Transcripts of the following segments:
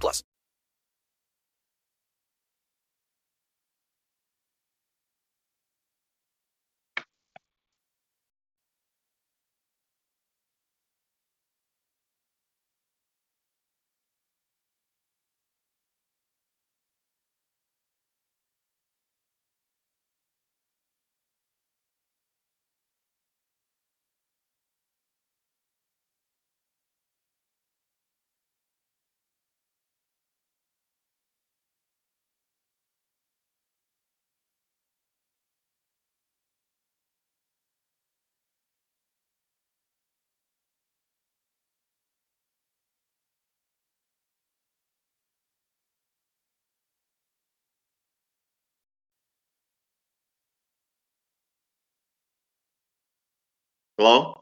plus. Hello?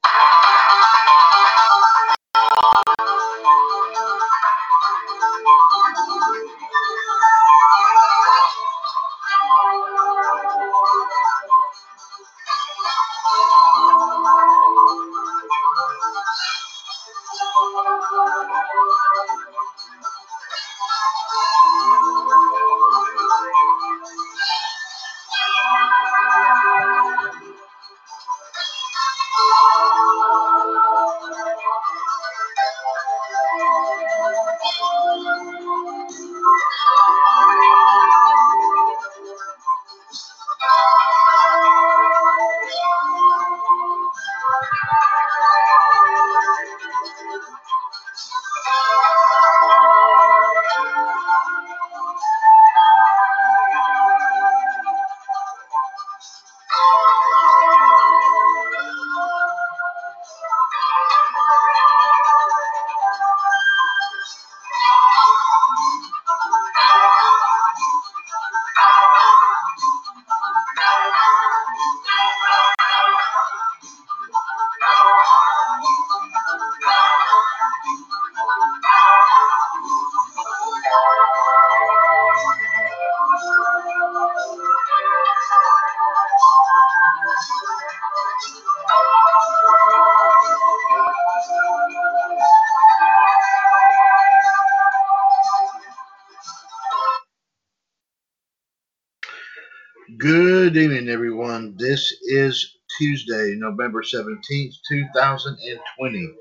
November 17th, 2020.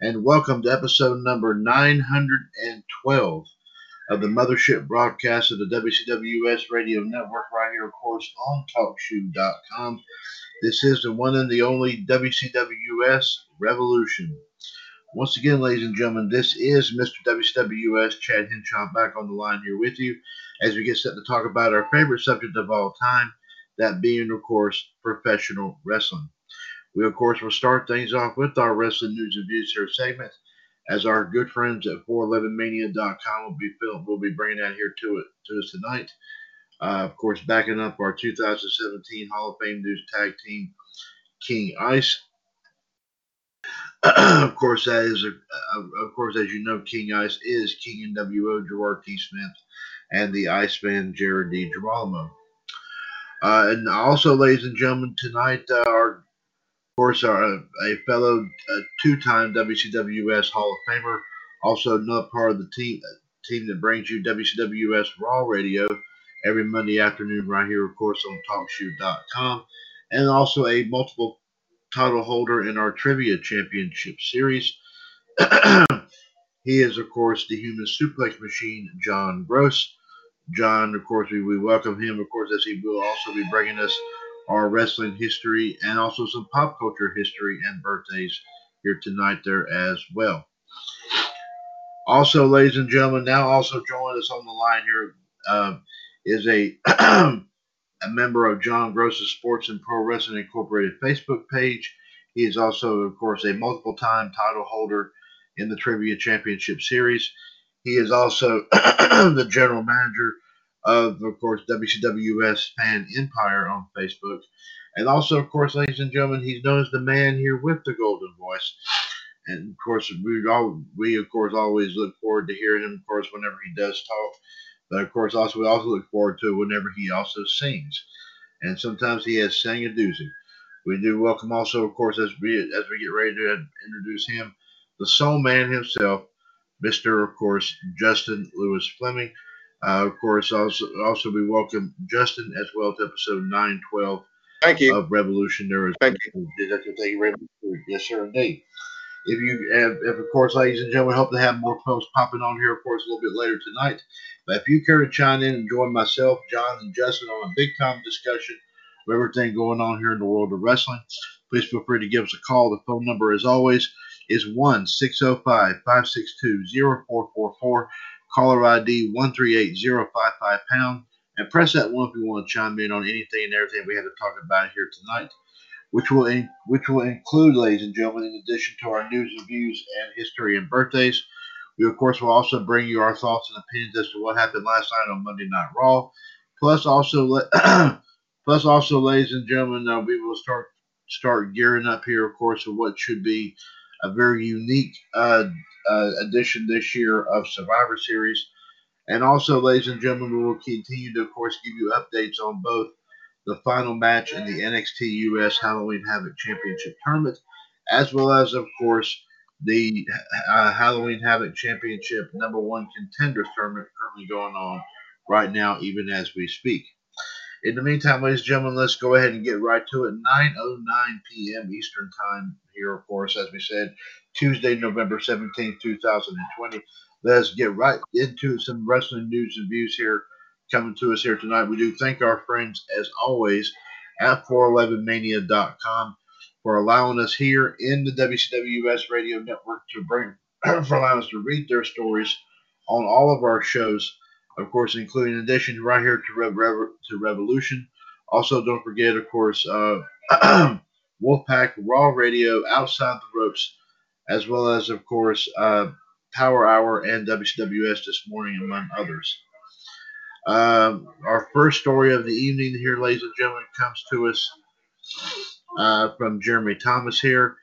and welcome to episode number 912 of the Mothership broadcast of the WCWS Radio Network, right here, of course, on TalkShoe.com. This is the one and the only WCWS Revolution. Once again, ladies and gentlemen, this is Mr. WCWS Chad Henshaw back on the line here with you as we get set to talk about our favorite subject of all time, that being, of course, professional wrestling. We, of course, will start things off with our wrestling news and views here segment, as our good friends at 411mania.com will be film, will be bringing that here to it to us tonight. Uh, of course, backing up our 2017 Hall of Fame news tag team, King Ice. of course, that is, a, of course, as you know, King Ice is King NWO Gerard T. Smith and the Iceman Jared D. Girolamo. Uh, and also, ladies and gentlemen, tonight, uh, our, course, our, a fellow uh, two-time WCWS Hall of Famer, also another part of the team team that brings you WCWS Raw Radio every Monday afternoon right here, of course, on TalkShoe.com, and also a multiple title holder in our Trivia Championship Series. he is, of course, the human suplex machine, John Gross. John, of course, we, we welcome him, of course, as he will also be bringing us our wrestling history and also some pop culture history and birthdays here tonight there as well. Also, ladies and gentlemen, now also joining us on the line here uh, is a a member of John Gross's Sports and Pro Wrestling Incorporated Facebook page. He is also, of course, a multiple time title holder in the Trivia Championship Series. He is also the general manager of, of course, WCWS Fan Empire on Facebook. And also, of course, ladies and gentlemen, he's known as the man here with the golden voice. And of course, we all we of course always look forward to hearing him. Of course, whenever he does talk, but of course, also we also look forward to whenever he also sings, and sometimes he has sang a doozy. We do welcome also, of course, as we as we get ready to introduce him, the soul man himself, Mister, of course, Justin Lewis Fleming. Uh, of course, also also we welcome Justin as well to episode nine twelve. Thank you. Of Revolution. Thank you. Thank you very much. Yes, sir, indeed. If you, have, if of course, ladies and gentlemen, hope to have more posts popping on here, of course, a little bit later tonight. But if you care to chime in and join myself, John, and Justin on a big time discussion of everything going on here in the world of wrestling, please feel free to give us a call. The phone number, as always, is 1 605 562 0444. Caller ID 138055 pound. And press that one if you want to chime in on anything and everything we have to talk about here tonight, which will in, which will include, ladies and gentlemen, in addition to our news and views and history and birthdays, we of course will also bring you our thoughts and opinions as to what happened last night on Monday Night Raw. Plus, also, let plus also, ladies and gentlemen, uh, we will start start gearing up here, of course, for what should be a very unique uh, uh, edition this year of Survivor Series. And also, ladies and gentlemen, we will continue to, of course, give you updates on both the final match in the NXT US Halloween Havoc Championship Tournament, as well as, of course, the uh, Halloween Havoc Championship number one contenders tournament currently going on right now, even as we speak. In the meantime, ladies and gentlemen, let's go ahead and get right to it. 9.09 p.m. Eastern Time here, of course, as we said, Tuesday, November 17, 2020. Let's get right into some wrestling news and views here coming to us here tonight. We do thank our friends, as always, at 411mania.com for allowing us here in the WCWS radio network to bring, for allowing us to read their stories on all of our shows of course, including in addition right here to Rev, Rev, to Revolution. Also, don't forget, of course, uh, Wolfpack Raw Radio, Outside the Ropes, as well as, of course, uh, Power Hour and WCWS this morning, among others. Um, our first story of the evening here, ladies and gentlemen, comes to us uh, from Jeremy Thomas here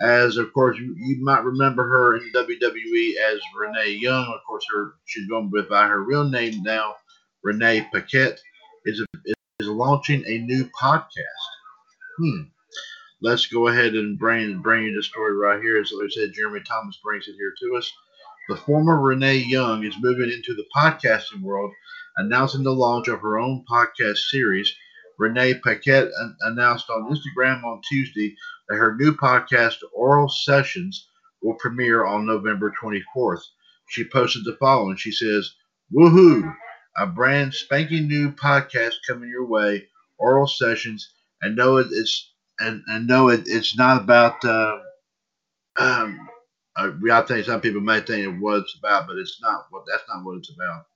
as of course you, you, might remember her in WWE as Renee Young. Of course, her she's going by her real name now. Renee Paquette is a, is launching a new podcast. Hmm. Let's go ahead and bring bring you the story right here. As I said, Jeremy Thomas brings it here to us. The former Renee Young is moving into the podcasting world, announcing the launch of her own podcast series. Renee Paquette announced on Instagram on Tuesday that her new podcast, Oral Sessions, will premiere on November 24th. She posted the following. She says, Woohoo! A brand spanking new podcast coming your way, oral sessions, and know it's and, and know it, it's not about uh, um, uh, I think some people may think it what it's about, but it's not what that's not what it's about.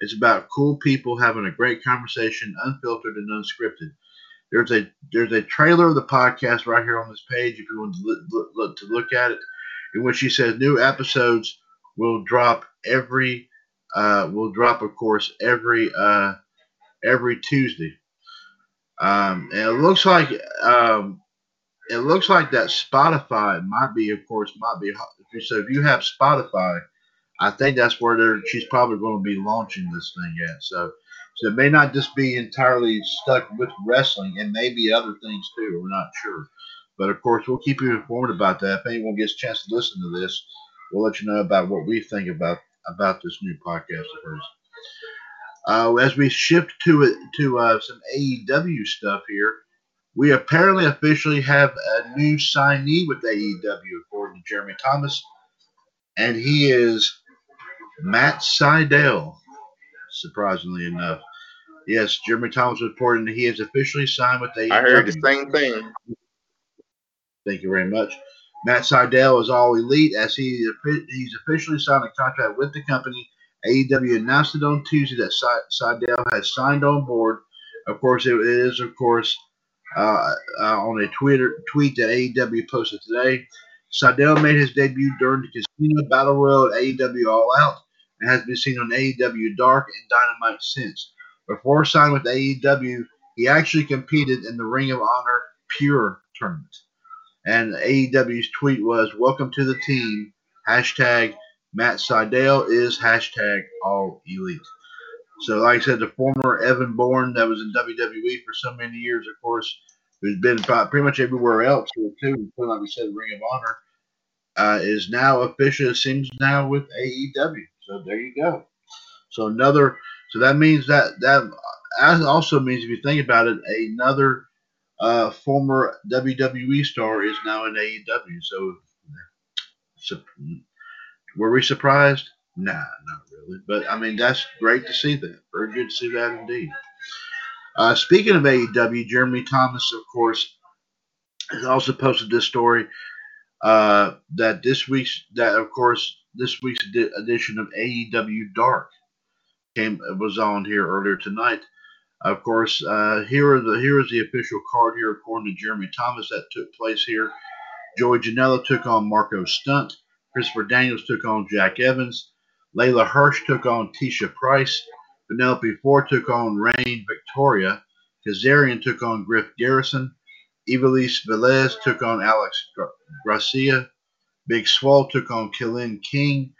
It's about cool people having a great conversation, unfiltered and unscripted. There's a there's a trailer of the podcast right here on this page if you want to look, look, to look at it, in which she says new episodes will drop every uh, will drop of course every uh, every Tuesday. Um, and it looks like um, it looks like that Spotify might be, of course, might be. So if you have Spotify, I think that's where they're. She's probably going to be launching this thing at. So, so it may not just be entirely stuck with wrestling, and maybe other things too. We're not sure, but of course, we'll keep you informed about that. If anyone gets a chance to listen to this, we'll let you know about what we think about about this new podcast of hers. Uh, as we shift to it to uh, some AEW stuff here we apparently officially have a new signee with AEW, according to Jeremy Thomas, and he is Matt Sydal. Surprisingly enough, yes, Jeremy Thomas reported that he has officially signed with AEW. I heard the same thing. Thank you very much. Matt Sydal is all elite as he he's officially signed a contract with the company. AEW announced it on Tuesday that Sydal has signed on board. Of course, it is of course uh, uh, on a Twitter tweet that AEW posted today. Sydal made his debut during the Casino Battle Royal at AEW All Out and has been seen on AEW Dark and Dynamite since. Before signing with AEW, he actually competed in the Ring of Honor Pure tournament. And AEW's tweet was, Welcome to the team. Hashtag Matt Sydal is hashtag All Elite. So, like I said, the former Evan Bourne that was in WWE for so many years, of course, who's been pretty much everywhere else here too, like we said, Ring of Honor, uh, is now officially it seems now with AEW. So there you go. So another, so that means that that also means if you think about it, another uh, former WWE star is now in AEW. So, so were we surprised? Nah, not really. But I mean, that's great to see that. Very good to see that indeed. Uh, speaking of AEW, Jeremy Thomas, of course, has also posted this story uh, that this week's that of course this week's edition of AEW Dark came was on here earlier tonight. Of course, uh, here are the here is the official card here according to Jeremy Thomas that took place here. Joey Janela took on Marco Stunt. Christopher Daniels took on Jack Evans. Leyla Hirsch took on Tesha Price. Penelope Ford took on Reign Victoria. Kazarian took on Griff Garrison. Ivelisse Velez took on Alex Gracia. Big Swole took on Kilynn King.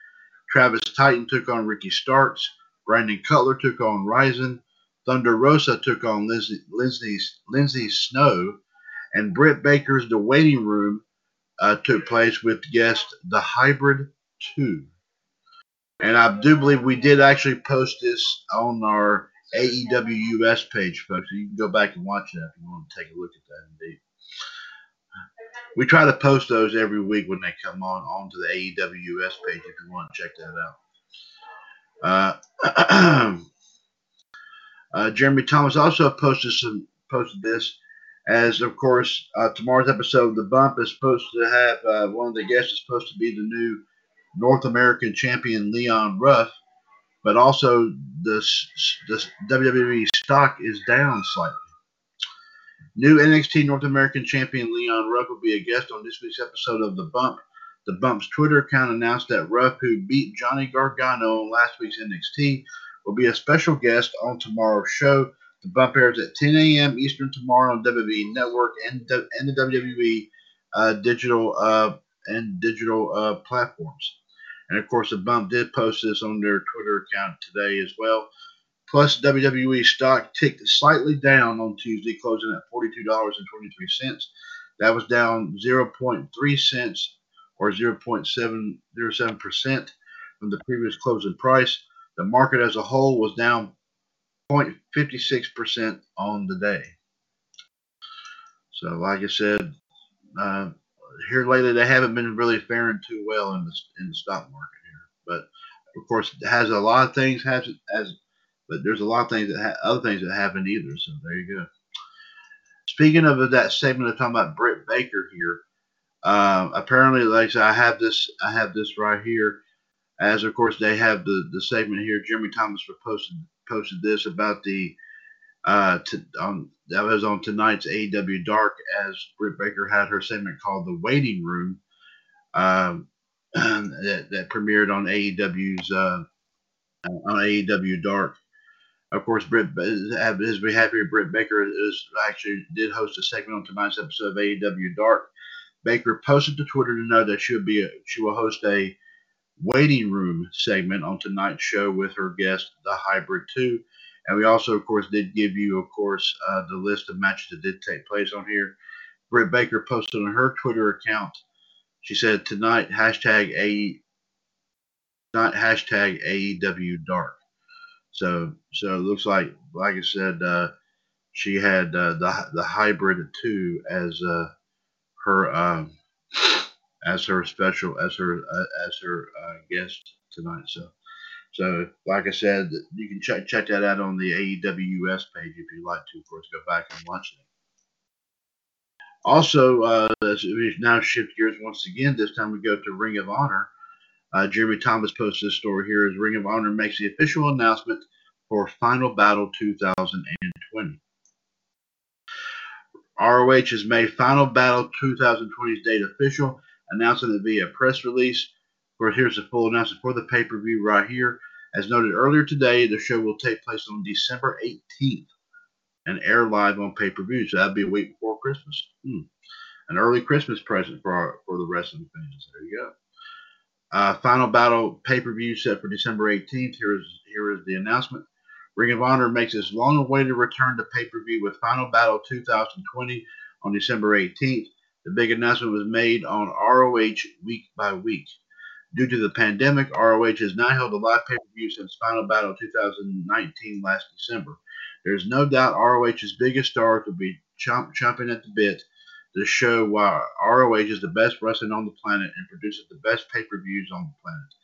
Travis Titan took on Ricky Starks. Brandon Cutler took on Ryzen. Thunder Rosa took on Lindsay, Lindsay, Lindsay Snow. And Britt Baker's The Waiting Room uh, took place with guest The Hybrid 2. And I do believe we did actually post this on our AEW US page, folks. So you can go back and watch that if you want to take a look at that indeed. We try to post those every week when they come on onto the AEW US page if you want to check that out. Uh, uh, Jeremy Thomas also posted some posted this as of course uh, tomorrow's episode of the bump is supposed to have uh, one of the guests is supposed to be the new North American champion Leon Ruff, but also the, the WWE stock is down slightly. New NXT North American champion Leon Ruff will be a guest on this week's episode of The Bump. The Bump's Twitter account announced that Ruff, who beat Johnny Gargano on last week's NXT, will be a special guest on tomorrow's show. The Bump airs at 10 a.m. Eastern tomorrow on WWE Network and, and the WWE uh, digital uh, and digital uh, platforms. And of course, the bump did post this on their Twitter account today as well. Plus, WWE stock ticked slightly down on Tuesday, closing at $42.23. That was down 0.3 cents or 0.707% from the previous closing price. The market as a whole was down 0.56% on the day. So, like I said, uh, here lately they haven't been really faring too well in the in the stock market here. But of course, it has a lot of things has as, but there's a lot of things that ha- other things that haven't either. So there you go. Speaking of that segment of talking about Britt Baker here, uh, apparently, like I said, I have this I have this right here. As of course they have the the segment here. Jeremy Thomas posted posted this about the uh, to, on that was on tonight's AEW Dark as Britt Baker had her segment called The Waiting Room um, that, that premiered on AEW's uh, on AEW Dark. Of course, Britt, his behalf here, Britt Baker is actually did host a segment on tonight's episode of AEW Dark. Baker posted to Twitter to know that she will be a, she will host a waiting room segment on tonight's show with her guest, the Hybrid Two. And we also, of course, did give you, of course, uh, the list of matches that did take place on here. Britt Baker posted on her Twitter account. She said tonight hashtag a not hashtag AEW Dark. So so it looks like like I said, uh, she had uh, the the hybrid two as uh, her um, as her special as her uh, as her uh, guest tonight. So so, like I said, you can check check that out on the AEWS page if you'd like to. Of course, go back and watch it. Also, uh, we now shift gears once again. This time we go to Ring of Honor. Uh, Jeremy Thomas posted this story here as Ring of Honor makes the official announcement for Final Battle 2020. ROH has made Final Battle 2020's date official, announcing it via press release. Here's the full announcement for the pay per view right here. As noted earlier today, the show will take place on December 18th and air live on pay per view. So that'd be a week before Christmas. Hmm. An early Christmas present for our, for the wrestling fans. There you go. Uh, final battle pay per view set for December 18th. Here is here is the announcement. Ring of Honor makes its long awaited return to pay per view with Final Battle 2020 on December 18th. The big announcement was made on ROH week by week. Due to the pandemic, ROH has not held a live pay per view since Final Battle 2019 last December. There is no doubt ROH's biggest stars will be chomp, chomping at the bit to show why ROH is the best wrestling on the planet and produces the best pay per views on the planet.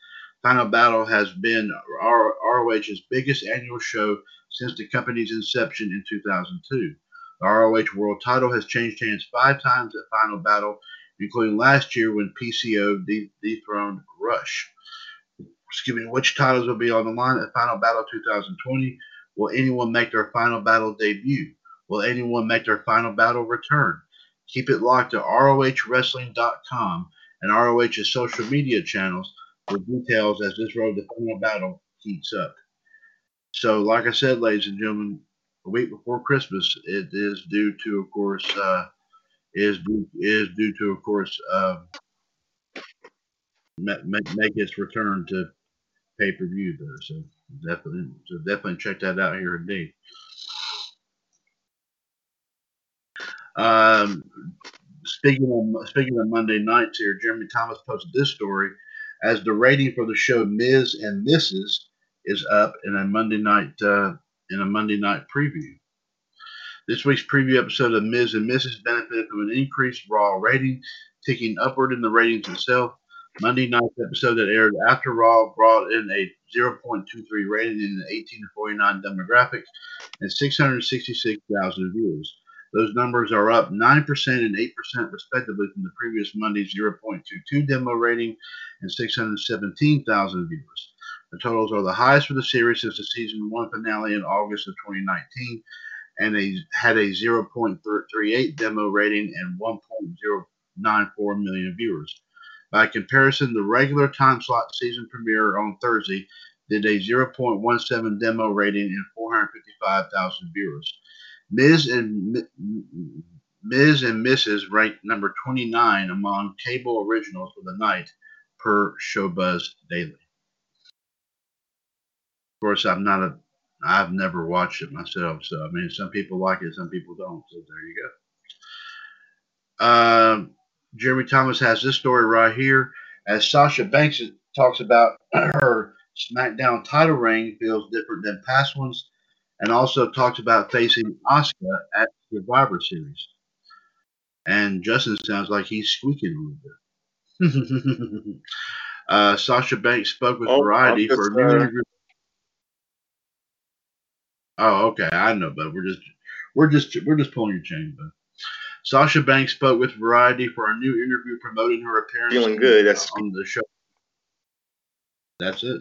Final Battle has been ROH's biggest annual show since the company's inception in 2002. The ROH World title has changed hands five times at Final Battle including last year when PCO dethroned Rush. Excuse me, which titles will be on the line at Final Battle 2020? Will anyone make their Final Battle debut? Will anyone make their Final Battle return? Keep it locked to ROHWrestling.com and ROH's social media channels for details as this road to Final Battle heats up. So, like I said, ladies and gentlemen, a week before Christmas, it is due to, of course, uh, is due, is due to, of course, um, make, make its return to pay per view there. So definitely, so definitely check that out here indeed. Um, speaking of speaking of Monday nights here, Jeremy Thomas posted this story as the rating for the show Miz and Mrs. is up in a Monday night uh, in a Monday night preview. This week's preview episode of Miz and Mrs. benefited from an increased Raw rating, ticking upward in the ratings itself. Monday night's episode that aired after Raw brought in a 0.23 rating in the 18 to 49 demographic and 666,000 viewers. Those numbers are up 9% and 8% respectively from the previous Monday's 0.22 demo rating and 617,000 viewers. The totals are the highest for the series since the season one finale in August of 2019 and a, had a 0.38 demo rating and 1.094 million viewers. By comparison, the regular time slot season premiere on Thursday did a 0.17 demo rating and 455,000 viewers. Miz and Miz and Mrs. ranked number 29 among cable originals for the night per Showbuzz Daily. Of course, I'm not a I've never watched it myself, so I mean, some people like it, some people don't. So there you go. Uh, Jeremy Thomas has this story right here. As Sasha Banks talks about her SmackDown title reign feels different than past ones, and also talks about facing Asuka at Survivor Series. And Justin sounds like he's squeaking a little bit. uh, Sasha Banks spoke with Oh, Variety for a new interview. Oh, okay, I know, but we're just we're just we're just pulling your chain, but Sasha Banks spoke with Variety for a new interview promoting her appearance Feeling good. That's on the show. That's it.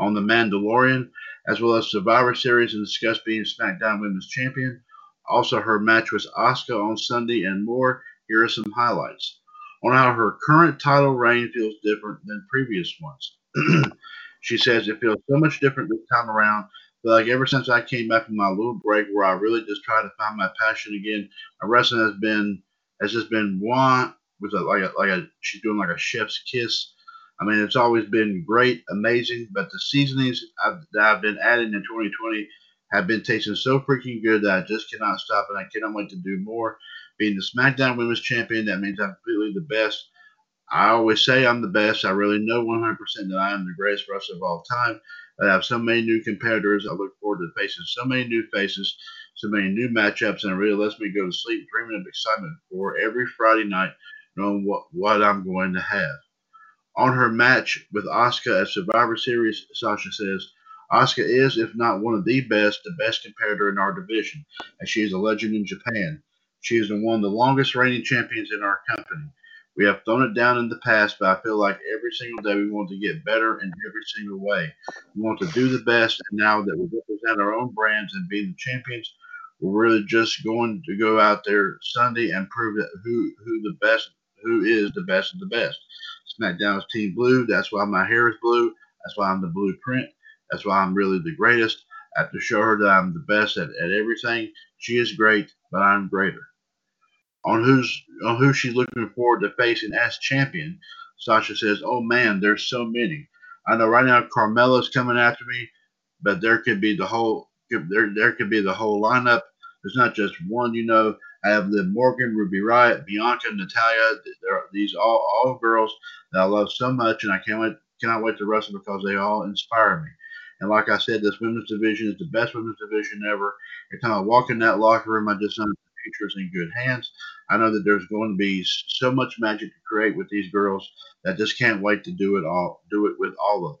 On The Mandalorian, as well as Survivor Series and discussed being SmackDown Women's Champion. Also, her match with Asuka on Sunday and more. Here are some highlights. On how her current title reign feels different than previous ones. she says it feels so much different this time around. But like ever since I came back from my little break where I really just tried to find my passion again, my wrestling has been has just been one with a like a like a she's doing like a chef's kiss. I mean, it's always been great, amazing, but the seasonings I've, that I've been adding in 2020 have been tasting so freaking good that I just cannot stop, and I cannot wait to do more. Being the SmackDown Women's Champion, that means I'm completely the best. I always say I'm the best. I really know 100% that I am the greatest wrestler of all time. I have so many new competitors. I look forward to facing so many new faces, so many new matchups, and it really lets me go to sleep dreaming of excitement for every Friday night, knowing what, what I'm going to have. On her match with Asuka at Survivor Series, Sasha says, Asuka is, if not one of the best, the best competitor in our division, and she is a legend in Japan. She is one of the longest reigning champions in our company. We have thrown it down in the past, but I feel like every single day we want to get better in every single way. We want to do the best, and now that we represent our own brands and being the champions, we're really just going to go out there Sunday and prove that who who the best who is the best of the best. SmackDown is Team Blue. That's why my hair is blue. That's why I'm the blueprint. That's why I'm really the greatest. I have to show her that I'm the best at, at everything. She is great, but I'm greater. On who's on who she's looking forward to facing as champion, Sasha says, "Oh man, there's so many. I know right now Carmella's coming after me, but there could be the whole there there could be the whole lineup. There's not just one, you know. I have Liv Morgan, Ruby Riott, Bianca, Natalya. These all all girls that I love so much, and I can't wait cannot wait to wrestle because they all inspire me. And like I said, this women's division is the best women's division ever. Every time I walk in that locker room, I just future is in good hands. I know that there's going to be so much magic to create with these girls that just can't wait to do it all, do it with all of them.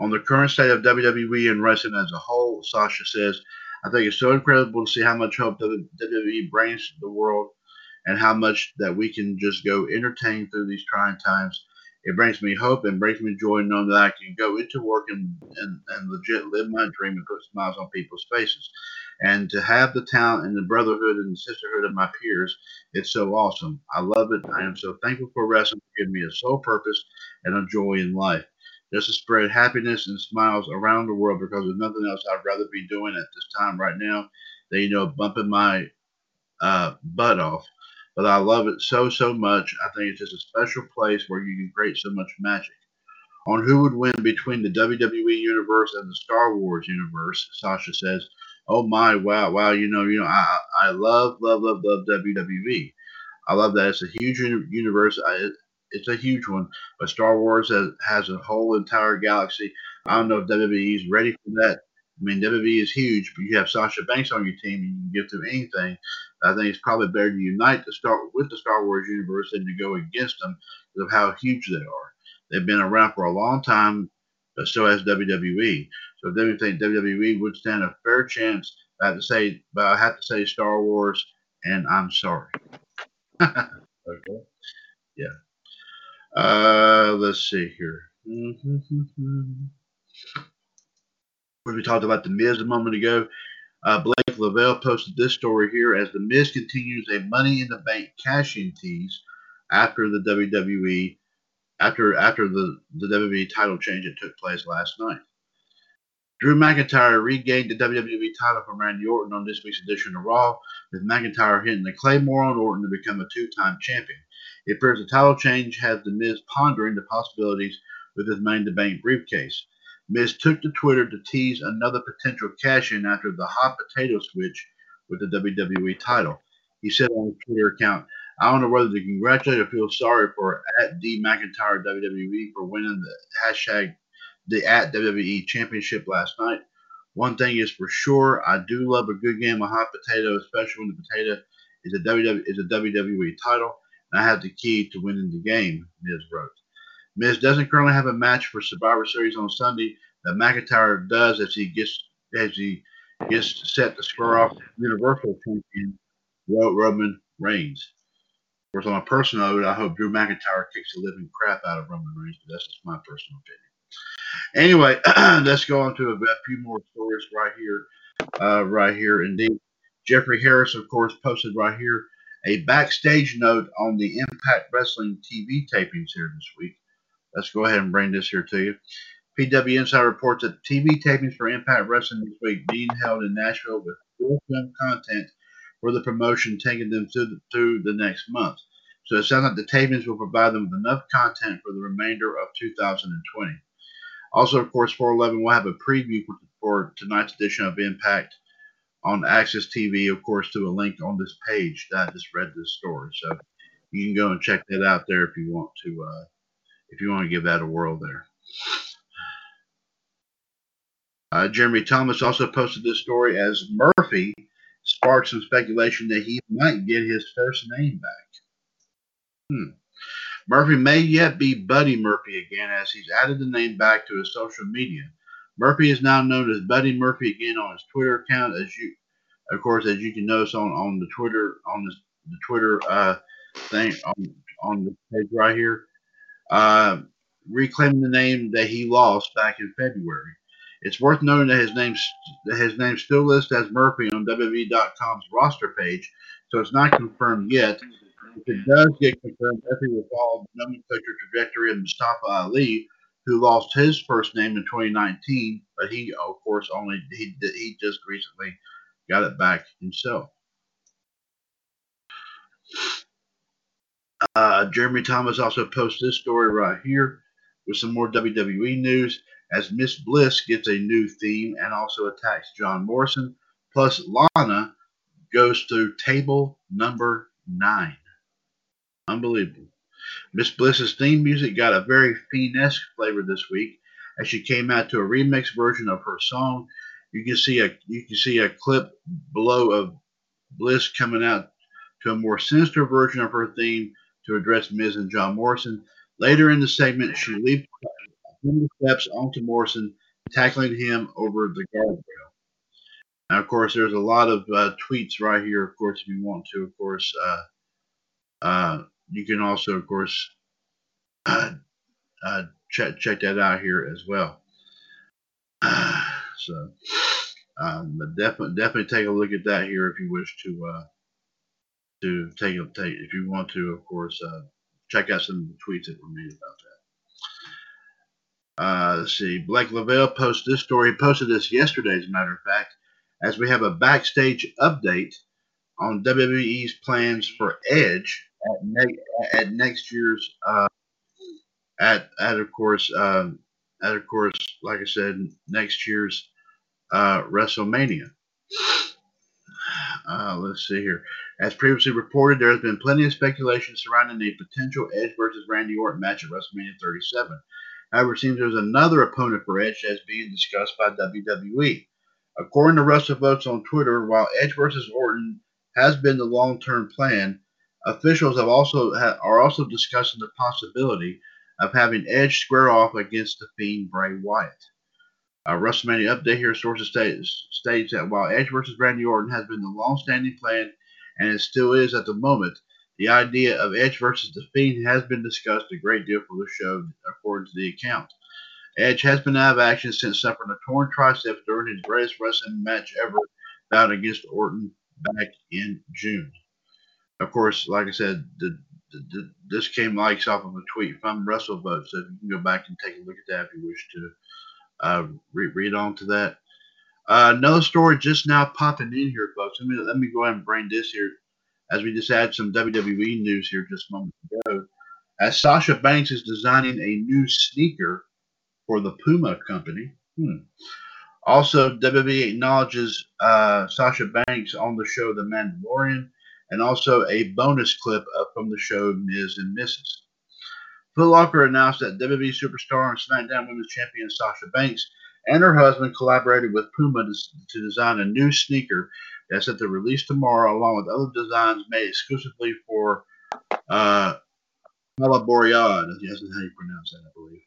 On the current state of WWE and wrestling as a whole, Sasha says, I think it's so incredible to see how much hope WWE brings to the world and how much that we can just go entertain through these trying times. It brings me hope and brings me joy knowing that I can go into work and, and, and legit live my dream and put smiles on people's faces. And to have the talent and the brotherhood and the sisterhood of my peers, it's so awesome. I love it. I am so thankful for wrestling for giving me a sole purpose and a joy in life. Just to spread happiness and smiles around the world because there's nothing else I'd rather be doing at this time right now than, you know, bumping my uh, butt off. But I love it so, so much. I think it's just a special place where you can create so much magic. On who would win between the WWE universe and the Star Wars universe, Sasha says, "Oh my, wow, wow! You know, you know, I, I love, love, love, love WWE. I love that it's a huge universe. I, it's a huge one, but Star Wars has, has a whole entire galaxy. I don't know if WWE is ready for that. I mean, WWE is huge, but you have Sasha Banks on your team, and you can get through anything. I think it's probably better to unite the Star with the Star Wars universe than to go against them because of how huge they are. They've been around for a long time, but so has WWE. So if they think WWE would stand a fair chance, I have to say, but I have to say Star Wars, and I'm sorry. okay. Yeah. Uh, let's see here. When we talked about the Miz a moment ago, uh, Blake Lovell posted this story here as the Miz continues a Money in the Bank cash-in tease after the WWE after after the the WWE title change that took place last night. Drew McIntyre regained the WWE title from Randy Orton on this week's edition of Raw, with McIntyre hitting the Claymore on Orton to become a two-time champion. It appears the title change has The Miz pondering the possibilities with his Money in the Bank briefcase. Miz took to Twitter to tease another potential cash-in after the hot potato switch with the WWE title. He said on his Twitter account, I don't know whether to congratulate or feel sorry for at D McIntyre WWE for winning the hashtag the at WWE Championship last night. One thing is for sure, I do love a good game of hot potato, especially when the potato is a WWE is a WWE title, and I have the key to winning the game. Miz wrote. Miz doesn't currently have a match for Survivor Series on Sunday that McIntyre does as he gets as he gets set to square off Universal Champion Roman Reigns. Of course, on a personal note, I hope Drew McIntyre kicks the living crap out of Roman Reigns, but that's just my personal opinion. Anyway, let's go on to a, a few more stories right here. Uh, right here, indeed. Jeffrey Harris, of course, posted right here a backstage note on the Impact Wrestling TV tapings here this week. Let's go ahead and bring this here to you. PW Insider reports that TV tapings for Impact Wrestling this week being held in Nashville with full film content for the promotion, taking them through the, through the next month. So it sounds like the tapings will provide them with enough content for the remainder of 2020. Also, of course, 411 will have a preview for, for tonight's edition of Impact on AXS TV, of course, to a link on this page that I just read this story. So you can go and check that out there if you want to, uh, if you want to give that a whirl there. Uh, Jeremy Thomas also posted this story as Murphy sparked some speculation that he might get his first name back. Hmm. Murphy may yet be Buddy Murphy again as he's added the name back to his social media. Murphy is now known as Buddy Murphy again on his Twitter account, as you, of course, as you can notice on, on the Twitter on the, the Twitter uh, thing on on the page right here, uh, reclaiming the name that he lost back in February. It's worth noting that his name that his name still listed as Murphy on WWE.com's roster page, so it's not confirmed yet. If it does get confirmed, Murphy will follow the nomenclature trajectory of Mustafa Ali, who lost his first name in 2019, but he, of course, only he he just recently got it back himself. Uh, Jeremy Thomas also posted this story right here with some more WWE news as Miss Bliss gets a new theme and also attacks John Morrison. Plus, Lana goes to table number nine. Unbelievable. Miss Bliss's theme music got a very fiend flavor this week as she came out to a remix version of her song. You can see a you can see a clip below of Bliss coming out to a more sinister version of her theme to address Miz and John Morrison. Later in the segment, she leaps the steps onto Morrison, tackling him over the guardrail. Now, of course, there's a lot of uh, tweets right here. Of course, if you want to, of course, uh, uh, you can also, of course, uh, check check that out here as well. so, um, but definitely definitely take a look at that here if you wish to uh, to take a take if you want to, of course, uh, check out some of the tweets that were made about that. Uh, let's see. Blake Lovell posted this story. Posted this yesterday, as a matter of fact, as we have a backstage update on WWE's plans for Edge at, ne- at next year's uh, at at of course um, at of course like I said next year's uh, WrestleMania. Uh, let's see here. As previously reported, there has been plenty of speculation surrounding the potential Edge versus Randy Orton match at WrestleMania 37. However, it seems there's another opponent for Edge that's being discussed by WWE. According to WrestleVotes on Twitter, while Edge versus Orton has been the long-term plan, officials have also ha- are also discussing the possibility of having Edge square off against the Fiend Bray Wyatt. A WrestleMania update here sources states, states that while Edge versus Randy Orton has been the long-standing plan and it still is at the moment, the idea of Edge versus the Fiend has been discussed a great deal for the show, according to the account. Edge has been out of action since suffering a torn tricep during his greatest wrestling match ever, bout against Orton back in June. Of course, like I said, the, the, the, this came likes off of a tweet from WrestleVote, so you can go back and take a look at that if you wish to uh, re- read on to that. Uh, another story just now popping in here, folks. Let me let me go ahead and bring this here, as we just had some WWE news here just a moment ago. As Sasha Banks is designing a new sneaker for the Puma company. Hmm. Also, WWE acknowledges uh, Sasha Banks on the show The Mandalorian, and also a bonus clip from the show Miz and Mrs. Foot Locker announced that WWE superstar and SmackDown Women's Champion Sasha Banks and her husband collaborated with Puma to, to design a new sneaker That's set to release tomorrow, along with other designs made exclusively for uh, Boread. Yes, that's how you pronounce that, I believe.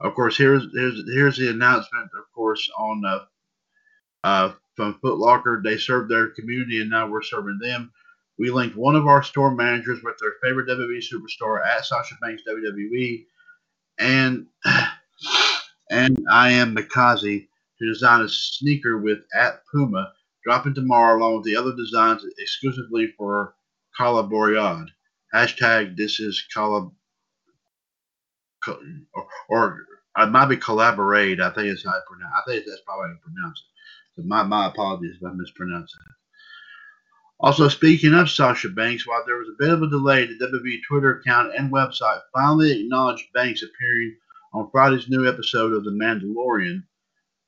Of course, here's here's here's the announcement. Of course, on uh, uh, from Foot Locker, they served their community, and now we're serving them. We linked one of our store managers with their favorite WWE superstar at Sasha Banks WWE, and and I am Mikaze to design a sneaker with at Puma, dropping tomorrow along with the other designs exclusively for Kala. Hashtag this is Kala or, or it might be collaborate. I think it's how I pronounce. I think that's probably how you pronounce it. So my my apologies if I mispronounce it. Also, speaking of Sasha Banks, while there was a bit of a delay, the WWE Twitter account and website finally acknowledged Banks appearing on Friday's new episode of The Mandalorian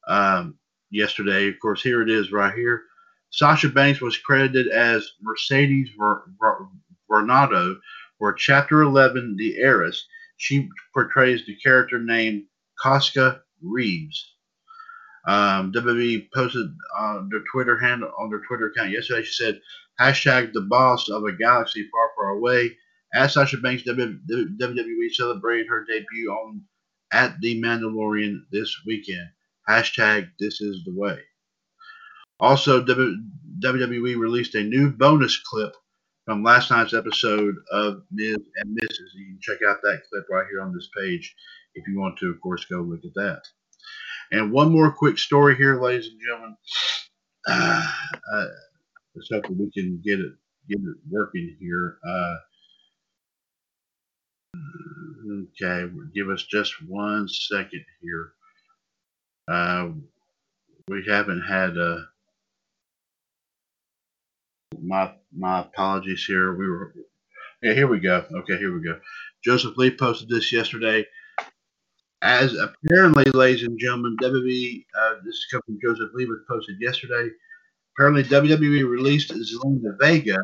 um, yesterday. Of course, here it is right here. Sasha Banks was credited as Mercedes Ver- Ver- Varnado for Chapter 11, The Heiress. She portrays the character named Koska Reeves. Um, WWE posted on their Twitter handle on their Twitter account yesterday. She said, "Hashtag the boss of a galaxy far, far away." As Sasha Banks, WWE celebrated her debut on at the Mandalorian this weekend. Hashtag this is the way. Also, WWE released a new bonus clip from last night's episode of Miz and Mrs. You can check out that clip right here on this page if you want to, of course, go look at that. And one more quick story here, ladies and gentlemen. Uh, uh, let's hope we can get it get it working here. Uh, okay, give us just one second here. Uh, we haven't had a. Uh, my my apologies here. We were yeah, here we go. Okay, here we go. Joseph Lee posted this yesterday. As apparently, ladies and gentlemen, WWE, uh, this is coming from Joseph Lee, posted yesterday. Apparently, WWE released Zelina Vega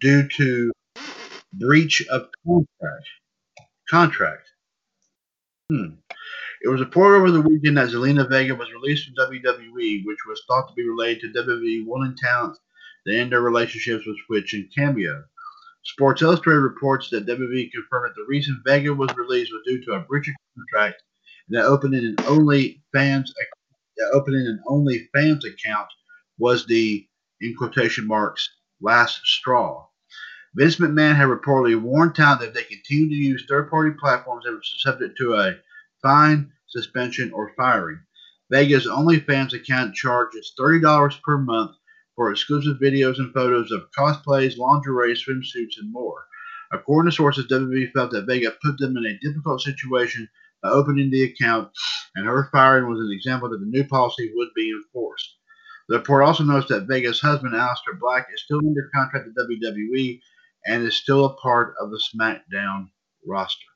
due to breach of contract. Contract. Hmm. It was reported over the weekend that Zelina Vega was released from WWE, which was thought to be related to WWE wanting talent to end their relationships with Twitch and Cameo. Sports Illustrated reports that WWE confirmed that the reason Vega was released was due to a breach of contract and that opening an only fans opening an only fans account was the in quotation marks last straw. Vince McMahon had reportedly warned talent that if they continued to use third-party platforms, they were subject to a fine, suspension, or firing. Vega's OnlyFans account charges $30 per month for exclusive videos and photos of cosplays, lingerie, swimsuits, and more. According to sources, WWE felt that Vega put them in a difficult situation by opening the account, and her firing was an example that the new policy would be enforced. The report also notes that Vega's husband, Aleister Black, is still under contract at WWE and is still a part of the SmackDown roster.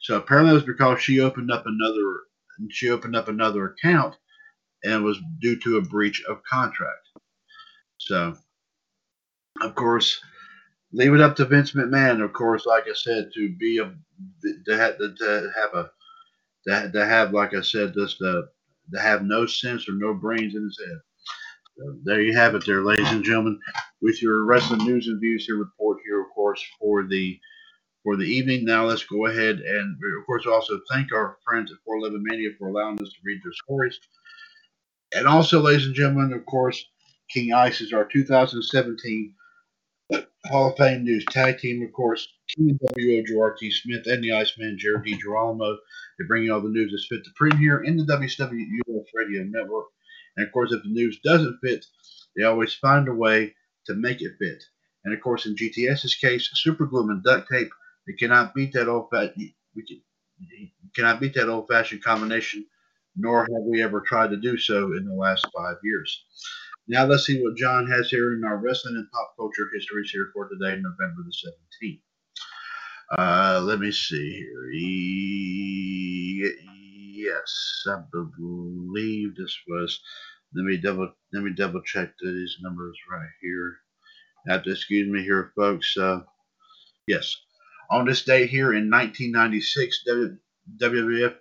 So apparently it was because she opened up another she opened up another account and was due to a breach of contract. So, of course, leave it up to Vince McMahon. Of course, like I said, to be a to have, to have a to, to have like I said, just to, to have no sense or no brains in his head. So there you have it, there, ladies and gentlemen, with your wrestling news and views here report here, of course, for the for the evening. Now let's go ahead and, of course, also thank our friends at 411 Mania for allowing us to read their stories. And also, ladies and gentlemen, of course, King Ice is our 2017 Hall of Fame News Tag Team, of course. King W.O. T. Smith and the Iceman, Jared DiGirolamo. They bring you all the news that's fit to print here in the WCW Radio Network. And of course, if the news doesn't fit, they always find a way to make it fit. And of course, in GTS's case, super glue and duct tape. They cannot beat that old fashioned. We can, cannot beat that old fashioned combination, nor have we ever tried to do so in the last five years. Now let's see what John has here in our wrestling and pop culture histories here for today, November the 17th. Uh, let me see here. yes, I believe this was. Let me double let me double check these numbers right here. To excuse me here, folks. Uh, yes, on this day here in 1996, WWF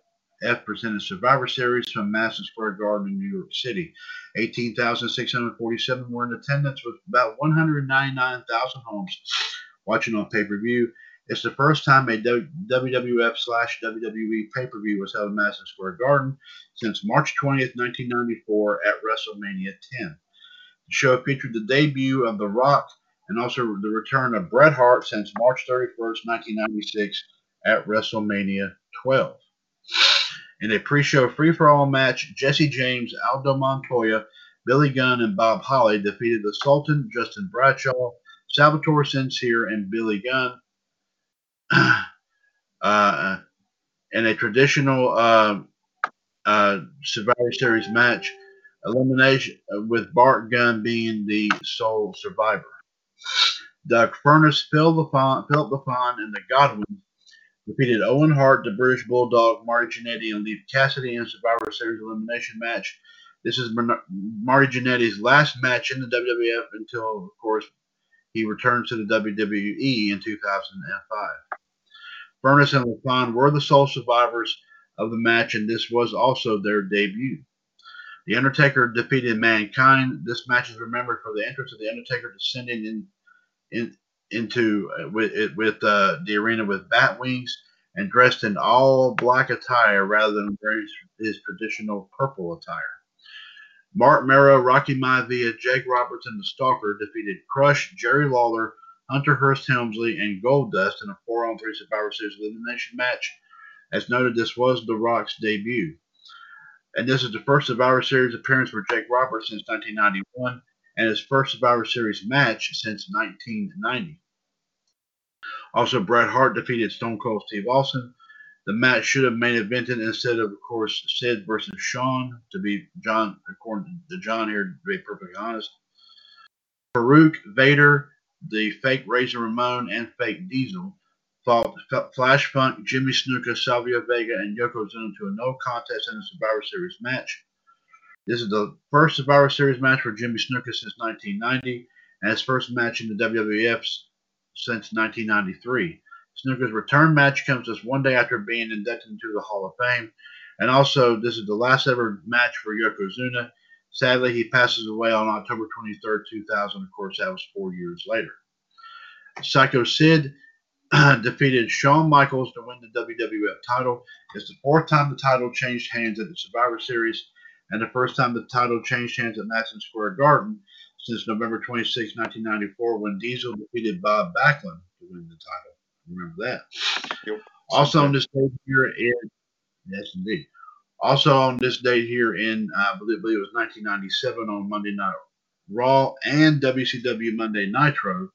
presented Survivor Series from Madison Square Garden in New York City. 18,647 were in attendance with about 199,000 homes watching on pay per view. It's the first time a WWF slash WWE pay per view was held in Madison Square Garden since March 20th, 1994 at WrestleMania 10. The show featured the debut of The Rock and also the return of Bret Hart since March 31st, 1996 at WrestleMania 12. In a pre-show free-for-all match, Jesse James, Aldo Montoya, Billy Gunn, and Bob Holly defeated the Sultan, Justin Bradshaw, Salvatore Sincere, and Billy Gunn uh, in a traditional uh, uh, Survivor Series match. Elimination uh, with Bart Gunn being the sole survivor. Doug Furnas, Phil LaFon, Philip LaFon, and the Godwins defeated Owen Hart, the British Bulldog, Marty Jannetty, and Leif Cassidy in Survivor Series elimination match. This is Marty Jannetty's last match in the WWF until, of course, he returned to the WWE in 2005. Furnas and LaFon were the sole survivors of the match, and this was also their debut. The Undertaker defeated Mankind. This match is remembered for the entrance of the Undertaker descending in, in into uh, with with uh, the arena with bat wings and dressed in all black attire rather than wearing his traditional purple attire. Mark Mero, Rocky Maivia, Jake Roberts, and the Stalker defeated Crush, Jerry Lawler, Hunter Hearst Helmsley, and Goldust in a 4 on 3 Survivor Series elimination match. As noted, this was The Rock's debut. And this is the first Survivor Series appearance for Jake Roberts since 1991 and his first Survivor Series match since 1990. Also, Bret Hart defeated Stone Cold Steve Austin. The match should have main evented instead of, of course, Sid versus Shawn, to be John, according to John here, to be perfectly honest. Farouk, Vader, the fake Razor Ramon, and fake Diesel fought Flash Funk, Jimmy Snuka, Savio Vega, and Yokozuna to a no contest in a Survivor Series match. This is the first Survivor Series match for Jimmy Snuka since 1990, and his first match in the WWF since 1993. Snuka's return match comes just one day after being inducted into the Hall of Fame, and also this is the last ever match for Yokozuna. Sadly, he passes away on October 23rd, 2000. Of course, that was four years later. Psycho Sid defeated Shawn Michaels to win the WWF title. It's the fourth time the title changed hands at the Survivor Series, and the first time the title changed hands at Madison Square Garden since November 26, 1994, when Diesel defeated Bob Backlund to win the title. Remember that. Yep. Also on this date here in yes indeed. Also on this date here in I believe, believe it was 1997 on Monday Night Raw and WCW Monday Nitro,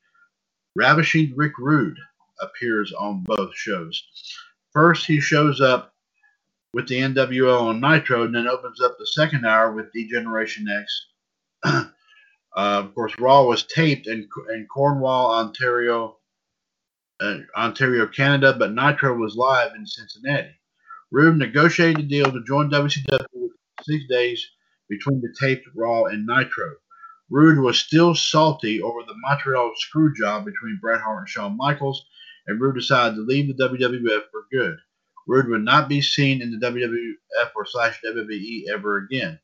Ravishing Rick Rude appears on both shows. First, he shows up with the NWO on Nitro, and then opens up the second hour with D-Generation X. uh, of course, Raw was taped in, in Cornwall, Ontario, uh, Ontario, Canada, but Nitro was live in Cincinnati. Rude negotiated a deal to join WCW six days between the taped Raw and Nitro. Rude was still salty over the Montreal screw job between Bret Hart and Shawn Michaels, and Rude decided to leave the WWF for good. Rude would not be seen in the WWF or slash WWE ever again.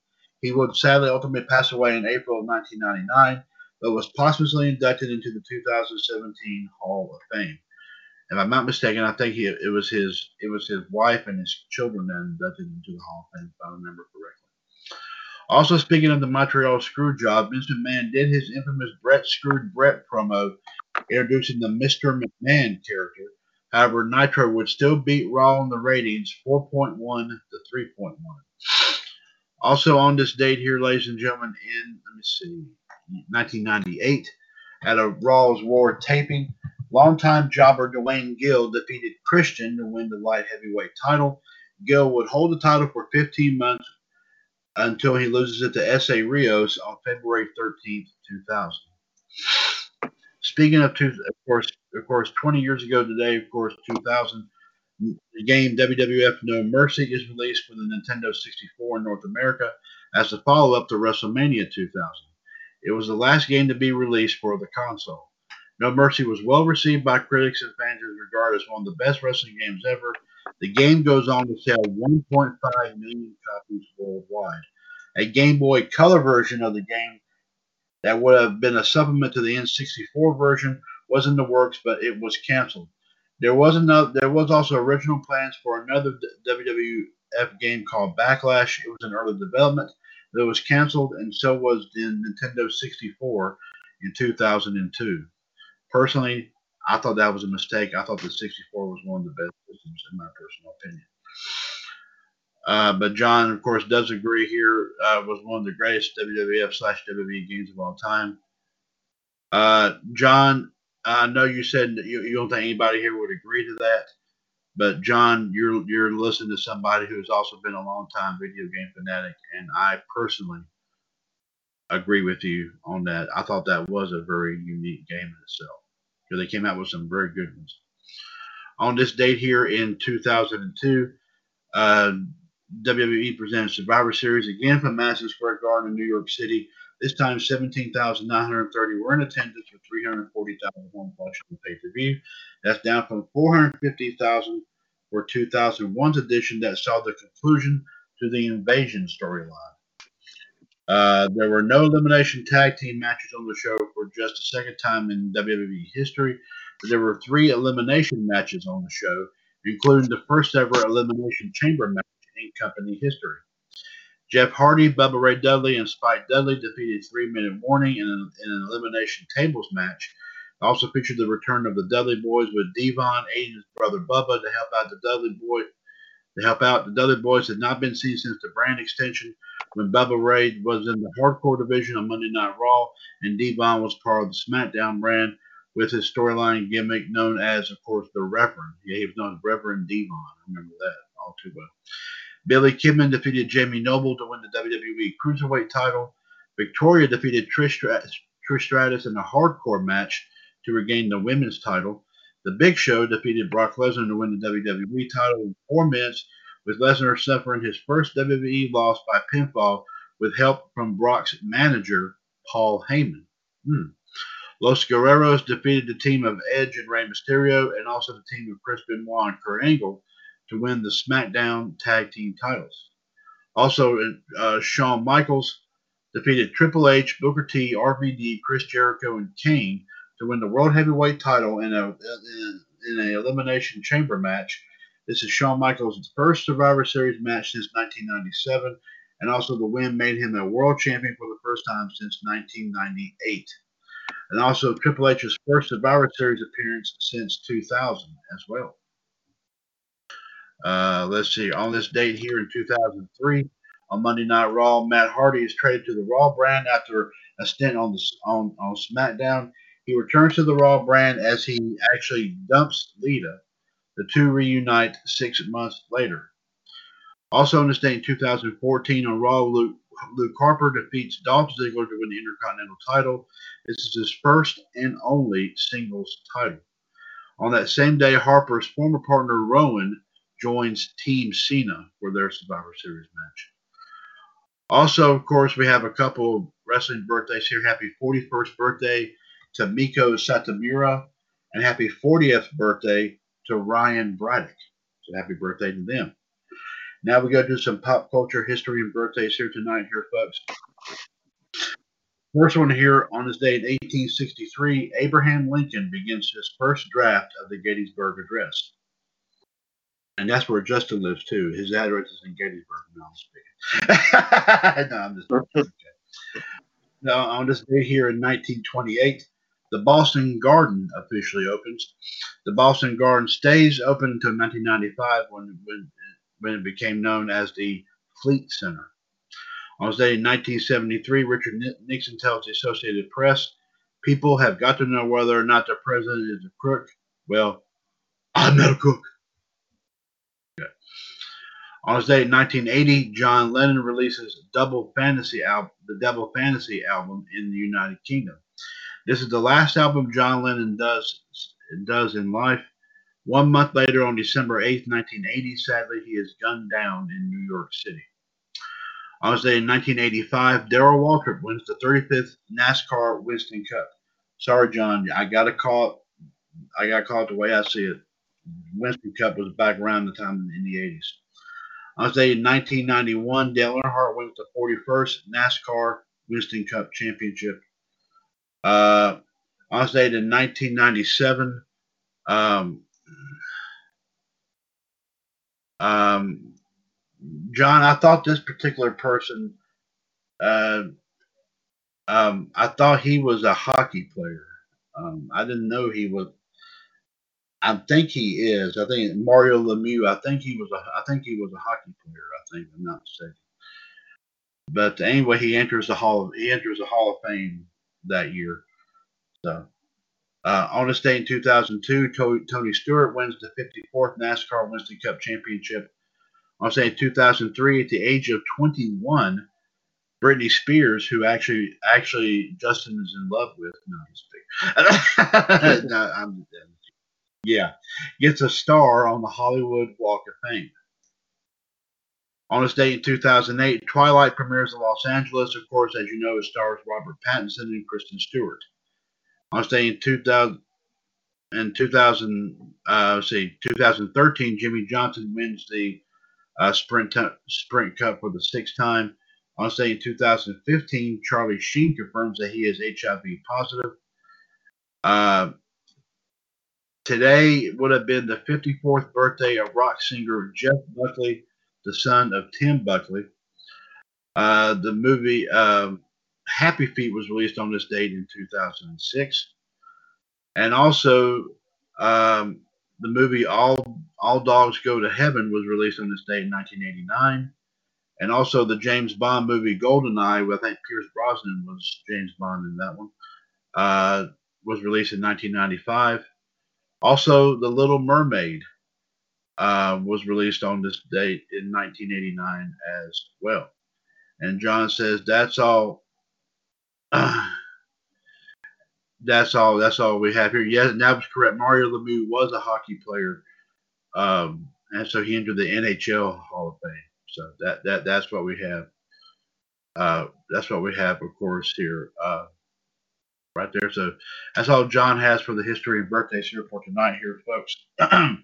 He would sadly ultimately pass away in April of 1999, but was posthumously inducted into the 2017 Hall of Fame. If I'm not mistaken, I think he, it was his it was his wife and his children that inducted into the Hall of Fame, if I remember correctly. Also, speaking of the Montreal screw job, Vince McMahon did his infamous Bret Screwed Bret promo introducing the Mr. McMahon character. However, Nitro would still beat Raw in the ratings 4.1 to 3.1. Also on this date here, ladies and gentlemen, in let me see, 1998, at a Raw's War taping, longtime jobber Duane Gill defeated Christian to win the light heavyweight title. Gill would hold the title for 15 months until he loses it to Essa Rios on February 13th, 2000. Speaking of, two, of course, of course, 20 years ago today, of course, 2000, the game WWF No Mercy is released for the Nintendo 64 in North America as a follow-up to WrestleMania 2000. It was the last game to be released for the console. No Mercy was well received by critics and fans and regarded as one of the best wrestling games ever. The game goes on to sell 1.5 million copies worldwide. A Game Boy Color version of the game that would have been a supplement to the N64 version was in the works, but it was canceled. There was another. There was also original plans for another WWF game called Backlash. It was in early development. It was canceled, and so was the Nintendo 64 in 2002. Personally, I thought that was a mistake. I thought the 64 was one of the best systems, in my personal opinion. Uh, but John, of course, does agree here. Uh, was one of the greatest WWF slash WWE games of all time. Uh, John, I know you said you, you don't think anybody here would agree to that, but John, you're you're listening to somebody who has also been a long time video game fanatic, and I personally agree with you on that. I thought that was a very unique game in itself. Because they came out with some very good ones. On this date here in 2002, uh, WWE presented Survivor Series again from Madison Square Garden in New York City. This time, 17,930 were in attendance with 340,000 home watching the pay per view. That's down from 450,000 for 2001's edition that saw the conclusion to the Invasion storyline. Uh, there were no elimination tag team matches on the show for just the second time in WWE history, but there were three elimination matches on the show, including the first ever elimination chamber match in company history. Jeff Hardy, Bubba Ray Dudley, and Spike Dudley defeated Three Minute Warning in an, in an elimination tables match. It also featured the return of the Dudley Boys with D-Von aiding his brother Bubba to help out the Dudley Boy. To help out the Dudley Boys had not been seen since the brand extension when Bubba Ray was in the hardcore division on Monday Night Raw, and D-Von was part of the SmackDown brand with his storyline gimmick known as, of course, the Reverend. Yeah, he was known as Reverend D-Von. I remember that all too well. Billy Kidman defeated Jamie Noble to win the WWE Cruiserweight title. Victoria defeated Trish, Trish Stratus in a hardcore match to regain the women's title. The Big Show defeated Brock Lesnar to win the WWE title in four minutes, with Lesnar suffering his first WWE loss by pinfall with help from Brock's manager, Paul Heyman. Hmm. Los Guerreros defeated the team of Edge and Rey Mysterio, and also the team of Chris Benoit and Kurt Angle to win the SmackDown Tag Team titles. Also, uh, Shawn Michaels defeated Triple H, Booker T, RVD, Chris Jericho, and Kane to win the World Heavyweight title in a in, an elimination chamber match. This is Shawn Michaels' first Survivor Series match since 1997, and also the win made him a world champion for the first time since 1998. And also Triple H's first Survivor Series appearance since 2000 as well. Uh, let's see, on this date here in 2003, on Monday Night Raw, Matt Hardy is traded to the Raw brand after a stint on the on, on SmackDown. He returns to the Raw brand as he actually dumps Lita. The two reunite six months later. Also on this date in 2014 on Raw, Luke, Luke Harper defeats Dolph Ziggler to win the Intercontinental title. This is his first and only singles title. On that same day, Harper's former partner Rowan joins Team Cena for their Survivor Series match. Also, of course, we have a couple wrestling birthdays here. Happy 41st birthday to Meiko Satomura, and happy 40th birthday to Ryan Braddock. So happy birthday to them. Now we go to some pop culture history and birthdays here tonight, here, folks. First one here on this day in 1863, Abraham Lincoln begins his first draft of the Gettysburg Address. And that's where Justin lives too. His address is in Gettysburg. No, I'm speaking. no, I'm just okay. Now, on this day here in 1928, the Boston Garden officially opens. The Boston Garden stays open until 1995 when, when, when it became known as the Fleet Center. On this day in 1973, Richard Nixon tells the Associated Press, people have got to know whether or not the president is a crook. Well, I'm not a crook. On his day in 1980, John Lennon releases Double Fantasy album, the Double Fantasy album in the United Kingdom. This is the last album John Lennon does does in life. One month later, on December 8, 1980, sadly, he is gunned down in New York City. On his day in 1985, Darrell Waltrip wins the 35th NASCAR Winston Cup. Sorry, John, I got to call. I got caught the way I see it. Winston Cup was back around the time in the 80s. On was day in 1991, Dale Earnhardt wins the 41st NASCAR Winston Cup Championship. Uh, on this date in 1997, um, um, John, I thought this particular person, uh, um, I thought he was a hockey player. Um, I didn't know he was. I think he is. I think Mario Lemieux. I think he was a. I think he was a hockey player. I think I'm not mistaken. But anyway, he enters the hall. Of, he enters the Hall of Fame that year. So, uh, on this day in 2002, Tony Stewart wins the 54th NASCAR Winston Cup Championship. On this day in 2003, at the age of 21, Britney Spears, who actually actually Justin is in love with. No, I'm no, I'm, yeah, gets a star on the Hollywood Walk of Fame. On this date in 2008, Twilight premieres in Los Angeles. Of course, as you know, it stars Robert Pattinson and Kristen Stewart. On this date in 2000, in 2000, uh, see, 2013, Jimmie Johnson wins the uh, sprint sprint cup for the sixth time. On this date in 2015, Charlie Sheen confirms that he is HIV positive. Uh, today would have been the 54th birthday of rock singer Jeff Buckley the son of Tim Buckley. Uh, the movie um, Happy Feet was released on this date in 2006, and also um, the movie All All Dogs Go to Heaven was released on this date in 1989, and also the James Bond movie Goldeneye, with I think Pierce Brosnan was James Bond in that one, uh, was released in 1995. Also, The Little Mermaid uh, was released on this date in 1989 as well. And John says that's all. Uh, that's all. That's all we have here. Yes, that was correct. Mario Lemieux was a hockey player, um, and so he entered the NHL Hall of Fame. So that that that's what we have. Uh, that's what we have, of course, here, uh, right there. So that's all John has for the history and birthdays here for tonight, here, folks.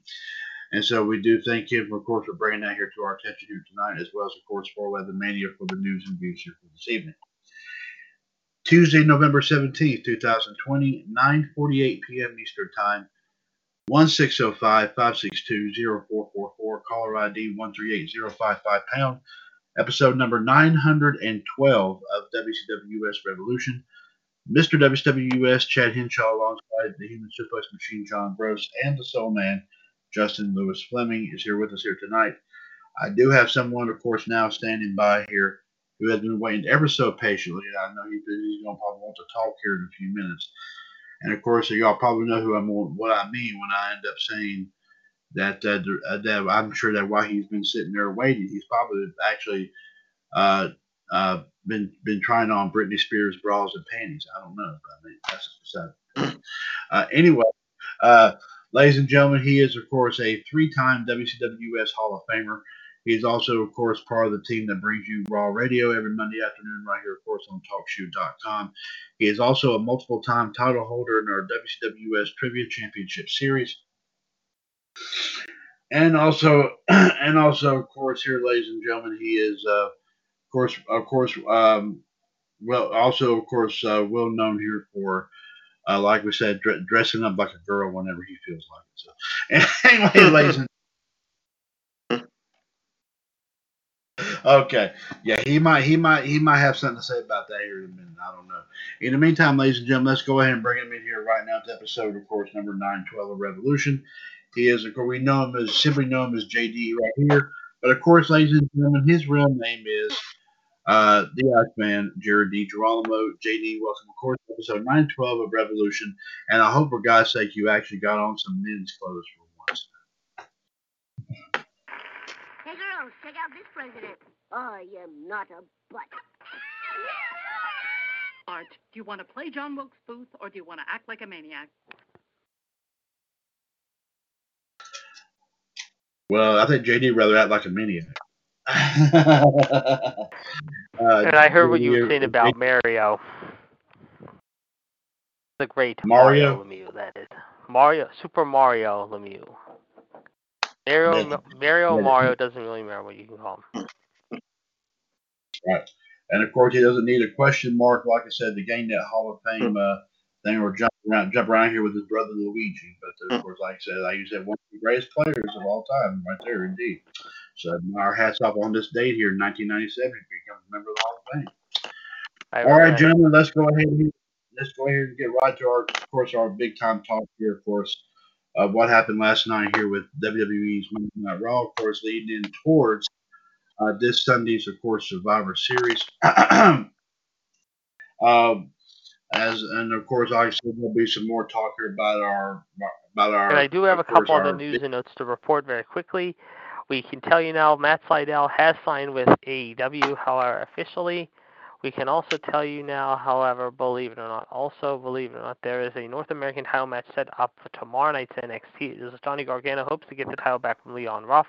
And so we do thank him, of course, for bringing that here to our attention here tonight, as well as, of course, for Weather Mania for the news and views here for this evening. Tuesday, November 17th, 2020, 9.48 p.m. Eastern Time, 1605-562-0444, caller ID 138055 pound, episode number 912 of WCWUS Revolution. Mr. WCWUS, Chad Henshaw, alongside the Human Suplex Machine, John Gross, and the Soul Man, Justin Lewis Fleming is here with us here tonight. I do have someone, of course, now standing by here who has been waiting ever so patiently. and I know he's going to probably want to talk here in a few minutes. And of course, y'all probably know who I'm what I mean when I end up saying that, uh, that I'm sure that while he's been sitting there waiting, he's probably actually uh, uh, been been trying on Britney Spears bras and panties. I don't know, but I mean that's uh, anyway. Uh, Ladies and gentlemen, he is, of course, a three time WCWUS Hall of Famer. He is also, of course, part of the team that brings you Raw Radio every Monday afternoon, right here, of course, on TalkShoe.com. He is also a multiple time title holder in our WCWUS Trivia Championship Series. And also, and also, of course, here, ladies and gentlemen, he is, uh, of course, of course, um, well, also, of course, uh, well known here for uh, like we said, dr- dressing up like a girl whenever he feels like it. So, anyway, ladies and Okay, yeah, he might, he might, he might have something to say about that here in a minute. I don't know. In the meantime, ladies and gentlemen, let's go ahead and bring him in here right now to episode, of course, number nine twelve of Revolution. He is, of course, we know him as simply know him as JD right here. But of course, ladies and gentlemen, his real name is uh, the Iceman, Jared DiGirolamo. JD, welcome, of course, episode 912 of Revolution. And I hope, for God's sake, you actually got on some men's clothes for once. Hey, girls, check out this president. I am not a butt. Art, do you want to play John Wilkes Booth or do you want to act like a maniac? Well, I think JD rather act like a maniac. Uh, and I heard what you were saying about Mario. The great Mario? Mario Lemieux, that is. Mario, Super Mario Lemieux. Mario, Mario Mario doesn't really matter what you can call him. Right. And of course, he doesn't need a question mark, like I said, to gain that Hall of Fame uh, thing or jump around, jump around here with his brother Luigi. But of course, like I said, like you said, one of the greatest players of all time, right there, indeed. So our hats off on this date here in 1997, he becomes a member of the Hall of Fame. all right, gentlemen, let's go ahead and let's go ahead and get right to our, of course, our big time talk here, of course. of what happened last night here with WWE's Monday Night Raw, of course, leading in towards uh, this Sunday's, of course, Survivor Series. um, as and of course, obviously there'll be some more talk here about our about our. And I do have a couple of the news and notes to report very quickly. We can tell you now, Matt Sydal has signed with AEW, however, officially. We can also tell you now, however, believe it or not, also believe it or not, there is a North American title match set up for tomorrow night's NXT. This is Johnny Gargano hopes to get the title back from Leon Ruff.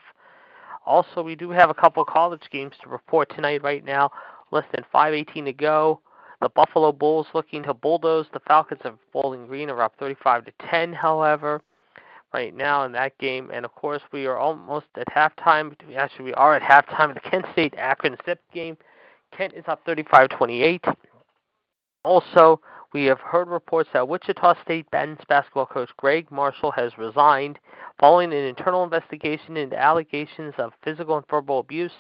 Also, we do have a couple college games to report tonight right now. Less than 5.18 to go. The Buffalo Bulls looking to bulldoze the Falcons of Bowling Green are up 35 to 10, however, right now in that game. And of course, we are almost at halftime. Actually, we are at halftime of the Kent State Akron Zip game. Kent is up 35 28. Also, we have heard reports that Wichita State men's basketball coach Gregg Marshall has resigned following an internal investigation into allegations of physical and verbal abuse.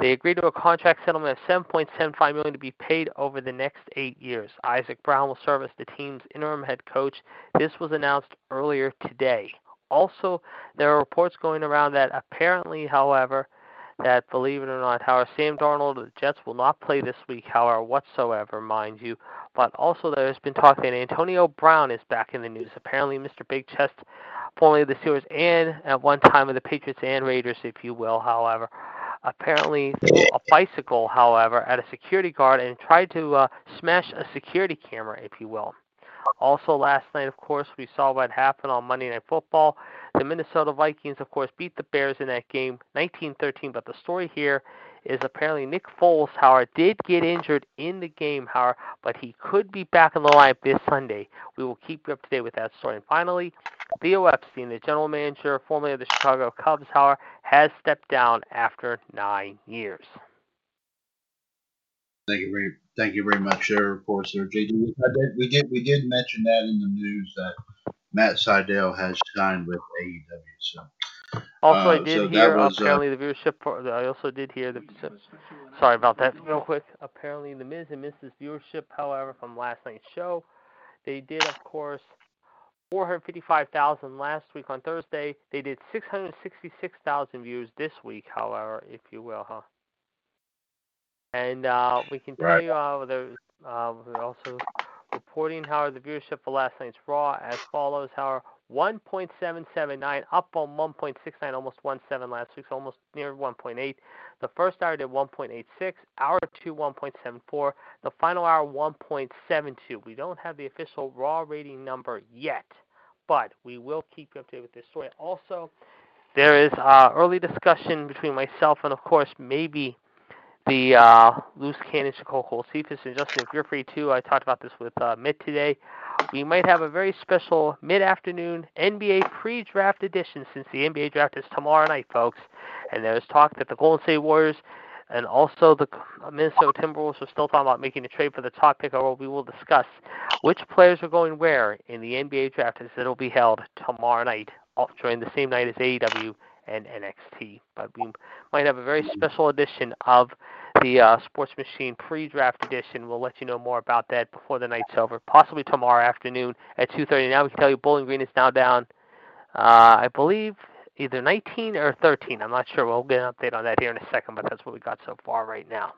They agreed to a contract settlement of 7.75 million to be paid over the next eight years. Isaac Brown will serve as the team's interim head coach. This was announced earlier today. Also, there are reports going around that apparently, however, that believe it or not, however, Sam Darnold of the Jets will not play this week, however, whatsoever, mind you. But also, there's been talk that Antonio Brown is back in the news. Apparently, Mr. Big Chest, formerly of the Steelers and at one time of the Patriots and Raiders, if you will, however, apparently threw a bicycle, however, at a security guard and tried to uh, smash a security camera, if you will. Also, last night, of course, we saw what happened on Monday Night Football. The Minnesota Vikings, of course, beat the Bears in that game 19-13. But the story here is apparently Nick Foles, however, did get injured in the game, however, but he could be back in the lineup this Sunday. We will keep you up to date with that story. And finally, Theo Epstein, the general manager formerly of the Chicago Cubs, however, has stepped down after nine years. Thank you very, thank you very much, sir. Of course, sir. JD, we did, we did mention that in the news that Matt Sydal has signed with AEW. So. Also, uh, I did so hear was, uh, apparently uh, the viewership. I also did hear the. Sorry about that, real quick. Apparently, the Miz and Mrs. viewership, however, from last night's show, they did, of course, 455,000 last week on Thursday. They did 666,000 views this week, however, if you will, huh? And uh, we can tell right. you uh, there's uh, also reporting, however, the viewership for last night's Raw as follows, however, 1.779, up on 1.69, almost 1.7 last week, so almost near 1.8. The first hour did 1.86, hour 2 1.74, the final hour 1.72. We don't have the official Raw rating number yet, but we will keep you updated with this story. Also, there is uh, early discussion between myself and, of course, maybe the uh, loose cannon Shakoko Cephas and Justin, if you're free too, I talked about this with uh, Mitt today. We might have a very special mid-afternoon NBA pre-draft edition since the NBA draft is tomorrow night, folks. And there's talk that the Golden State Warriors and also the Minnesota Timberwolves are still talking about making a trade for the top pick. Or we will discuss which players are going where in the NBA draft as it'll be held tomorrow night uh, during the same night as AEW and NXT. But we might have a very special edition of the uh, Sports Machine pre-draft edition. We'll let you know more about that before the night's over, possibly tomorrow afternoon at 2:30. Now we can tell you Bowling Green is now down, uh, I believe, either 19 or 13. I'm not sure. We'll get an update on that here in a second, but that's what we got so far right now.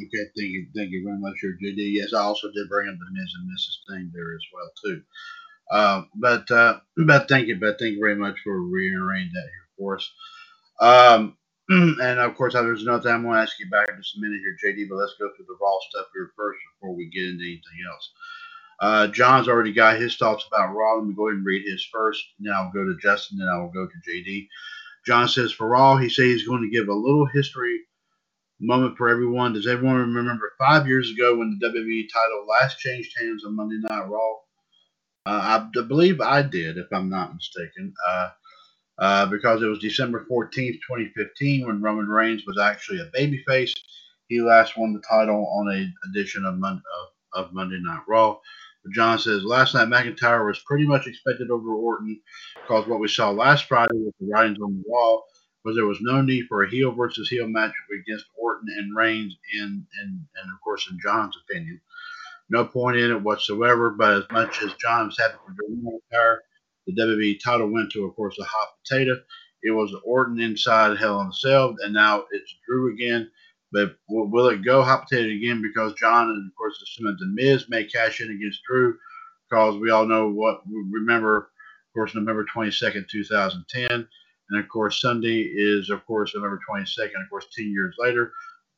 Okay, thank you, thank you very much, your JD. Yes, I also did bring up the Miz and Mrs. thing there as well too. Uh, but uh, but thank you, but thank you very much for reiterating that here for us. Um, and of course, there's another I'm to ask you back in just a minute here, JD. But let's go through the raw stuff here first before we get into anything else. Uh, John's already got his thoughts about Raw. Let me go ahead and read his first. Then I'll go to Justin. Then I will go to JD. John says for Raw, he says he's going to give a little history moment for everyone. Does everyone remember five years ago when the WWE title last changed hands on Monday Night Raw? Uh, I believe I did, if I'm not mistaken. Uh, uh, because it was December 14th, 2015, when Roman Reigns was actually a babyface. He last won the title on a edition of, Mon- of, of Monday Night Raw. But John says last night McIntyre was pretty much expected over Orton because what we saw last Friday with the writings on the wall was there was no need for a heel versus heel match against Orton and Reigns, in, in, and of course, in John's opinion. No point in it whatsoever, but as much as John was happy for McIntyre, the WWE title went to, of course, a hot potato. It was Orton inside Hell in a Cell, and now it's Drew again. But will, it go hot potato again? Because John, and of course, assuming The Miz may cash in against Drew, because we all know what, remember, of course, November 22nd, 2010. And of course, Sunday is, of course, November 22nd, of course, 10 years later.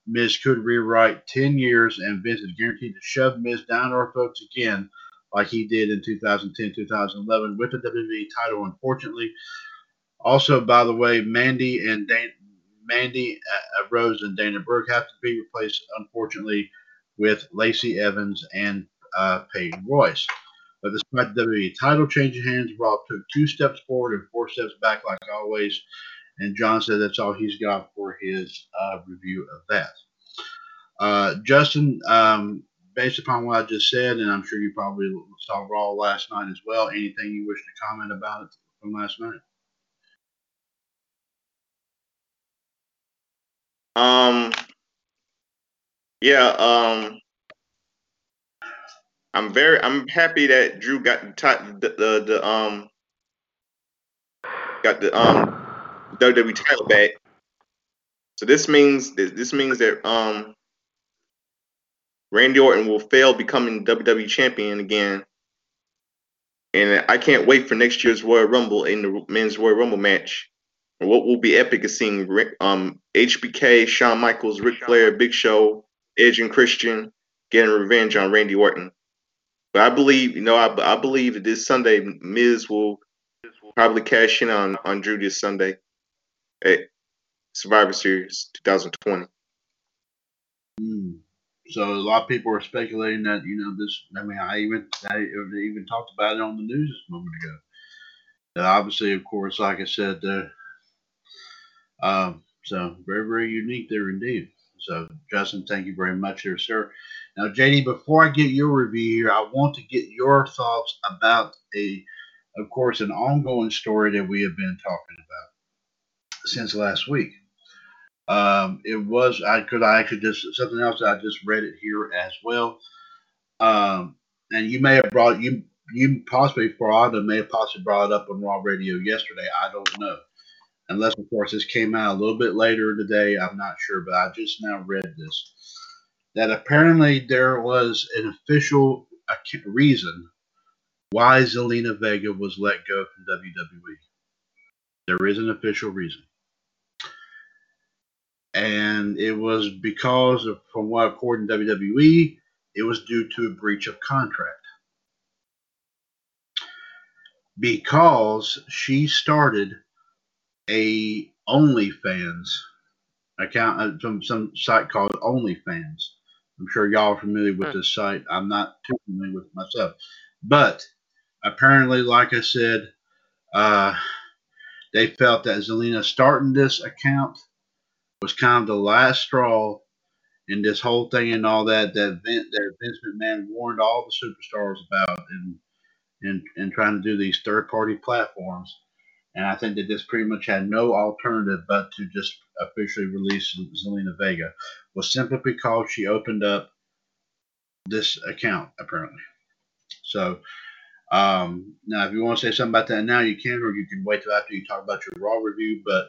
Miz could rewrite 10 years, and Vince is guaranteed to shove Miz down our throats again, like he did in 2010 2011 with the WWE title, unfortunately. Also, by the way, Mandy and Dan- Mandy uh, Rose and Dana Brooke have to be replaced, unfortunately, with Lacey Evans and uh, Peyton Royce. But despite the WWE title changing hands, Rob took two steps forward and four steps back, like always. And John said that's all he's got for his uh, review of that. Uh, Justin, um, based upon what I just said, and I'm sure you probably saw Raw last night as well, anything you wish to comment about it from last night? Um, yeah, um, I'm very, I'm happy that Drew got the, ti- the, the, the um, got the um WWE title back. So this means this means that um Randy Orton will fail becoming WWE champion again. And I can't wait for next year's Royal Rumble in the men's Royal Rumble match. And what will be epic is seeing um, HBK, Shawn Michaels, Ric Flair, Big Show, Edge, and Christian getting revenge on Randy Orton. But I believe, you know, I, I believe that this Sunday Miz will probably cash in on on Drew this Sunday at Survivor Series 2020. Hmm. So a lot of people are speculating that you know this. I mean, I even I even talked about it on the news a moment ago. That obviously, of course, like I said, uh, um, so very very unique there indeed. So Justin, thank you very much there, sir. Now, JD, before I get your review here, I want to get your thoughts about a, of course, an ongoing story that we have been talking about since last week. Um, it was I could I actually just something else I just read it here as well. Um, and you may have brought you you possibly Farada may have possibly brought it up on Raw Radio yesterday. I don't know, unless of course this came out a little bit later today. I'm not sure, but I just now read this that apparently there was an official reason why Zelina Vega was let go from WWE. There is an official reason and it was because of, from what according to WWE, it was due to a breach of contract. Because she started a OnlyFans account, from some some site called OnlyFans. I'm sure y'all are familiar with this site. I'm not too familiar with it myself, but apparently, like I said, uh, they felt that Zelina starting this account was kind of the last straw in this whole thing and all that that Vince, that Vince McMahon warned all the superstars about and and and trying to do these third party platforms. And I think that this pretty much had no alternative but to just officially release Zelina Vega was simply because she opened up this account apparently. So um, now, if you want to say something about that now, you can, or you can wait till after you talk about your Raw review. But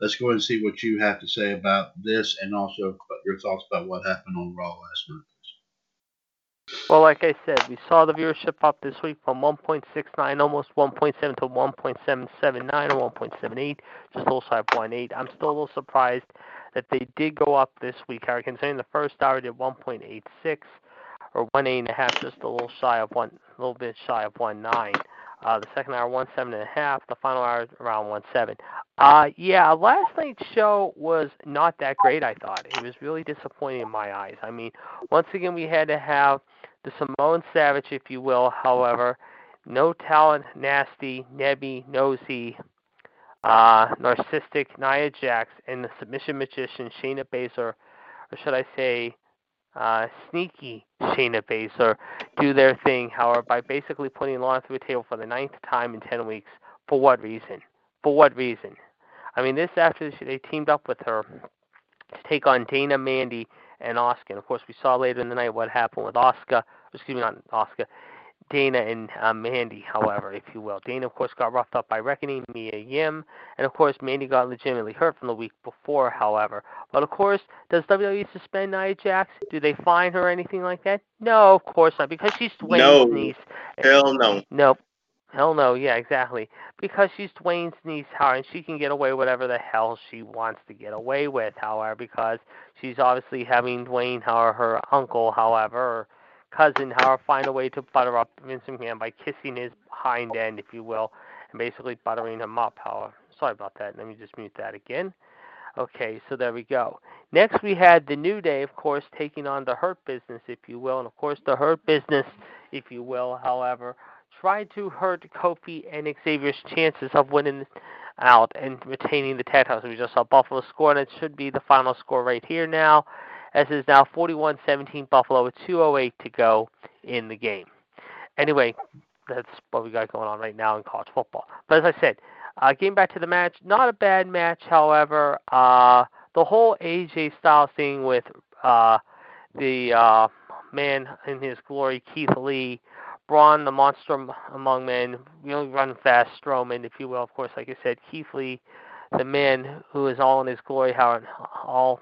let's go and see what you have to say about this and also your thoughts about what happened on Raw last night. Well, like I said, we saw the viewership up this week from 1.69, almost 1.7 to 1.779 or 1.78, just a little shy of 1.8. I'm still a little surprised that they did go up this week, Harry, considering the first hour did 1.86 or 1.8 and a half, just a little shy of one, a little bit shy of 1.9. Uh, the second hour, one seven and a half. The final hour, around one seven. Uh, yeah, last night's show was not that great. I thought it was really disappointing in my eyes. I mean, once again, we had to have the Samoan Savage, if you will. However, no talent, nasty, Nebby, nosy, uh, narcissistic Nia Jax and the submission magician Shayna Baszler, or should I say, uh, sneaky Shayna Baszler, do their thing, however, by basically putting Lana through a table for the ninth time in 10 weeks. For what reason? For what reason? I mean, this after they teamed up with her to take on Dana, Mandy, and Oscar. And of course, we saw later in the night what happened with Oscar. Excuse me, not Asuka. Dana and uh, Mandy, however, if you will. Dana, of course, got roughed up by Reckoning, Mia Yim, and of course, Mandy got legitimately hurt from the week before, however. But of course, does WWE suspend Nia Jax? Do they fine her or anything like that? No, of course not, because she's Dwayne's No. niece. Hell no. Nope. Hell no, yeah, exactly. Because she's Dwayne's niece, however, and she can get away whatever the hell she wants to get away with, however, because she's obviously having Dwayne, however, her uncle, however, cousin, however, find a way to butter up Vince McMahon by kissing his hind end, if you will, and basically buttering him up, however. Sorry about that. Let me just mute that again. Okay, so there we go. Next, we had the New Day, of course, taking on the Hurt Business, if you will, and of course, the Hurt Business, if you will, however, tried to hurt Kofi and Xavier's chances of winning out and retaining the tag titles. We just saw Buffalo score, and it should be the final score right here now, as it is now 41-17 Buffalo with 2:08 to go in the game. Anyway, that's what we got going on right now in college football. But as I said, uh, getting back to the match, not a bad match. However, uh, the whole AJ Styles thing with uh, the uh, man in his glory, Keith Lee, Braun, the monster among men, really run fast, Strowman, if you will. Of course, like I said, Keith Lee, the man who is all in his glory, how all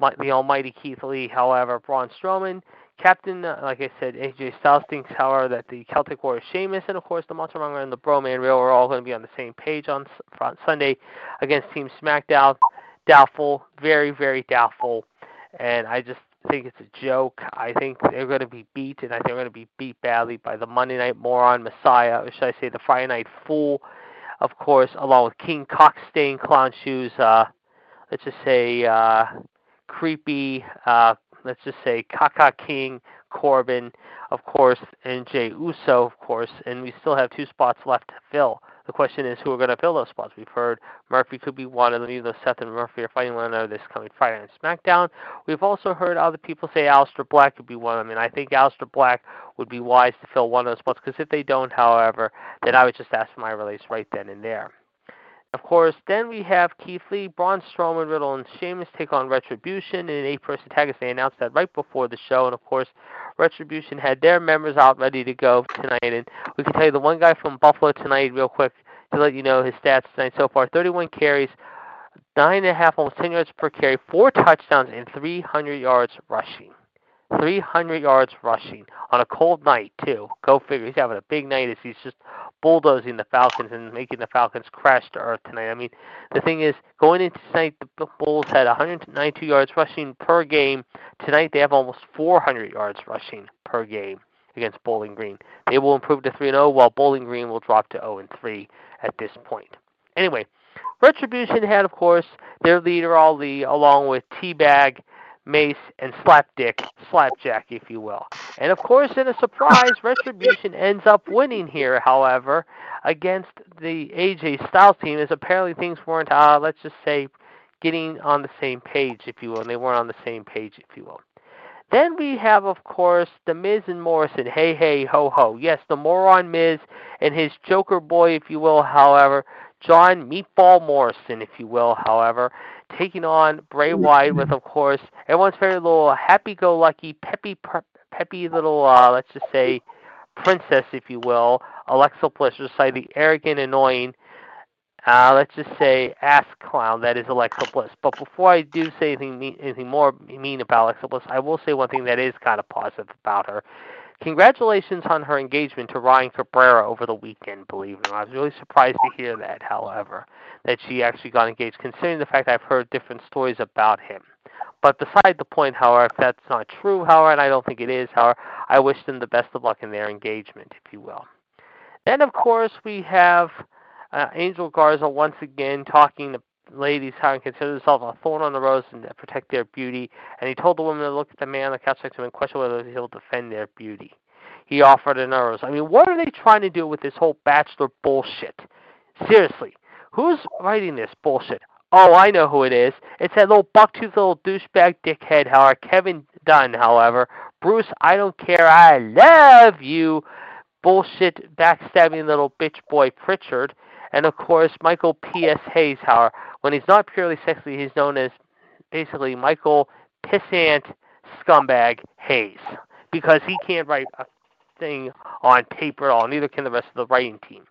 the almighty Keith Lee. However, Braun Strowman, Captain, uh, like I said, AJ Styles thinks, however, that the Celtic Warrior Sheamus and of course the Monster Monger and the Broman Real are all going to be on the same page on Sunday against Team SmackDown. Doubtful, very, very doubtful, and I just think it's a joke. I think they're going to be beat, and I think they're going to be beat badly by the Monday Night Moron Messiah, or should I say the Friday Night Fool, of course, along with King Cockstain Clown Shoes. Uh, let's just say uh, creepy. Uh, let's just say Kaka King Corbin, of course, and Jey Uso, of course, and we still have two spots left to fill. The question is who are going to fill those spots. We've heard Murphy could be one of them, even though Seth and Murphy are fighting one another this coming Friday on SmackDown. We've also heard other people say Aleister Black could be one of them, and I think Aleister Black would be wise to fill one of those spots, because if they don't, however, then I would just ask for my release right then and there. Of course, then we have Keith Lee, Braun Strowman, Riddle, and Sheamus take on Retribution in an eight-person tag. as They announced that right before the show, and of course, Retribution had their members out ready to go tonight. And we can tell you the one guy from Buffalo tonight, real quick, to let you know his stats tonight so far: 31 carries, nine and a half, almost 10 yards per carry, four touchdowns, and 300 yards rushing. 300 yards rushing on a cold night too. Go figure. He's having a big night as he's just bulldozing the Falcons and making the Falcons crash to earth tonight. I mean, the thing is, going into tonight, the Bulls had 192 yards rushing per game. Tonight they have almost 400 yards rushing per game against Bowling Green. They will improve to 3 0, while Bowling Green will drop to 0 3 at this point. Anyway, Retribution had, of course, their leader Ali, along with Teabag, Mace, and Slapdick, Slapjack, if you will. And of course, in a surprise, Retribution ends up winning here, however, against the AJ Styles team, as apparently things weren't, uh, let's just say, getting on the same page, if you will. And they weren't on the same page, if you will. Then we have, of course, the Miz and Morrison. Hey, hey, ho, ho. Yes, the moron Miz and his Joker boy, if you will, however, John Meatball Morrison, if you will, however, taking on Bray Wyatt with, of course, everyone's very little happy-go-lucky, peppy, peppy little, uh, let's just say, princess, if you will, Alexa Bliss, just like the arrogant, annoying, uh, let's just say ass clown that is Alexa Bliss. But before I do say anything mean, anything more mean about Alexa Bliss, I will say one thing that is kind of positive about her. Congratulations on her engagement to Ryan Cabrera over the weekend, believe not. I was really surprised to hear that, however, that she actually got engaged, considering the fact I've heard different stories about him. But beside the point, however, if that's not true, however, and I don't think it is, however, I wish them the best of luck in their engagement, if you will. Then, of course, we have uh, Angel Garza once again talking ladies how to consider themselves a thorn on the rose and protect their beauty. And he told the woman to look at the man on the couch next to him and question whether he'll defend their beauty. He offered an rose. I mean, what are they trying to do with this whole bachelor bullshit? Seriously, Who's writing this bullshit? Oh, I know who it is. It's that little bucktooth little douchebag dickhead, however, Kevin Dunn, however. Bruce, I don't care. I love you. Bullshit, backstabbing little bitch boy Prichard. And of course, Michael P.S. Hayes, however. When he's not purely sexy, he's known as basically Michael Pissant Scumbag Hayes. Because he can't write a thing on paper at all. Neither can the rest of the writing team.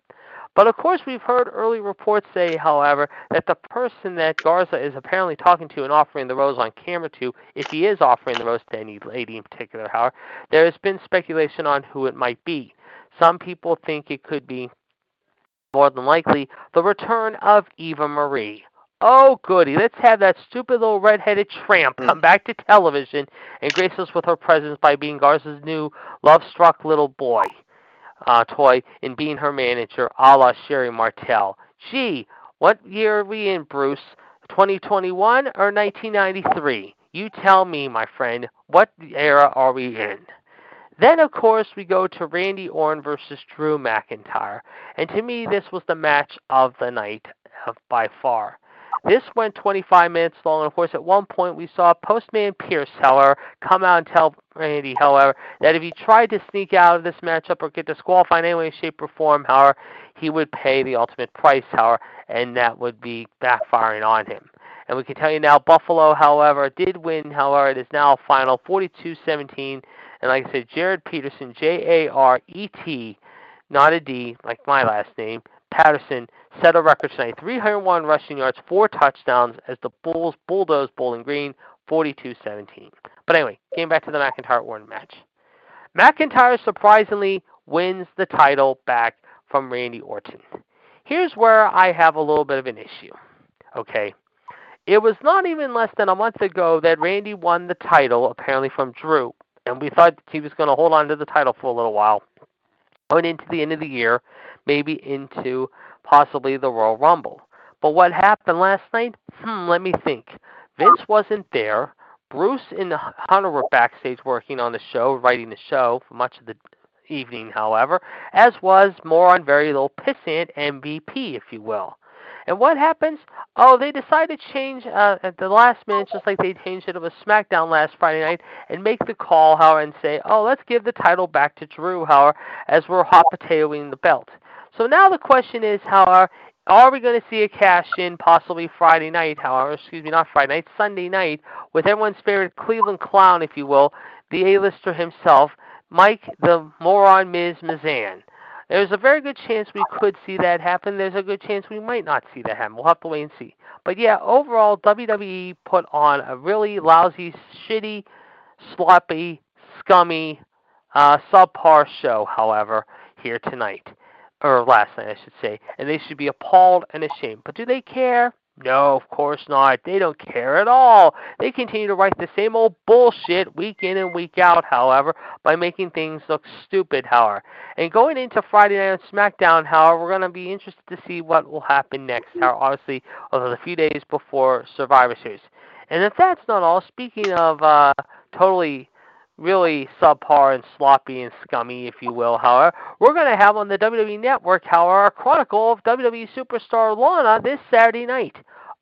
But of course, we've heard early reports say, however, that the person that Garza is apparently talking to and offering the rose on camera to, if he is offering the rose to any lady in particular, however, there has been speculation on who it might be. Some people think it could be, more than likely, the return of Eva Marie. Oh, goody. Let's have that stupid little red-headed tramp come back to television and grace us with her presence by being Garza's new love-struck little boy uh, toy and being her manager, a la Sherri Martel. Gee, what year are we in, Bruce? 2021 or 1993? You tell me, my friend, what era are we in? Then, of course, we go to Randy Orton versus Drew McIntyre. And to me, this was the match of the night by far. This went 25 minutes long. And of course, at one point, we saw Postman Pearce, however, come out and tell Randy, however, that if he tried to sneak out of this matchup or get disqualified in any way, shape, or form, however, he would pay the ultimate price, however, and that would be backfiring on him. And we can tell you now, Buffalo, however, did win. However, it is now final 42 17. And like I said, Jaret Peterson, J A R E T, not a D, like my last name, Patterson, set a record tonight 301 rushing yards, four touchdowns as the Bulls bulldoze Bowling Green 42 17. But anyway, getting back to the McIntyre Orton match. McIntyre surprisingly wins the title back from Randy Orton. Here's where I have a little bit of an issue. Okay. It was not even less than a month ago that Randy won the title, apparently from Drew, and we thought he was going to hold on to the title for a little while, going into the end of the year, maybe into possibly the Royal Rumble. But what happened last night? Hmm, let me think. Vince wasn't there. Bruce and Hunter were backstage working on the show, writing the show for much of the evening, however, as was more on very little pissant MVP, if you will. And what happens? Oh, they decide to change uh, at the last minute, just like they changed it of a SmackDown last Friday night, and make the call, however, and say, oh, let's give the title back to Drew, however, as we're hot potatoing the belt. So now the question is, how are are we going to see a cash in possibly Friday night, however, excuse me, not Friday night, Sunday night, with everyone's favorite Cleveland clown, if you will, the A-lister himself, Mike the moron Miz Mazan. There's a very good chance we could see that happen. There's a good chance we might not see that happen. We'll have to wait and see. But yeah, overall, WWE put on a really lousy, shitty, sloppy, scummy, uh, subpar show, however, here tonight. Or last night, I should say. And they should be appalled and ashamed. But do they care? No, of course not. They don't care at all. They continue to write the same old bullshit week in and week out, however, by making things look stupid, however. And going into Friday Night on SmackDown, however, we're going to be interested to see what will happen next, however, obviously, a few days before Survivor Series. And if that's not all, speaking of uh, totally really subpar and sloppy and scummy, if you will. However, we're going to have on the WWE Network, however, a chronicle of WWE superstar Lana this Saturday night.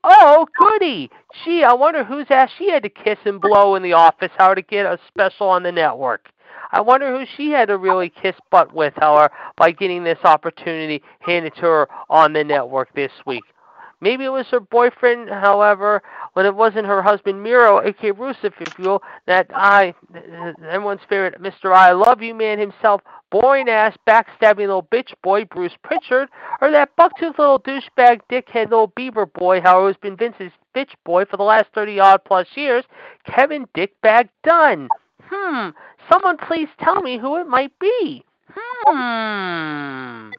Oh, goody! Gee, I wonder whose ass she had to kiss and blow in the office, how to get a special on the network. I wonder who she had to really kiss butt with, however, by getting this opportunity handed to her on the network this week. Maybe it was her boyfriend, however, when it wasn't her husband Miro, aka Rusev, if you will, that I, everyone's favorite Mr. I Love You man himself, boring ass, backstabbing little bitch boy Bruce Prichard, or that bucktooth little douchebag dickhead little beaver boy, however, who's been Vince's bitch boy for the last 30 odd plus years, Kevin Dickbag Dunn. Hmm, someone please tell me who it might be. Hmm.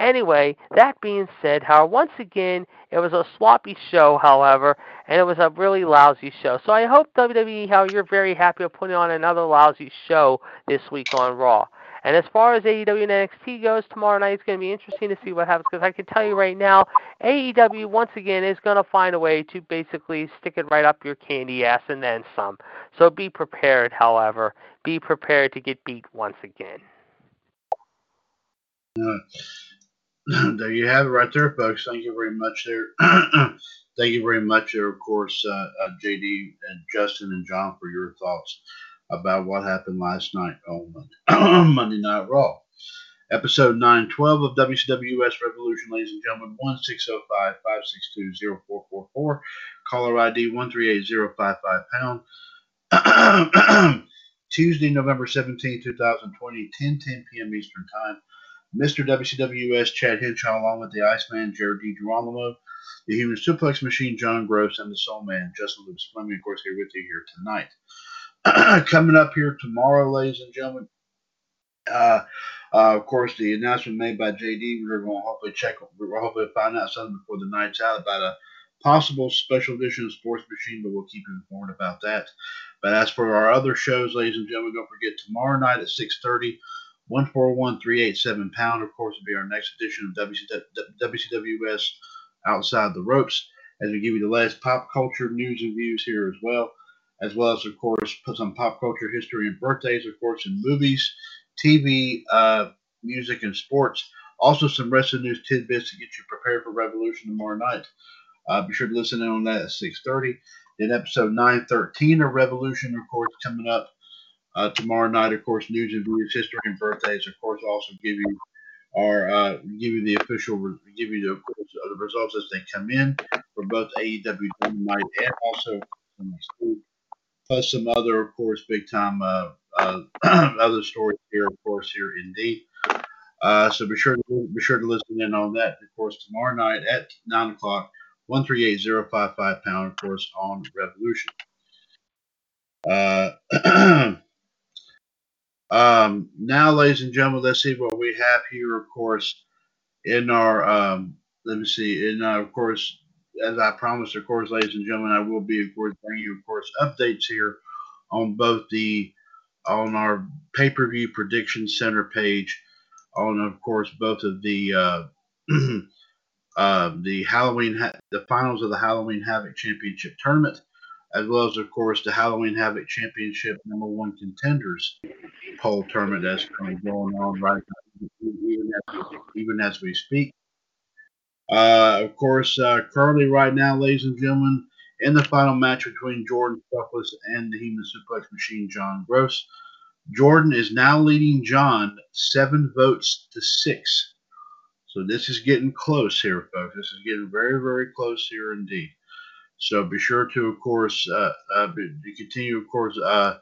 Anyway, that being said, how once again, it was a sloppy show, however, and it was a really lousy show. So I hope WWE, how you're very happy with putting on another lousy show this week on Raw. And as far as AEW and NXT goes, tomorrow night it's going to be interesting to see what happens because I can tell you right now, AEW once again is going to find a way to basically stick it right up your candy ass and then some. So be prepared, however. Be prepared to get beat once again. Uh, there you have it right there, folks. Thank you very much there. Thank you very much there, of course, uh, uh, JD and Justin and John for your thoughts about what happened last night on Monday, Night Raw. Episode 912 of WCWS Revolution, ladies and gentlemen, 1605 562 0444. Caller ID 138055 pound. Tuesday, November 17, 2020, 10 10 p.m. Eastern Time. Mr. WCWS Chad Henshaw, along with the Iceman Jared DiGirolamo, the Human Suplex Machine John Gross, and the Soul Man Justin Lewis Fleming, of course, here with you here tonight. Coming up here tomorrow, ladies and gentlemen, uh, uh, of course, the announcement made by JD, we're going to hopefully check, we're hopefully find out something before the night's out about a possible special edition of Sports Machine, but we'll keep you informed about that. But as for our other shows, ladies and gentlemen, don't forget tomorrow night at 6:30, 141387 pound, of course, will be our next edition of WCWS Outside the Ropes, as we give you the latest pop culture news and views here as well, as well as, of course, put some pop culture history and birthdays, of course, in movies, TV, uh, music, and sports. Also, some wrestling news tidbits to get you prepared for Revolution tomorrow night. Uh, be sure to listen in on that at 6:30. Then episode 913 of Revolution, of course, coming up uh, tomorrow night. Of course, news and views, history and birthdays. Of course, also give you our uh, give you the official give you the, of course, uh, the results as they come in for both AEW Dynamite and also plus some other, of course, big time uh, uh, other stories here, of course, here indeed. Uh, so be sure to be sure to listen in on that, of course, tomorrow night at nine o'clock 138055 pound, of course, on Revolution. Uh, um, now, ladies and gentlemen, let's see what we have here, of course, in our, um, let me see, in, uh, of course, as I promised, of course, ladies and gentlemen, I will be, of course, bringing you, of course, updates here on both the, on our pay-per-view prediction center page, on, of course, both of the, uh, uh, the Halloween, ha- the finals of the Halloween Havoc Championship tournament, as well as, of course, the Halloween Havoc Championship number one contenders poll tournament that's going on right now, even as, even as we speak. Uh, of course, uh, currently, right now, ladies and gentlemen, in the final match between Jordan Stockless and the Human Suplex Machine, John Gross, Jordan is now leading John seven votes to six. So this is getting close here, folks. This is getting very, very close here indeed. So be sure to, of course, uh, uh, be, continue, of course, uh,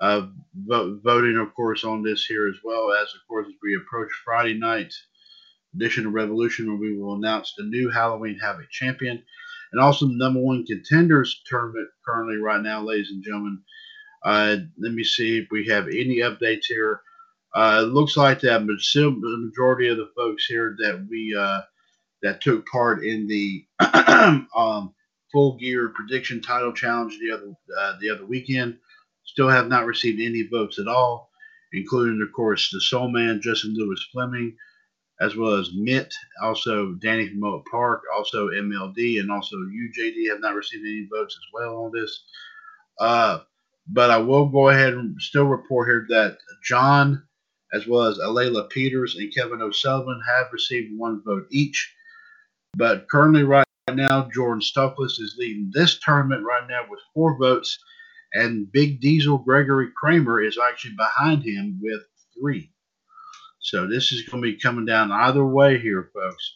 uh, vote, voting, of course, on this here as well as, of course, as we approach Friday night edition of Revolution, where we will announce the new Halloween Havoc champion and also the number one contenders tournament currently right now, ladies and gentlemen. Uh, let me see if we have any updates here. Uh, it looks like that, but the majority of the folks here that we that took part in the um, full gear prediction title challenge the other uh, the other weekend still have not received any votes at all, including of course the Soul Man Justin Lewis Fleming, as well as Mitt, also Danny from Oak Park, also MLD, and also UJD have not received any votes as well on this. Uh, but I will go ahead and still report here that John as well as Alayla Peters and Kevin O'Sullivan have received one vote each. But currently, right now, Jordan Stockless is leading this tournament right now with four votes, and Big Diesel Gregory Kramer is actually behind him with three. So this is going to be coming down either way here, folks.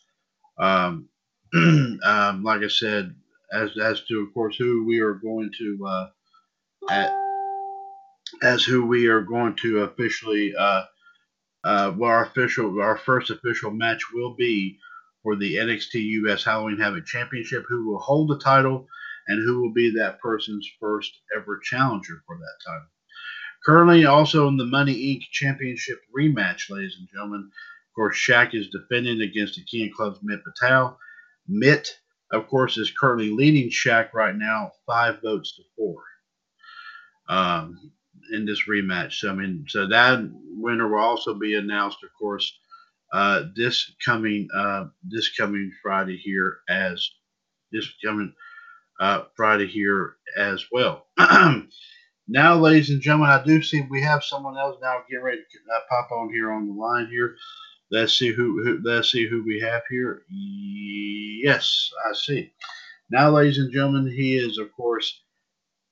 Um, um, like I said, as as to of course who we are going to uh, at, as who we are going to officially uh, uh, well, our official, our first official match will be for the NXT US Halloween Havoc Championship. Who will hold the title, and who will be that person's first ever challenger for that title? Currently, also in the Money Inc. Championship rematch, ladies and gentlemen. Of course, Shaq is defending against the King of Clubs Mitt Patel. Mitt, of course, is currently leading Shaq right now, five votes to four. Um, in this rematch. So I mean, so that winner will also be announced, of course, uh, this coming uh, this coming Friday here as this coming uh, Friday here as well. now, ladies and gentlemen, I do see we have someone else now getting ready to uh, pop on here on the line here. Let's see who, who let's see who we have here. Yes, I see. Now, ladies and gentlemen, he is of course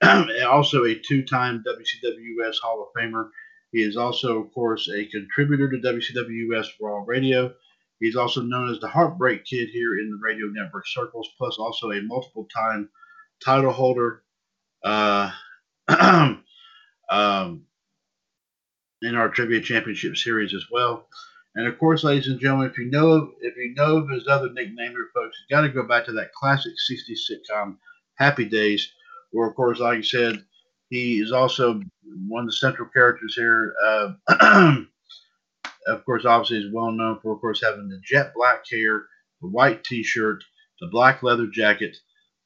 also a two-time WCWS Hall of Famer. He is also, of course, a contributor to WCWS Raw Radio. He's also known as the Heartbreak Kid here in the radio network circles, plus also a multiple-time title holder uh, um, in our Trivia Championship Series as well. And of course, ladies and gentlemen, if you know of, if you know of his other nickname here, folks, you got to go back to that classic '60s sitcom Happy Days, where of course, like I said, he is also one of the central characters here. Uh, of course, obviously, is well known for, of course, having the jet black hair, the white T-shirt, the black leather jacket,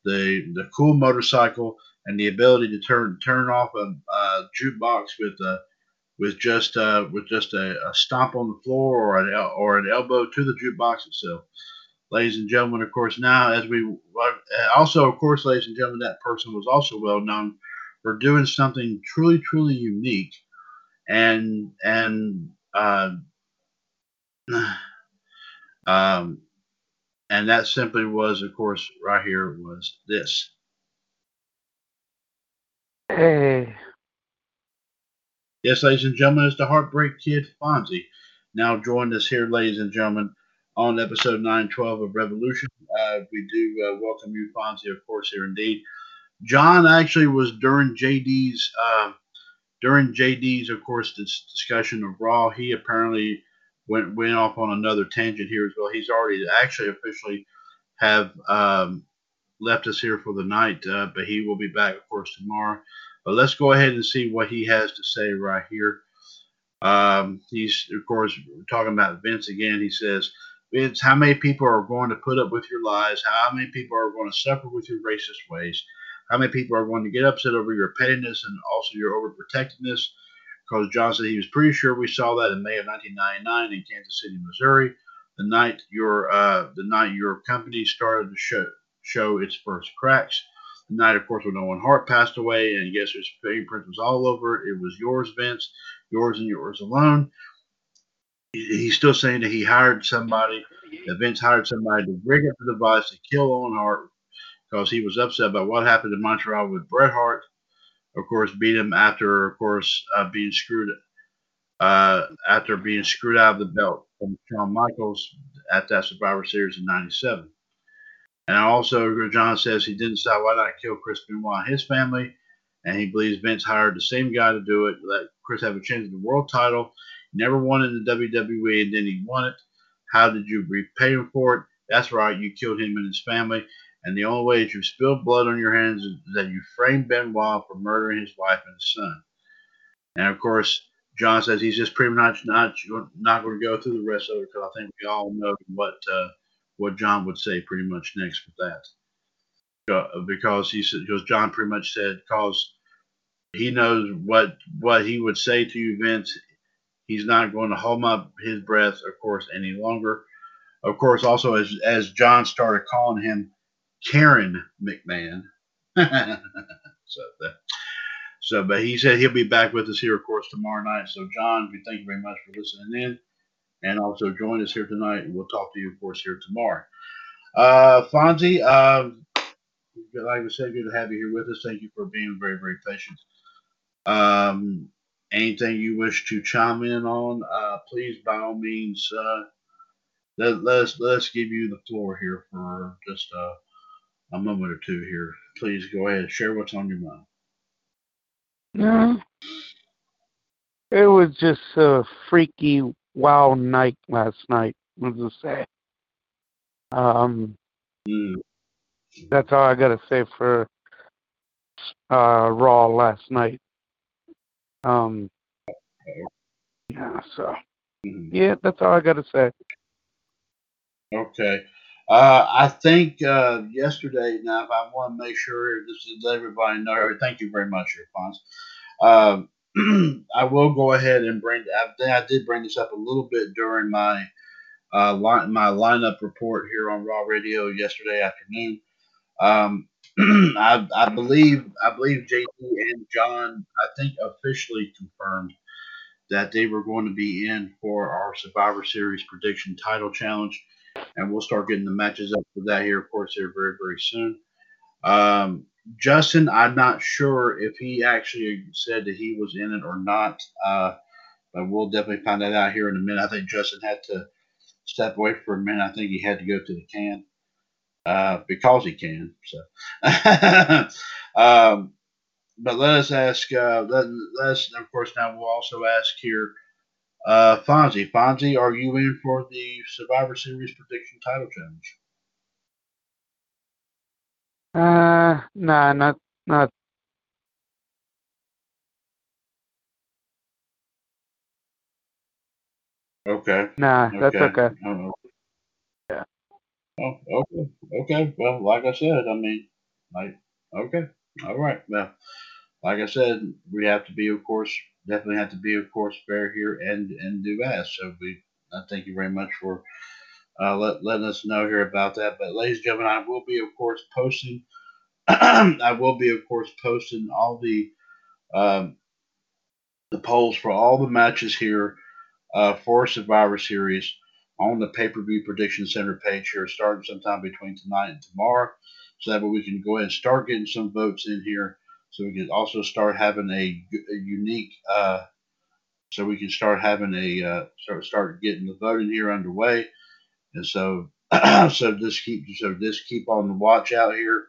the the cool motorcycle, and the ability to turn turn off a, a jukebox with a with just uh, with just a, a, stomp on the floor or an or an elbow to the jukebox itself. Ladies and gentlemen, of course, now as we also, of course, ladies and gentlemen, that person was also well known for doing something truly, truly unique, and and uh, um, and that simply was, of course, right here was this. Hey. Yes, ladies and gentlemen, it's the Heartbreak Kid Fonzie. Now joined us here, ladies and gentlemen, on episode 912 of Revolution. Uh, we do uh, welcome you, Fonzie, of course, here indeed. John actually was during JD's, uh, during JD's, of course, this discussion of Raw. He apparently went went off on another tangent here as well. He's already actually officially have um, left us here for the night, uh, but he will be back, of course, tomorrow. But let's go ahead and see what he has to say right here. Um, he's, of course, talking about Vince again. He says, Vince, how many people are going to put up with your lies? How many people are going to suffer with your racist ways? How many people are going to get upset over your pettiness and also your overprotectiveness? Because John said he was pretty sure we saw that in May of 1999 in Kansas City, Missouri, the night your uh, the night your company started to show show its first cracks The night, of course, when Owen Hart passed away, and yes, his fingerprint was all over it. It was yours, Vince, yours and yours alone. He's still saying that he hired somebody, that Vince hired somebody to rig up the device to kill Owen Hart because he was upset about what happened in Montreal with Bret Hart. Of course, beat him after, of course, uh, being screwed uh, after being screwed out of the belt from Shawn Michaels at that Survivor Series in '97. And also, John says he didn't decide why not kill Chris Benoit and his family. And he believes Vince hired the same guy to do it, let Chris have a chance at the world title. He never won in the WWE, and then he won it. How did you repay him for it? That's right, you killed him and his family. And the only way that you've spilled blood on your hands is that you framed Benoit for murdering his wife and his son. And of course, John says he's just pretty much not not going to go through the rest of it because I think we all know what uh, what John would say pretty much next with that. Uh, because he said, because John pretty much said, because he knows what what he would say to you, Vince. He's not going to hold up his breath, of course, any longer. Of course, also as as John started calling him Karen McMahon. so that, so, but he said he'll be back with us here, of course, tomorrow night. So, John, we thank you very much for listening in and also join us here tonight. We'll talk to you, of course, here tomorrow. Uh, Fonzie, uh, like I said, good to have you here with us. Thank you for being very, very patient. Um, anything you wish to chime in on, uh, please, by all means, uh, let, let's let's give you the floor here for just uh, a moment or two here. Please go ahead, share what's on your mind. Yeah, it was just a freaky wild night last night. Was to say. Um, mm. that's all I got to say for uh, Raw last night. Um, yeah, so mm-hmm. yeah, that's all I got to say. Okay. Uh, I think uh, yesterday. Now, if I want to make sure this is everybody know. Thank you very much, Alphonse. Um, I will go ahead and bring. I, I did bring this up a little bit during my uh, line, my lineup report here on Raw Radio yesterday afternoon. Um, I, I believe I believe JD and John I think officially confirmed that they were going to be in for our Survivor Series prediction title challenge, and we'll start getting the matches up for that here, of course, here very very soon. Um, Justin, I'm not sure if he actually said that he was in it or not, uh, but we'll definitely find that out here in a minute. I think Justin had to step away for a minute. I think he had to go to the can uh, because he can. So, um, but let us ask. Uh, let, us, of course, now we'll also ask here. Uh, Fonzie, Fonzie, are you in for the Survivor Series prediction title challenge? Uh, nah, not not. Okay. Nah, that's Okay. okay. Yeah. oh, okay. Okay. Well, like I said, I mean, like, okay. All right. Well, like I said, we have to be, of course, definitely have to be, of course, fair here and and do as. So we, I thank you very much for uh, let, letting us know here about that. But, ladies and gentlemen, I will be, of course, posting. I will be, of course, posting all the um, the polls for all the matches here uh, for Survivor Series on the pay per view prediction center page here, starting sometime between tonight and tomorrow. So that way we can go ahead and start getting some votes in here. So we can also start having a, a unique, uh, so we can start having a, uh, start, start getting the voting here underway. And so, so just keep, so just keep on the watch out here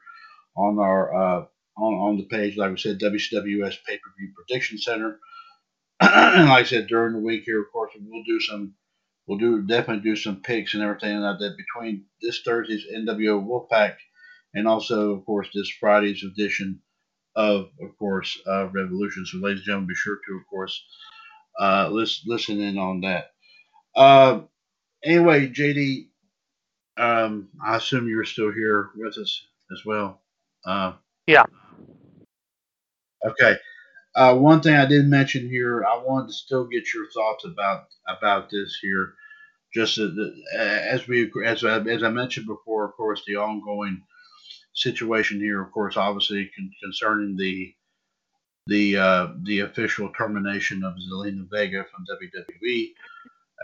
on our, uh, on, on the page, like we said, WCWS pay per view prediction center. and like I said, during the week here, of course, we'll do some, we'll do definitely do some picks and everything like that between this Thursday's NWO Wolfpack and also, of course, this Friday's edition of, of course, uh, Revolution. So, ladies and gentlemen, be sure to, of course, uh, listen, listen in on that. Uh, anyway, JD, um, I assume you're still here with us as well. Uh, Yeah. Okay. Uh, one thing I did mention here, I wanted to still get your thoughts about about this here. Just as, as we as I, as I mentioned before, of course, the ongoing situation here, of course, obviously con- concerning the the uh, the official termination of Zelina Vega from WWE.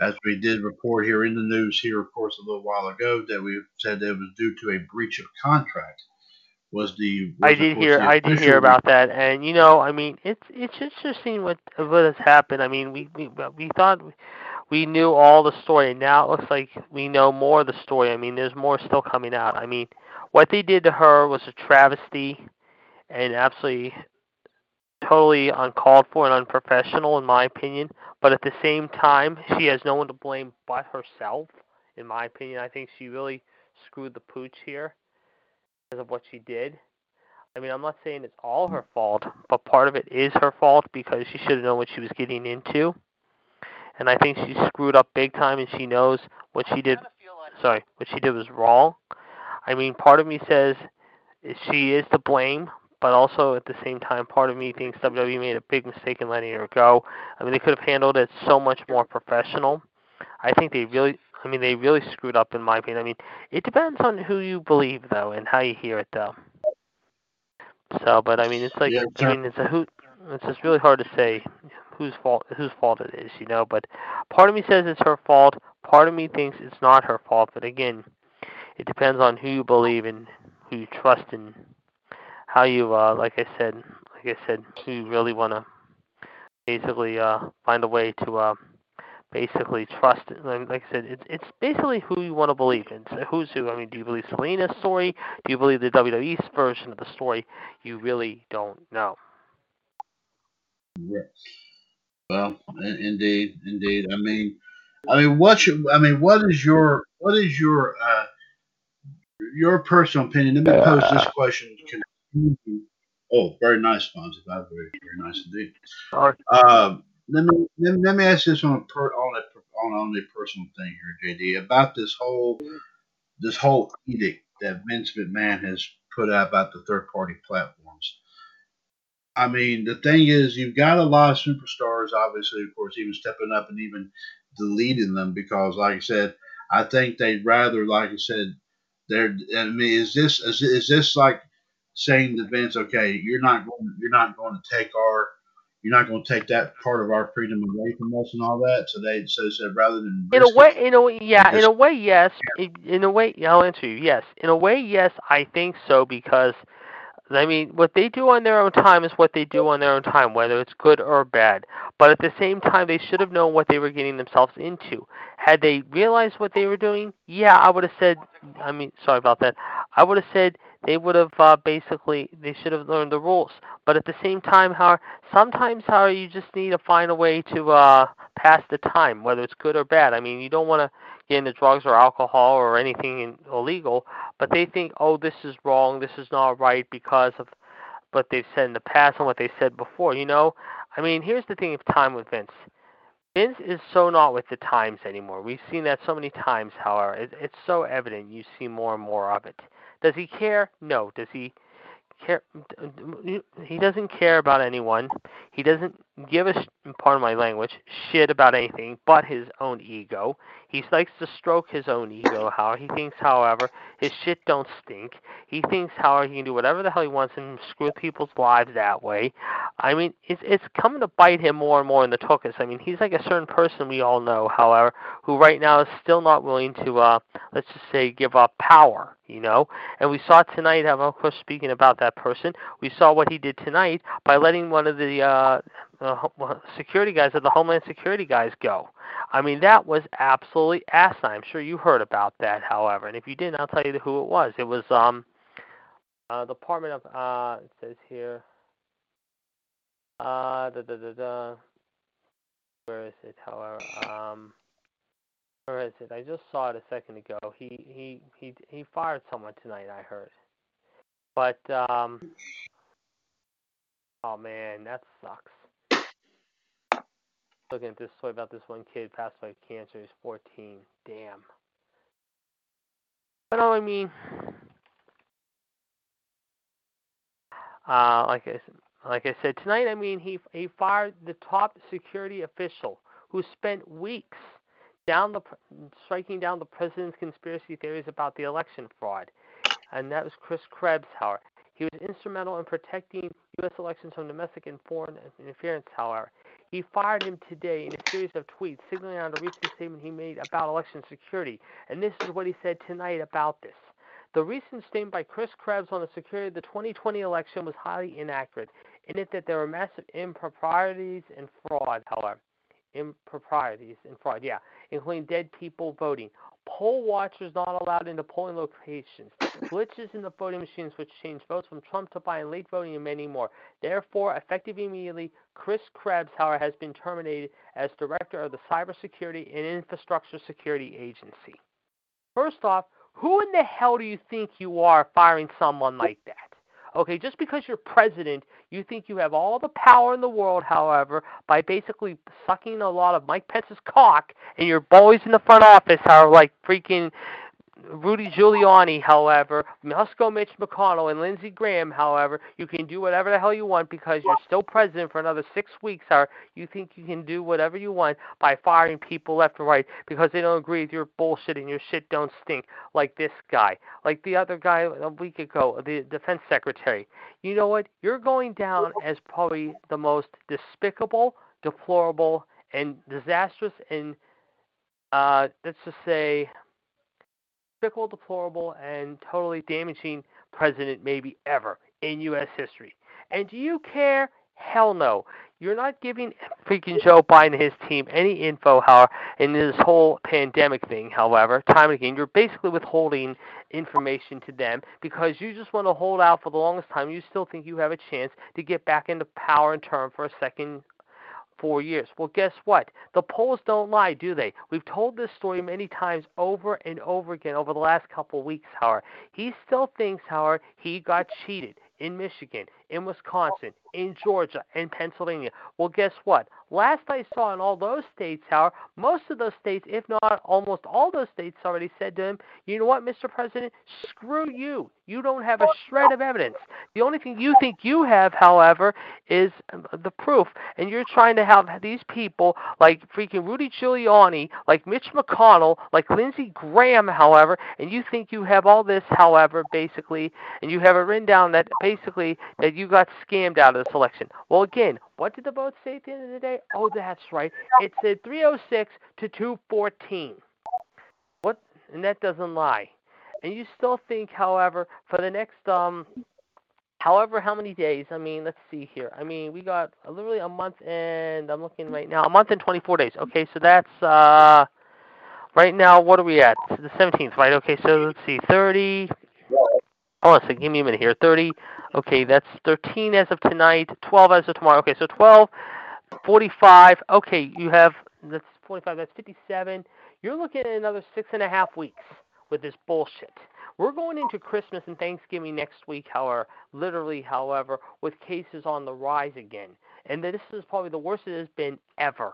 As we did report here in the news here, of course, a little while ago, that we said that it was due to a breach of contract. Was the was I did hear I did hear about that, and you know, I mean, it's it's interesting what what has happened. I mean, we we we thought we knew all the story, and now it looks like we know more of the story. I mean, there's more still coming out. I mean, what they did to her was a travesty, and absolutely totally uncalled for and unprofessional, in my opinion. But at the same time, she has no one to blame but herself. In my opinion, I think she really screwed the pooch here because of what she did. I mean, I'm not saying it's all her fault, but part of it is her fault because she should have known what she was getting into. And I think she screwed up big time, and she knows what she did. Sorry, what she did was wrong. I mean, part of me says she is to blame, but also at the same time, part of me thinks WWE made a big mistake in letting her go. I mean, they could have handled it so much more professional. I think they really, I mean, they really screwed up in my opinion. I mean, it depends on who you believe though, and how you hear it though. So, but I mean, it's like, Yeah, I mean, it's a who. It's just really hard to say whose fault whose fault it is, you know. But part of me says it's her fault. Part of me thinks it's not her fault. But again, it depends on who you believe and who you trust and how you, uh, like I said, like I said, who you really want to basically uh, find a way to uh, basically trust. Like I said, it's it's basically who you want to believe in. So who's who? I mean, do you believe Zelina's story? Do you believe the WWE's version of the story? You really don't know. Right. Well, in- indeed, indeed. I mean, I mean, what should, I mean, what is your, what is your, uh, your personal opinion? Let me pose this question. Oh, very nice, Fonzie. Very, very, very nice indeed. Um, let me, let me let me ask this on a per, on a on on a personal thing here, JD, about this whole this whole edict that Vince McMahon has put out about the third party platforms. I mean, the thing is, you've got a lot of superstars, obviously, of course, even stepping up and even deleting them because, like I said, I think they'd rather, like I said, they're. I mean, is this is, is this like saying to Vince, okay, you're not going, you're not going to take our you're not going to take that part of our freedom away from us and all that. So they so they said rather than In a way, in a way, yeah, in a way, yes. In, in a way, I'll answer you. Yes, in a way, yes. I think so because, I mean, what they do on their own time is what they do on their own time, whether it's good or bad. But at the same time, they should have known what they were getting themselves into. Had they realized what they were doing, yeah, I would have said. I mean, sorry about that. I would have said they would have uh, basically they should have learned the rules. But at the same time, how sometimes how you just need to find a way to uh, pass the time, whether it's good or bad. I mean, you don't want to get into drugs or alcohol or anything illegal, but they think, oh, this is wrong, this is not right because of what they've said in the past and what they said before. You know, I mean, here's the thing of time with Vince. Vince is so not with the times anymore. We've seen that so many times. However, it, it's so evident. You see more and more of it. Does he care? No. Does he care? He doesn't care about anyone. He doesn't give a pardon my language shit about anything but his own ego. He likes to stroke his own ego. How he thinks, however, his shit don't stink. He thinks, however, he can do whatever the hell he wants and screw people's lives that way. I mean, it's it's coming to bite him more and more in the tuchus. I mean, he's like a certain person we all know, however, who right now is still not willing to, uh, let's just say, give up power. You know, and we saw tonight. Of course, speaking about that person, we saw what he did tonight by letting one of the uh, ho- security guys of the Homeland Security guys go. I mean, that was absolutely asinine. I'm sure you heard about that, however, and if you didn't, I'll tell you who it was. It was um, uh, the Department of uh, it says here. Uh, da, da, da, da. Where is it? However, um, where is it? I just saw it a second ago. He he he he fired someone tonight. I heard. But um, oh man, that sucks. Looking at this story about this one kid passed away of cancer. He's 14. Damn. But no, I mean, uh, like I like I said tonight, I mean he he fired the top security official who spent weeks down the striking down the president's conspiracy theories about the election fraud, and that was Chris Krebs. However, he was instrumental in protecting U.S. elections from domestic and foreign interference. However, he fired him today in a series of tweets signaling out a recent statement he made about election security, and this is what he said tonight about this. The recent statement by Chris Krebs on the security of the 2020 election was highly inaccurate, in it that there were massive improprieties and fraud, however. Improprieties and fraud, yeah, including dead people voting. Poll watchers not allowed into polling locations. Glitches in the voting machines which changed votes from Trump to Biden, late voting, and many more. Therefore, effective immediately, Chris Krebs, however, has been terminated as director of the Cybersecurity and Infrastructure Security Agency. First off, who in the hell do you think you are firing someone like that? Okay, just because you're president, you think you have all the power in the world, however, by basically sucking a lot of Mike Pence's cock, and your boys in the front office are like freaking Rudy Giuliani, however, Moscow Mitch McConnell, and Lindsey Graham, however, you can do whatever the hell you want because you're still president for another six weeks, or you think you can do whatever you want by firing people left and right because they don't agree with your bullshit and your shit don't stink, like this guy, like the other guy a week ago, the defense secretary. You know what? You're going down as probably the most despicable, deplorable, and disastrous, and uh, let's just say despicable, deplorable, and totally damaging president maybe ever in U.S. history. And do you care? Hell no. You're not giving freaking Joe Biden and his team any info, however, in this whole pandemic thing, however, time and again. You're basically withholding information to them because you just want to hold out for the longest time. You still think you have a chance to get back into power and term for a second four years. Well, guess what? The polls don't lie, do they? We've told this story many times over and over again over the last couple of weeks, however. He still thinks, however, he got cheated in Michigan, in Wisconsin, in Georgia, in Pennsylvania. Well, guess what? Last I saw in all those states, however, most of those states, if not almost all those states, already said to him, you know what, Mr. President? Screw you. You don't have a shred of evidence. The only thing you think you have, however, is the proof. And you're trying to have these people like freaking Rudy Giuliani, like Mitch McConnell, like Lindsey Graham, however, and you think you have all this, however, basically, and you have it written down that basically that you got scammed out of the selection. Well, again, what did the vote say at the end of the day? Oh, that's right. It said 306 to 214. What? And that doesn't lie. And you still think, however, for the next um, however how many days? I mean, let's see here. I mean, we got literally a month and I'm looking right now, a month and 24 days. Okay, so that's uh, right now. What are we at? The 17th, right? Okay, so let's see, 30. A second. Give me a minute here. 30. Okay, that's 13 as of tonight. 12 as of tomorrow. Okay, so 12, 45. Okay, you have that's 45. That's 57. You're looking at another six and a half weeks with this bullshit. We're going into Christmas and Thanksgiving next week, however, literally, however, with cases on the rise again. And this is probably the worst it has been ever.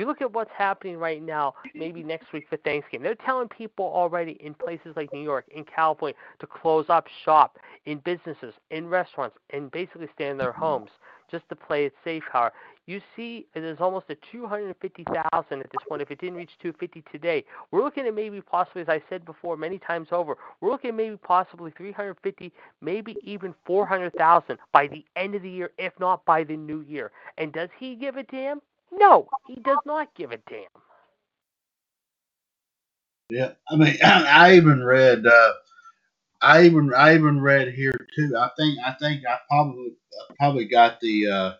You look at what's happening right now, maybe next week for Thanksgiving. They're telling people already in places like New York, in California, to close up shop, in businesses, in restaurants, and basically stay in their mm-hmm. homes just to play it safe. However, you see there's almost a 250,000 at this point. If it didn't reach 250 today, we're looking at maybe possibly, as I said before many times over, we're looking at maybe possibly 350, maybe even 400,000 by the end of the year, if not by the new year. And does he give a damn? No, he does not give a damn. Yeah, I mean, I even read, uh, I even, I even read here too. I think, I think I probably, I probably got the, uh,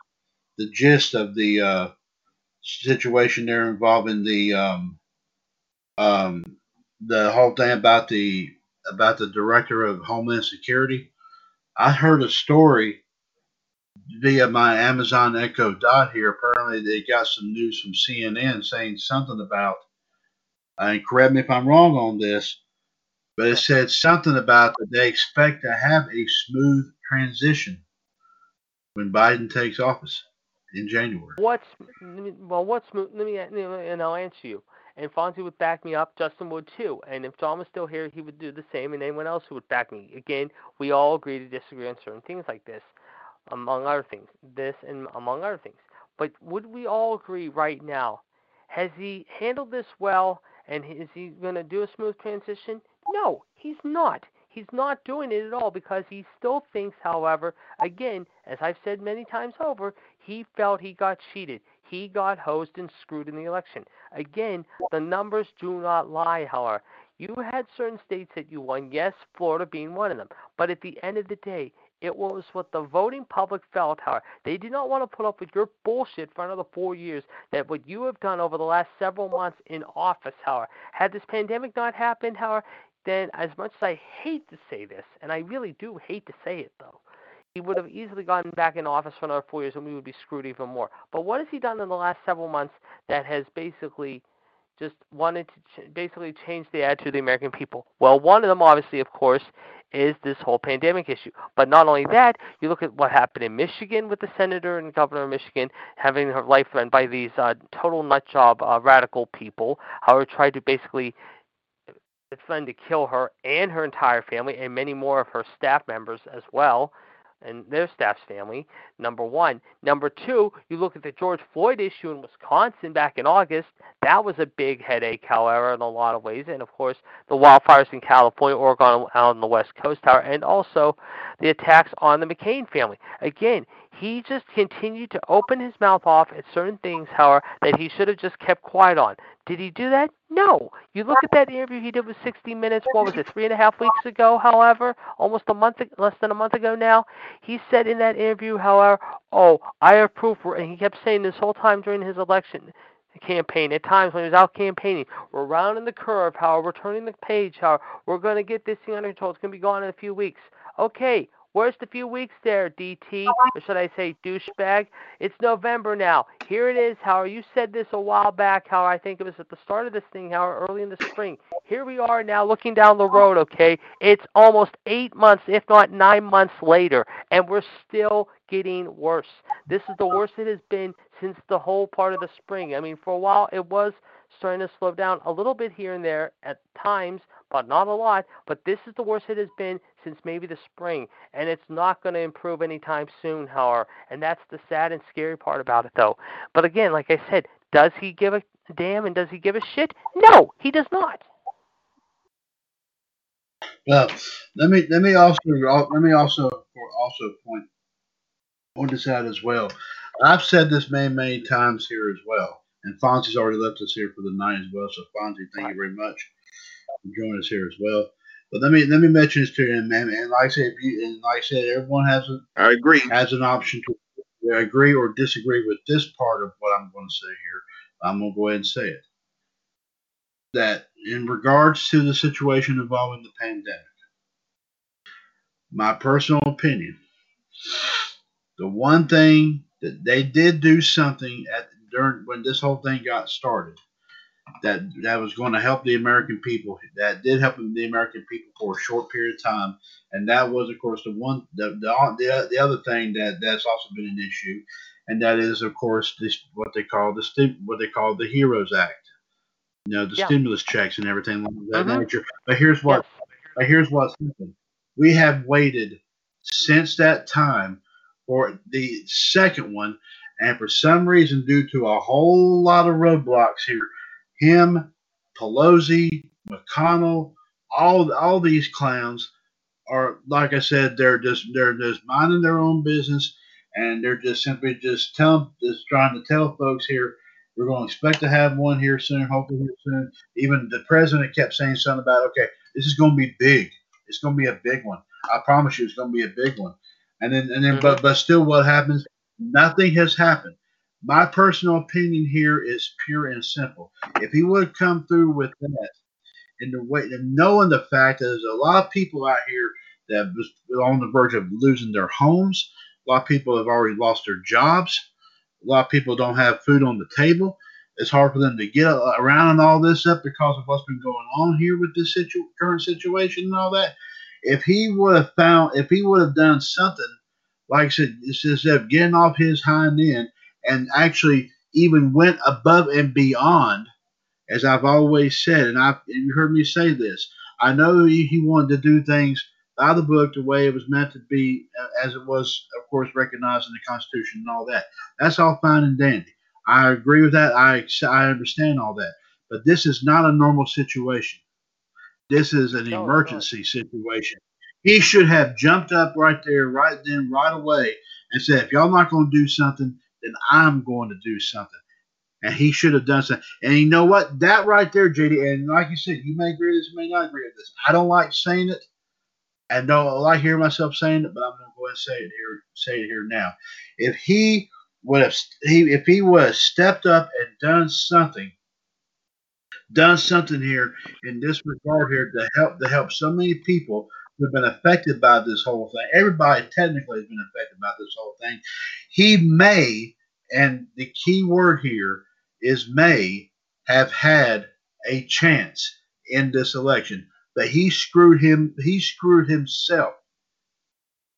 the gist of the uh, situation there involving the, um, um, the whole thing about the, about the director of Homeland Security. I heard a story via my Amazon Echo Dot here. Apparently, they got some news from CNN saying something about, and correct me if I'm wrong on this, but it said something about that they expect to have a smooth transition when Biden takes office in January. What's well? What's let me and I'll answer you. And Fonzie would back me up. Justin would too. And if Tom was still here, he would do the same. And anyone else who would back me. Again, we all agree to disagree on certain things like this among other things. This and among other things. But would we all agree right now? Has he handled this well and is he going to do a smooth transition? No, he's not. He's not doing it at all because he still thinks, however, again, as I've said many times over, he felt he got cheated. He got hosed and screwed in the election. Again, the numbers do not lie, however. You had certain states that you won, yes, Florida being one of them. But at the end of the day, it was what the voting public felt, however. They did not want to put up with your bullshit for another four years. That what you have done over the last several months in office, however. Had this pandemic not happened, however, then as much as I hate to say this, and I really do hate to say it though, he would have easily gotten back in office for another four years and we would be screwed even more. But what has he done in the last several months that has basically just wanted to ch- basically change the attitude of the American people? Well, one of them, obviously, of course, is this whole pandemic issue. But not only that, you look at what happened in Michigan with the senator and governor of Michigan having her life threatened by these uh, total nutjob uh, radical people, how they tried to basically threaten to kill her and her entire family and many more of her staff members as well and their staff's family, number one. Number two, you look at the George Floyd issue in Wisconsin back in August. That was a big headache, however, in a lot of ways. And of course, the wildfires in California, Oregon, out on the West Coast, however, and also the attacks on the McCain family. Again, he just continued to open his mouth off at certain things, however, that he should have just kept quiet on. Did he do that? No. You look at that interview he did with 60 Minutes. What was it, three and a half weeks ago? However, almost a month, less than a month ago now, he said in that interview, however, "Oh, I proof," and he kept saying this whole time during his election campaign. At times when he was out campaigning, we're rounding the curve. How we're turning the page. How we're going to get this thing under control. It's going to be gone in a few weeks. Okay, Where's the few weeks there, DT? Or should I say douchebag? It's November now. Here it is, How You said this a while back, How I think it was at the start of this thing, How early in the spring. Here we are now looking down the road, okay? It's almost eight months, if not nine months later, and we're still getting worse. This is the worst it has been since the whole part of the spring. I mean, for a while it was starting to slow down a little bit here and there at times, but not a lot. But this is the worst it has been since maybe the spring, and it's not going to improve anytime soon, however. And that's the sad and scary part about it, though. But again, like I said, does he give a damn and does he give a shit? No, he does not. Well, let me let me also let me also also point this out as well. I've said this many, many times here as well. And Fonzie's already left us here for the night as well. So Fonzie, thank you very much for joining us here as well. But let me let me mention this to you, and, and, and like I said, you, and like I said, everyone has a I agree. has an option to agree or disagree with this part of what I'm going to say here. I'm going to go ahead and say it. That in regards to the situation involving the pandemic, my personal opinion, the one thing that they did do something at during when this whole thing got started that that was going to help the American people. That did help the American people for a short period of time, and that was, of course, the one the the, the, the other thing that that's also been an issue, and that is, of course, this what they call the what they call the Heroes Act. You know, the Yeah. stimulus checks and everything like that Mhm. nature. But here's what Yes. but here's what's happened. We have waited since that time for the second one, and for some reason, due to a whole lot of roadblocks here, him, Pelosi, McConnell, all all these clowns are like I said, they're just they're just minding their own business, and they're just simply just telling just trying to tell folks here. We're going to expect to have one here soon, hopefully here soon. Even the president kept saying something about, okay, this is going to be big. It's going to be a big one. I promise you, it's going to be a big one. And then, and then, but mm-hmm. but still, what happens? Nothing has happened. My personal opinion here is pure and simple. If he would come through with that, in the way, and knowing the fact that there's a lot of people out here that was on the verge of losing their homes, a lot of people have already lost their jobs, a lot of people don't have food on the table. It's hard for them to get around and all this up because of what's been going on here with this situ- current situation and all that. If he would have found, if he would have done something, like I said, just of getting off his hind end and actually even went above and beyond, as I've always said, and I've and you heard me say this. I know he, he wanted to do things by the book the way it was meant to be, uh, as it was, of course, recognized in the Constitution and all that. That's all fine and dandy. I agree with that. I I understand all that. But this is not a normal situation. This is an No, it's not. emergency situation. He should have jumped up right there, right then, right away, and said, "If y'all not going to do something, then I'm going to do something." And he should have done something. And you know what? That right there, JD, and like you said, you may agree with this, you may not agree with this. I don't like saying it, and don't like myself saying it, but I'm going to go ahead and say it here, say it here now. If he would have, he, if he would have stepped up and done something, done something here in this regard here to help to help so many people have been affected by this whole thing. Everybody technically has been affected by this whole thing. He may, and the key word here is may have had a chance in this election, but he screwed him. He screwed himself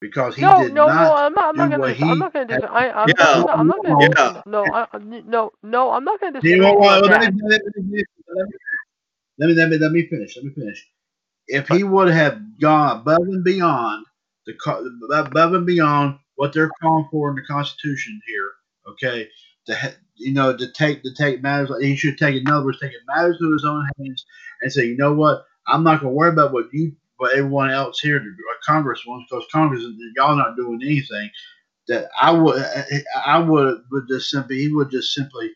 because he no, did no, not. no, I'm not. I'm do not gonna. what dis- he I'm not gonna. Dis- I, I'm, Yeah. Not. I'm not gonna. Yeah. No, I, no, no, I'm not gonna Do you disagree know what? with Let that. me, let, me, let, me, let, me, let me finish. Let me finish. If he would have gone above and beyond the above and beyond what they're calling for in the Constitution here, okay, to you know to take to take matters, he should take in other words, take it matters to his own hands and say, you know what, I'm not to worry about what you, what everyone else here, the Congress wants, because Congress, y'all not doing anything. That I would, I would, would just simply, he would just simply,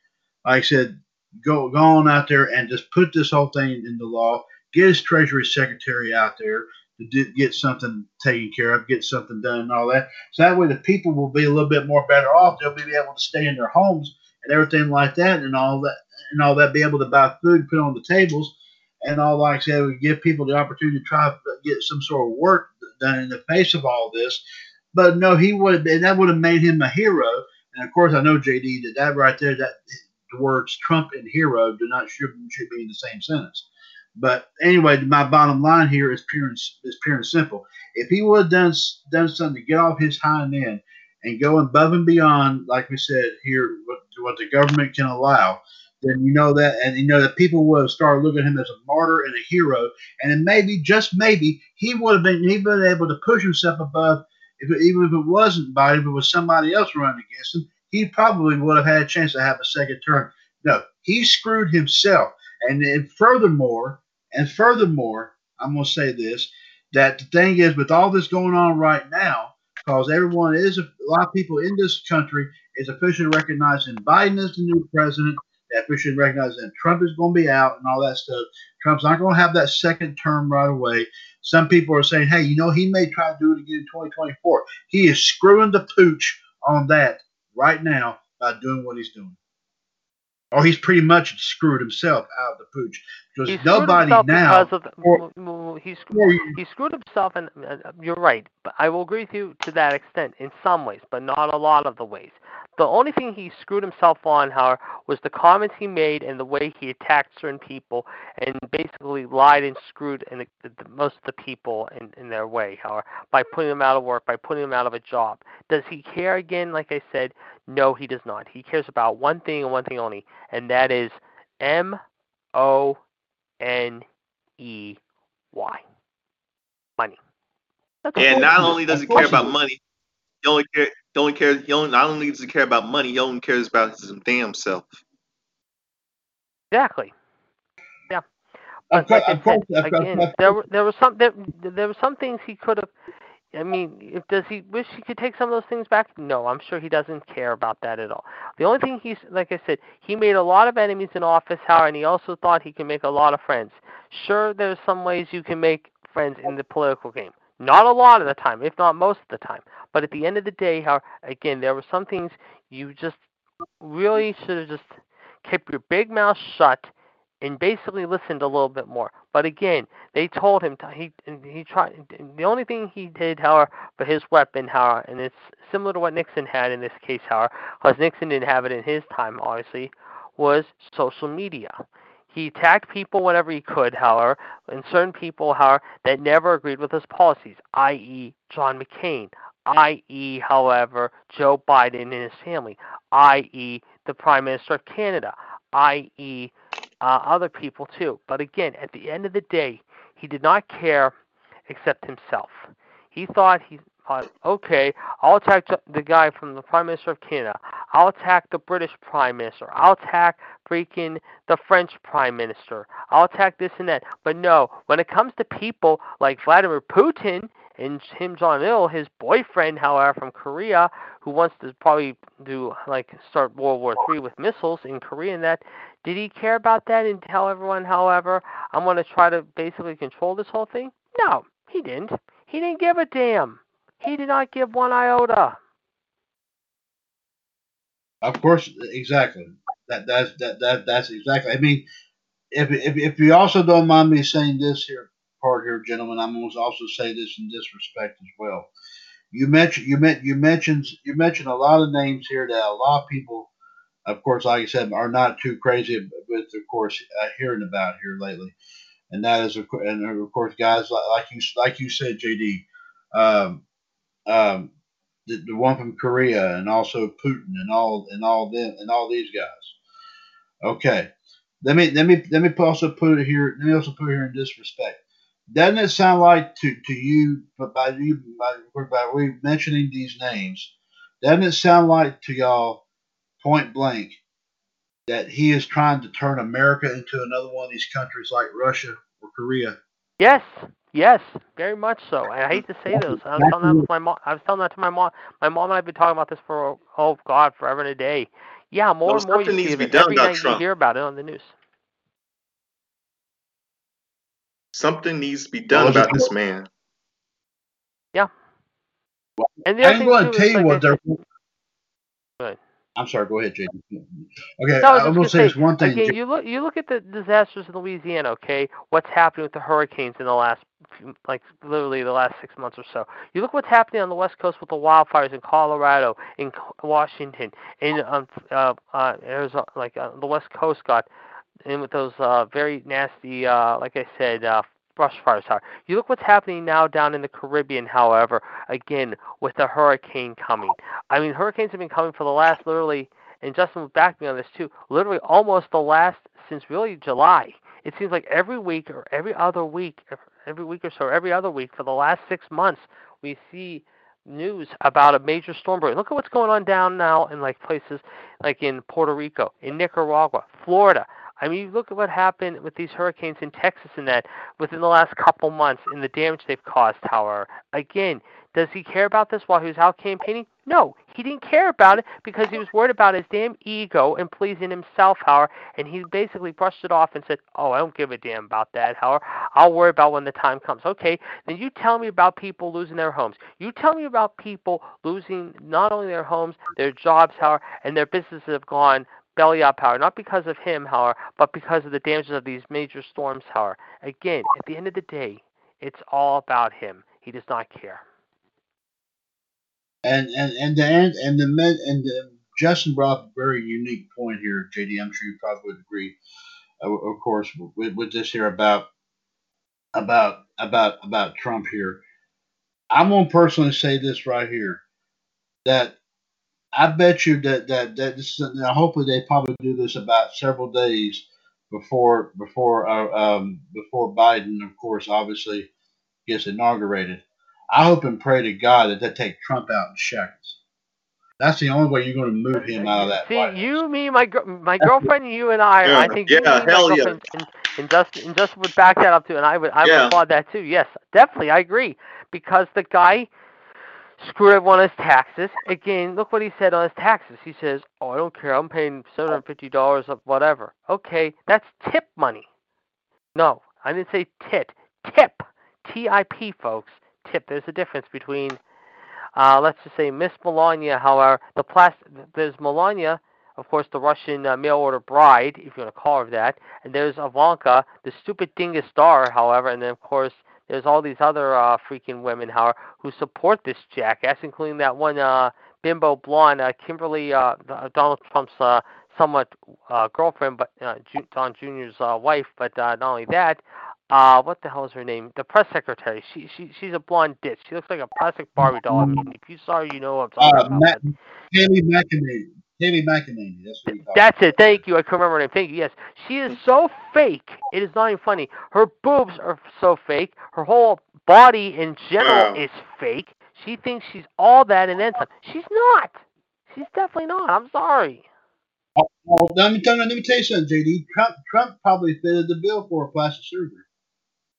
like I said, go go on out there and just put this whole thing into law. Get his Treasury Secretary out there to do, get something taken care of, get something done, and all that. So that way, the people will be a little bit more better off. They'll be able to stay in their homes and everything like that, and all that, and all that. Be able to buy food, put on the tables, and all. Like I said, we give people the opportunity to try to get some sort of work done in the face of all this. But no, he would, have been. that would have made him a hero. And of course, I know JD that that right there, that the words Trump and hero do not should, should be in the same sentence. But anyway, my bottom line here is pure and, is pure and simple. If he would have done done something to get off his hind end and go above and beyond, like we said here, what, what the government can allow, then you know that, and you know that people would have started looking at him as a martyr and a hero, and then maybe, just maybe, he would have been he been able to push himself above. If it, even if it wasn't Biden, if it was somebody else running against him, he probably would have had a chance to have a second term. No, he screwed himself. And then furthermore, and furthermore, I'm going to say this that the thing is, with all this going on right now, because everyone is a lot of people in this country is officially recognizing Biden as the new president. They officially recognize that Trump is going to be out and all that stuff. Trump's not going to have that second term right away. Some people are saying, hey, you know, he may try to do it again in 2024. He is screwing the pooch on that right now by doing what he's doing. Or he's pretty much screwed himself out of the pooch because He screwed nobody himself now. because of or- m- m- he sc- he screwed himself, and uh, you're right. But I will agree with you to that extent in some ways, but not a lot of the ways. The only thing he screwed himself on, however, was the comments he made and the way he attacked certain people and basically lied and screwed and the, the, most of the people in, in their way, however, by putting them out of work, by putting them out of a job. Does he care again? Like I said, no, he does not. He cares about one thing and one thing only, and that is M O N E Y. Money. That's And not only does he Of course care he about does. money, he only care. He only cares. He only not only does he care about money, he only cares about his damn self. Exactly. Yeah. But like I said, again, there were there were some there, there were some things he could have. I mean, if, does he wish he could take some of those things back? No, I'm sure he doesn't care about that at all. The only thing he's like I said, he made a lot of enemies in office, Howard, and he also thought he could make a lot of friends. Sure, there's some ways you can make friends in the political game. Not a lot of the time, if not most of the time. But at the end of the day, how again, there were some things you just really should have just kept your big mouth shut and basically listened a little bit more. But again, they told him to, he he tried. The only thing he did, however, for his weapon, however, and it's similar to what Nixon had in this case, however, because Nixon didn't have it in his time, obviously, was social media. He attacked people whenever he could, however, and certain people, however, that never agreed with his policies, i.e., John McCain, i.e., however, Joe Biden and his family, i.e., the Prime Minister of Canada, i.e., uh, other people too. But again, at the end of the day, he did not care except himself. He thought he thought, okay, I'll attack the- guy from the Prime Minister of Canada. I'll attack the British Prime Minister. I'll attack freaking the French Prime Minister. I'll attack this and that. But no, when it comes to people like Vladimir Putin and Kim Jong Il, his boyfriend, however, from Korea, who wants to probably do like start World War Three with missiles in Korea and that, did he care about that and tell everyone, however, I'm going to try to basically control this whole thing? No, he didn't. He didn't give a damn. He did not give one iota. Of course, exactly. That that's that, that that's exactly. I mean, if if if you also don't mind me saying this here part here, gentlemen, I'm going to also say this in this respect as well. You mentioned you you mentioned you mentioned a lot of names here that a lot of people, of course, like I said, are not too crazy with, of course, uh, hearing about here lately, and that is of course, and of course, guys like, like you like you said, JD, um, um, the, the one from Korea, and also Putin, and all and all them and all these guys. Okay, let me let me let me also put it here. Let me also put it here in this respect. Doesn't it sound like to, to you, but by you by, by we mentioning these names, doesn't it sound like to y'all point blank that he is trying to turn America into another one of these countries like Russia or Korea? Yes, yes, very much so. And I hate to say this. I was telling that with my mom. I was telling that to my mom. My mom and I have been talking about this for oh god, forever and a day. Yeah, more No, and more you something needs see to be it. done Every about night you hear about it on the news. Something needs to be done Well, about this man. Yeah. And the other I'm thing going to tell you like what I they're. said- Go ahead. I'm sorry. Go ahead, JD. Okay, No, I was I'm going gonna to say this one thing. Again, you look you look at the disasters in Louisiana, okay? What's happening with the hurricanes in the last few, like literally the last 6 months or so. You look what's happening on the west coast with the wildfires in Colorado, in Washington, in um, uh, uh Arizona, like uh, the west coast got and with those uh very nasty uh like I said uh brush fires are. You look what's happening now down in the Caribbean, however, again with the hurricane coming. I mean, hurricanes have been coming for the last literally and Justin will back me on this too. Literally, almost the last since really July. It seems like every week or every other week, every week or so, every other week for the last six months, we see news about a major storm brewing. Look at what's going on down now in like places like in Puerto Rico, in Nicaragua, Florida. I mean, look at what happened with these hurricanes in Texas and that within the last couple months and the damage they've caused, however. Again, does he care about this while he was out campaigning? No, he didn't care about it because he was worried about his damn ego and pleasing himself, however, and he basically brushed it off and said, Oh, I don't give a damn about that, however. I'll worry about when the time comes. Okay, then you tell me about people losing their homes. You tell me about people losing not only their homes, their jobs, however, and their businesses have gone belly up, however, not because of him, however, but because of the damages of these major storms, however. Again, at the end of the day, it's all about him. He does not care. And and and the and, and the men and the, Justin brought a very unique point here, JD. I'm sure you probably would agree. Uh, of course, with, with this here about about about about Trump here. I'm gonna personally say this right here that I bet you that that that this is, now hopefully they probably do this about several days before before uh, um, before Biden, of course, obviously gets inaugurated. I hope and pray to God that they take Trump out in shackles. That's the only way you're going to move him out of that. See, White House. you, me, my gir- my girlfriend, you, and I. Yeah, I think you, yeah, me, hell yeah. and, and Justin, and Justin would back that up too, and I would, I would applaud that too. Yes, definitely, I agree, because the guy screwed up on his taxes. Again, look what he said on his taxes. He says, "Oh, I don't care. I'm paying seven hundred fifty dollars of whatever." Okay, that's tip money. No, I didn't say tit. Tip. T-I-P, folks. Tip. There's a difference between, uh, let's just say, Miss Melania. However, the plastic. There's Melania, of course, the Russian uh, mail order bride, if you want to call her that, and there's Ivanka, the stupid dingus star. However, and then of course there's all these other uh, freaking women, however, who support this jackass, including that one uh, bimbo blonde, uh, Kimberly, uh, the- Donald Trump's uh, somewhat uh, girlfriend, but uh, Ju- Don Jr.'s uh, wife. But uh, not only that, uh, what the hell is her name? The press secretary. She she she's a blonde ditch. She looks like a plastic Barbie doll. I mean, if you saw her, you know what I'm talking Uh, about. Matt, Haley McEnany. Haley McEnany. That's what he called. That's it. Thank you. I can remember her name. Thank you. Yes, she is mm-hmm. so fake. It is not even funny. Her boobs are so fake. Her whole body in general is fake. She thinks she's all that and then some. She's not. She's definitely not. I'm sorry. Oh, oh, let me tell you, let me tell you something, JD. Trump Trump probably fitted the bill for a plastic surgery.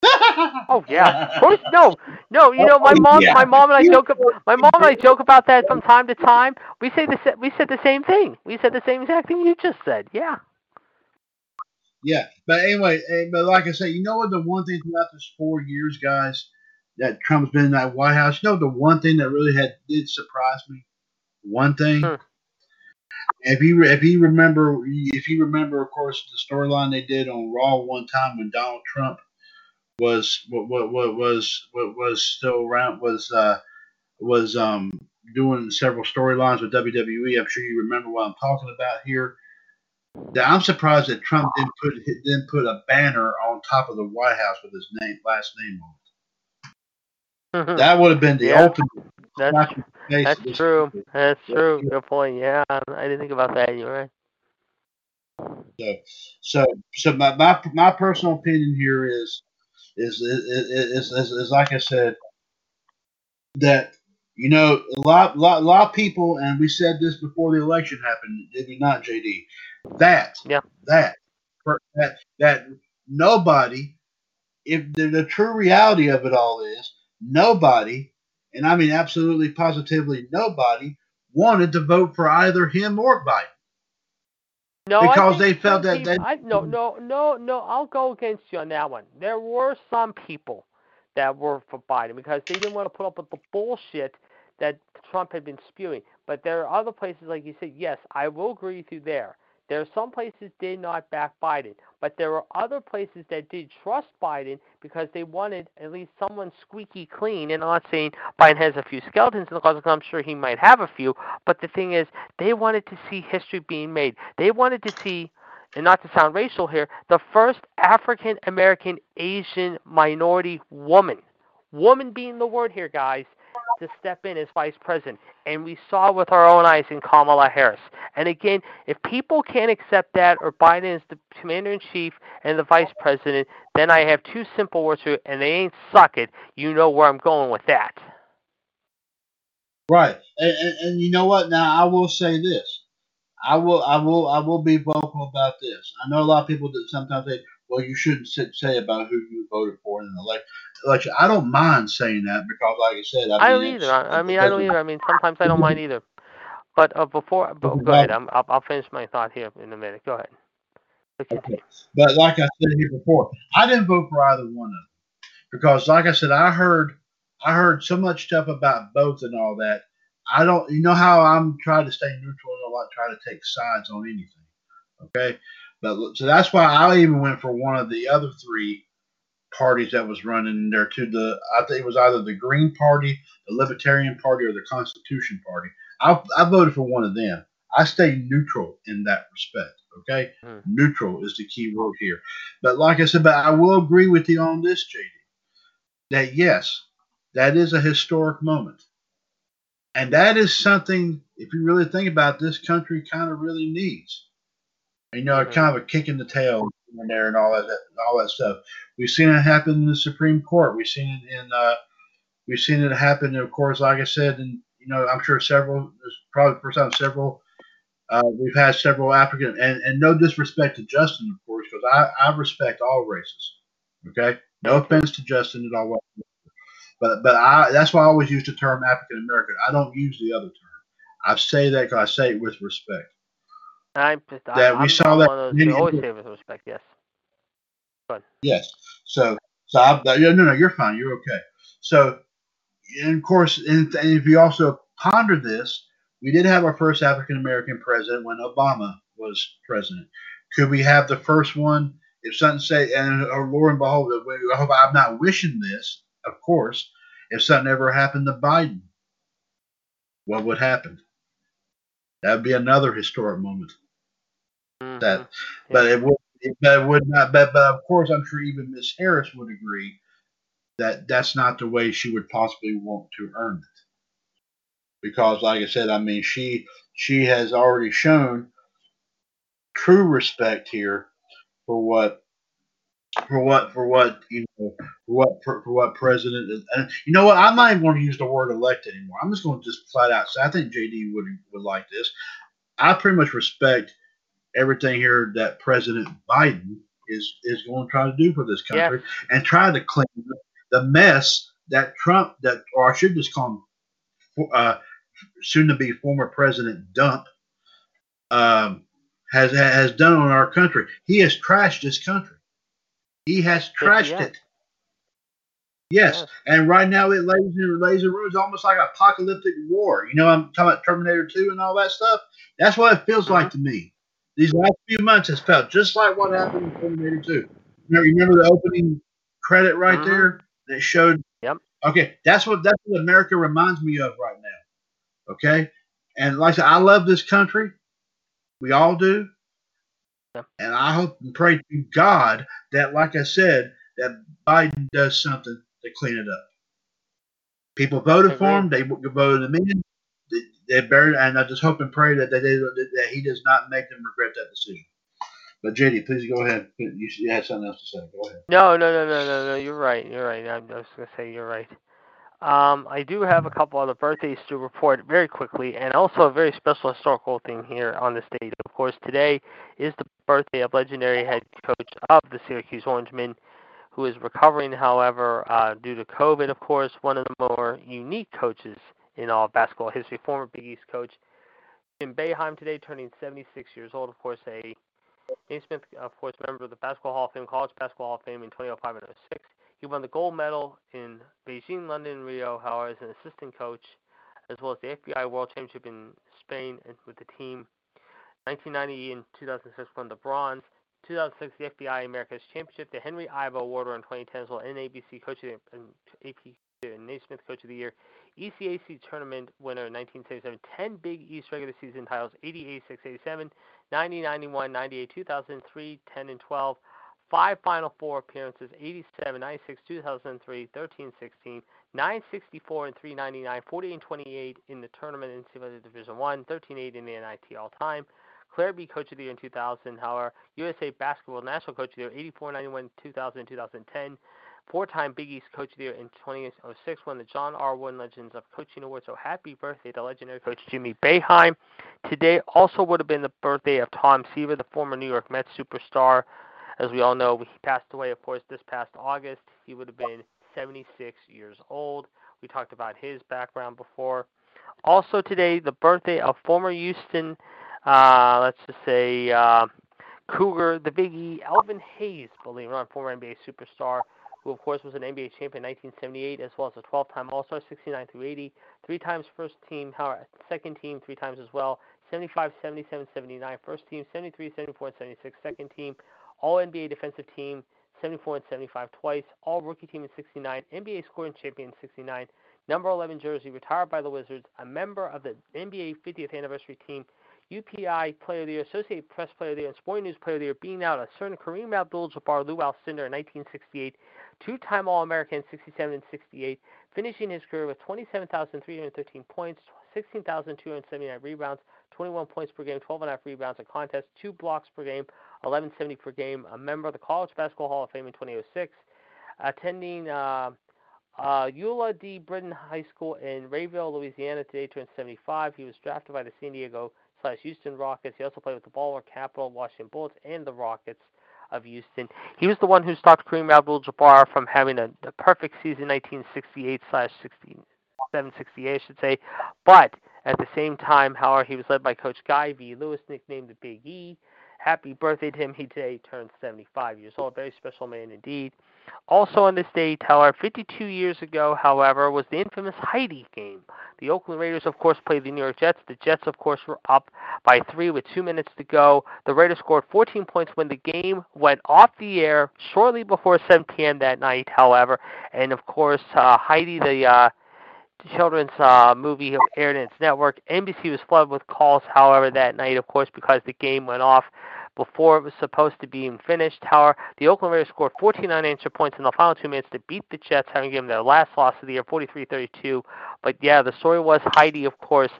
Oh yeah. Of course, no, no. You know, my Oh, mom, yeah. my mom and I joke. My mom and I joke about that from time to time. We say the we said the same thing. We said the same exact thing you just said. Yeah. Yeah, but anyway, eh, but like I said, you know what? The one thing throughout this four years, guys, that Trump's been in that White House. You know, the one thing that really had did surprise me. One thing. Hmm. If you if you remember if you remember, of course, the storyline they did on Raw one time when Donald Trump was what what, what was what was still around was uh was um doing several storylines with WWE. I'm sure you remember what I'm talking about here. That I'm surprised that Trump didn't put didn't put a banner on top of the White House with his name last name on it. That would have been the Yeah. ultimate. That's slap in the face of that's true. country. That's Yeah. true. Good point. Yeah, I didn't think about that. You're right. So, so, so my, my, my personal opinion here is, is, is, is, is, is like I said, that, you know, a lot, lot, lot of people, and we said this before the election happened, did we not, JD? That, Yeah. that, that, that nobody, if the, the true reality of it all is, nobody, and I mean absolutely positively nobody, wanted to vote for either him or Biden. No, Because they felt that people, they- I, no, mm. no, no, no. I'll go against you on that one. There were some people that were for Biden because they didn't want to put up with the bullshit that Trump had been spewing. But there are other places, like you said. Yes, I will agree with you there. There are some places did not back Biden, but there were other places that did trust Biden because they wanted at least someone squeaky clean. And I'm not saying Biden has a few skeletons in the closet. I'm sure he might have a few, but the thing is, they wanted to see history being made. They wanted to see, and not to sound racial here, the first African American Asian minority woman, woman being the word here, guys, to step in as vice president. And we saw with our own eyes in Kamala Harris. And again, if people can't accept that, or Biden is the commander in chief and the vice president, then I have two simple words for you, and they ain't suck it. You know where I'm going with that. Right, and, and, and you know what? Now I will say this: I will, I will, I will be vocal about this. I know a lot of people that sometimes say, "Well, you shouldn't sit, say about who you voted for in an elec- election." I don't mind saying that because, like I said, I, I don't either. I, I mean, I don't either. I mean, sometimes I don't mind either. But uh, before, but, go ahead. I'm, I'll, I'll finish my thought here in a minute. Go ahead. But continue. But like I said here before, I didn't vote for either one of them because, like I said, I heard I heard so much stuff about both and all that. I don't, you know how I'm trying to stay neutral and not try to take sides on anything. Okay, but so that's why I even went for one of the other three parties that was running there to the. I think it was either the Green Party, the Libertarian Party, or the Constitution Party. I, I voted for one of them. I stay neutral in that respect. Okay, Hmm. neutral is the key word here. But like I said, but I will agree with you on this, JD, that yes, that is a historic moment, and that is something. If you really think about it, this country kind of really needs. You know, Mhm. kind of a kick in the tail in there and all that, all that stuff. We've seen it happen in the Supreme Court. We've seen it in. Uh, we've seen it happen, of course, like I said, and you know, I'm sure several. Probably the first time several. Uh, we've had several African, and, and no disrespect to Justin, of course, because I, I respect all races. Okay, no offense to Justin at all, but but I that's why I always use the term African American. I don't use the other term. I say that because I say it with respect. I'm, That I'm, we saw I'm that one of those many- always say with respect. Yes. Yes. So, so I, no, no, no, you're fine. You're okay. So, and of course, and, and if you also ponder this, we did have our first African American president when Obama was president. Could we have the first one? If something say, and or lo and behold, I hope I'm not wishing this, of course. If something ever happened to Biden, what would happen? That would be another historic moment. Mhm. That, but it would, but it would not. But, but of course, I'm sure even Miss Harris would agree that that's not the way she would possibly want to earn it. Because, like I said, I mean, she she has already shown true respect here for what for what for what you know for what for, for what president is. And you know what? I'm not even going to use the word elect anymore. I'm just going to just flat out say I think JD would would like this. I pretty much respect everything here that President Biden is is going to try to do for this country and try to clean up the mess that Trump that or I should just call him uh, soon to be former President Dump um, has has done on our country. He has trashed this country. He has trashed has. it. Yes, and right now it lays in lays in ruins, almost like apocalyptic war. You know, I'm talking about Terminator Two and all that stuff. That's what it feels like to me. These last few months has felt just like what happened in Terminator Two. You remember the opening credit right Mhm. there that showed? Yep. Okay, that's what that's what America reminds me of right now. Okay, and like I said, I love this country. We all do. Yep. And I hope and pray to God that, like I said, that Biden does something to clean it up. People voted for him. They voted him in. They, buried, and I just hope and pray that they, they, that he does not make them regret that decision. But JD, please go ahead. You, had something else to say. Go ahead. No, no, no, no, no, no. You're right. You're right. I, was to say you're right. Um, I do have a couple other birthdays to report very quickly, and also a very special historical thing here on the stage. Of course, today is the birthday of legendary head coach of the Syracuse Orangemen, who is recovering, however, uh, due to COVID. Of course, one of the more unique coaches in all of basketball history, former Big East coach Jim Boeheim today, turning 76 years old. Of course, a Naismith, of course, member of the Basketball Hall of Fame, College Basketball Hall of Fame in 2005 and 06. He won the gold medal in Beijing, London, and Rio, however, as an assistant coach, as well as the FIBA World Championship in Spain with the team. 1990 and 2006 won the bronze. 2006, the FIBA America's Championship, the Henry Iba Award in 2010 as well, NABC Coach of the and AP Naismith Coach of the Year. ECAC Tournament winner in 1977, 10 Big East regular season titles, 88, 6, 87, 90, 91, 98, 2003, 10, and 12. Five Final Four appearances, 87, 96, 2003, 13, 16, 964 and 399, 40 and 28 in the tournament in NCAA Division One, 13, 8 in the NIT all time. Clair Bee Coach of the Year in 2000. However, USA Basketball National Coach of the Year, 84, 91, 2000, 2010. Four-time Big East Coach of the Year in 2006, won the John R. Wooden Legends of Coaching Award. So happy birthday to legendary coach Jimmy Boeheim. Today also would have been the birthday of Tom Seaver, the former New York Mets superstar. As we all know, he passed away, of course, this past August. He would have been 76 years old. We talked about his background before. Also today, the birthday of former Houston, uh, let's just say, uh, Cougar, the Big E, Elvin Hayes, believe it or not, former NBA superstar, who of course was an NBA champion in 1978 as well as a 12-time All-Star, 69 through 80, three times first team, second team, three times as well, 75, 77, 79 first team, 73, 74, and 76 second team, All NBA defensive team, 74 and 75 twice, All Rookie team in 69, NBA scoring champion in 69, number 11 jersey, retired by the Wizards, a member of the NBA 50th anniversary team, UPI Player of the Year, Associated Press Player of the Year, and Sporting News Player of the Year, being out a certain Kareem Abdul-Jabbar, Lew Alcindor in 1968, two-time All-American in 67 and 68, finishing his career with 27,313 points, 16,279 rebounds, 21 points per game, 12.5 rebounds a contest, two blocks per game, 1170 per game, a member of the College Basketball Hall of Fame in 2006, attending uh, uh, Eula D. Britton High School in Rayville, Louisiana. Today turned 75. He was drafted by the San Diego slash Houston Rockets. He also played with the Baltimore Capital, Washington Bullets, and the Rockets of Houston. He was the one who stopped Kareem Abdul-Jabbar from having a, a perfect season, 1968 slash 67, 68, I should say. But at the same time, however, he was led by Coach Guy V. Lewis, nicknamed the Big E. Happy birthday to him. He today turned 75 years old. Very special man indeed. Also on this date, however, 52 years ago, however, was the infamous Heidi game. The Oakland Raiders, of course, played the New York Jets. The Jets, of course, were up by three with two minutes to go. The Raiders scored 14 points when the game went off the air shortly before 7 p.m. that night, however. And, of course, uh, Heidi, the uh, children's uh, movie aired in its network. NBC was flooded with calls, however, that night, of course, because the game went off before it was supposed to be finished. However, the Oakland Raiders scored 14 unanswered points in the final two minutes to beat the Jets, having given their last loss of the year, 43-32. But yeah, the story was Heidi, of course,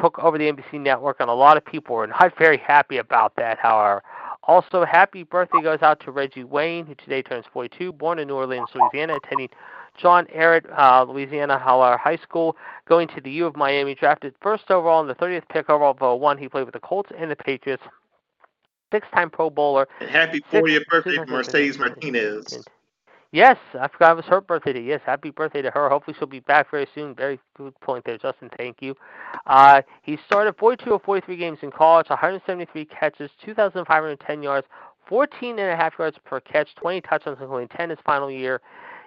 took over the NBC network, and a lot of people were not very happy about that. However, also, happy birthday goes out to Reggie Wayne, who today turns 42, born in New Orleans, Louisiana, attending John Ehret, uh, Louisiana Howard High School, going to the U of Miami, drafted first overall in the 30th pick overall of 01. He played with the Colts and the Patriots six-time Pro Bowler. And happy 40th birthday for Mercedes Martinez. Yes, I forgot it was her birthday. Today. Yes, happy birthday to her. Hopefully she'll be back very soon. Very good point there, Justin. Thank you. Uh, he started 42 of 43 games in college, 173 catches, 2,510 yards, 14 and a half yards per catch, 20 touchdowns, including 10 his final year.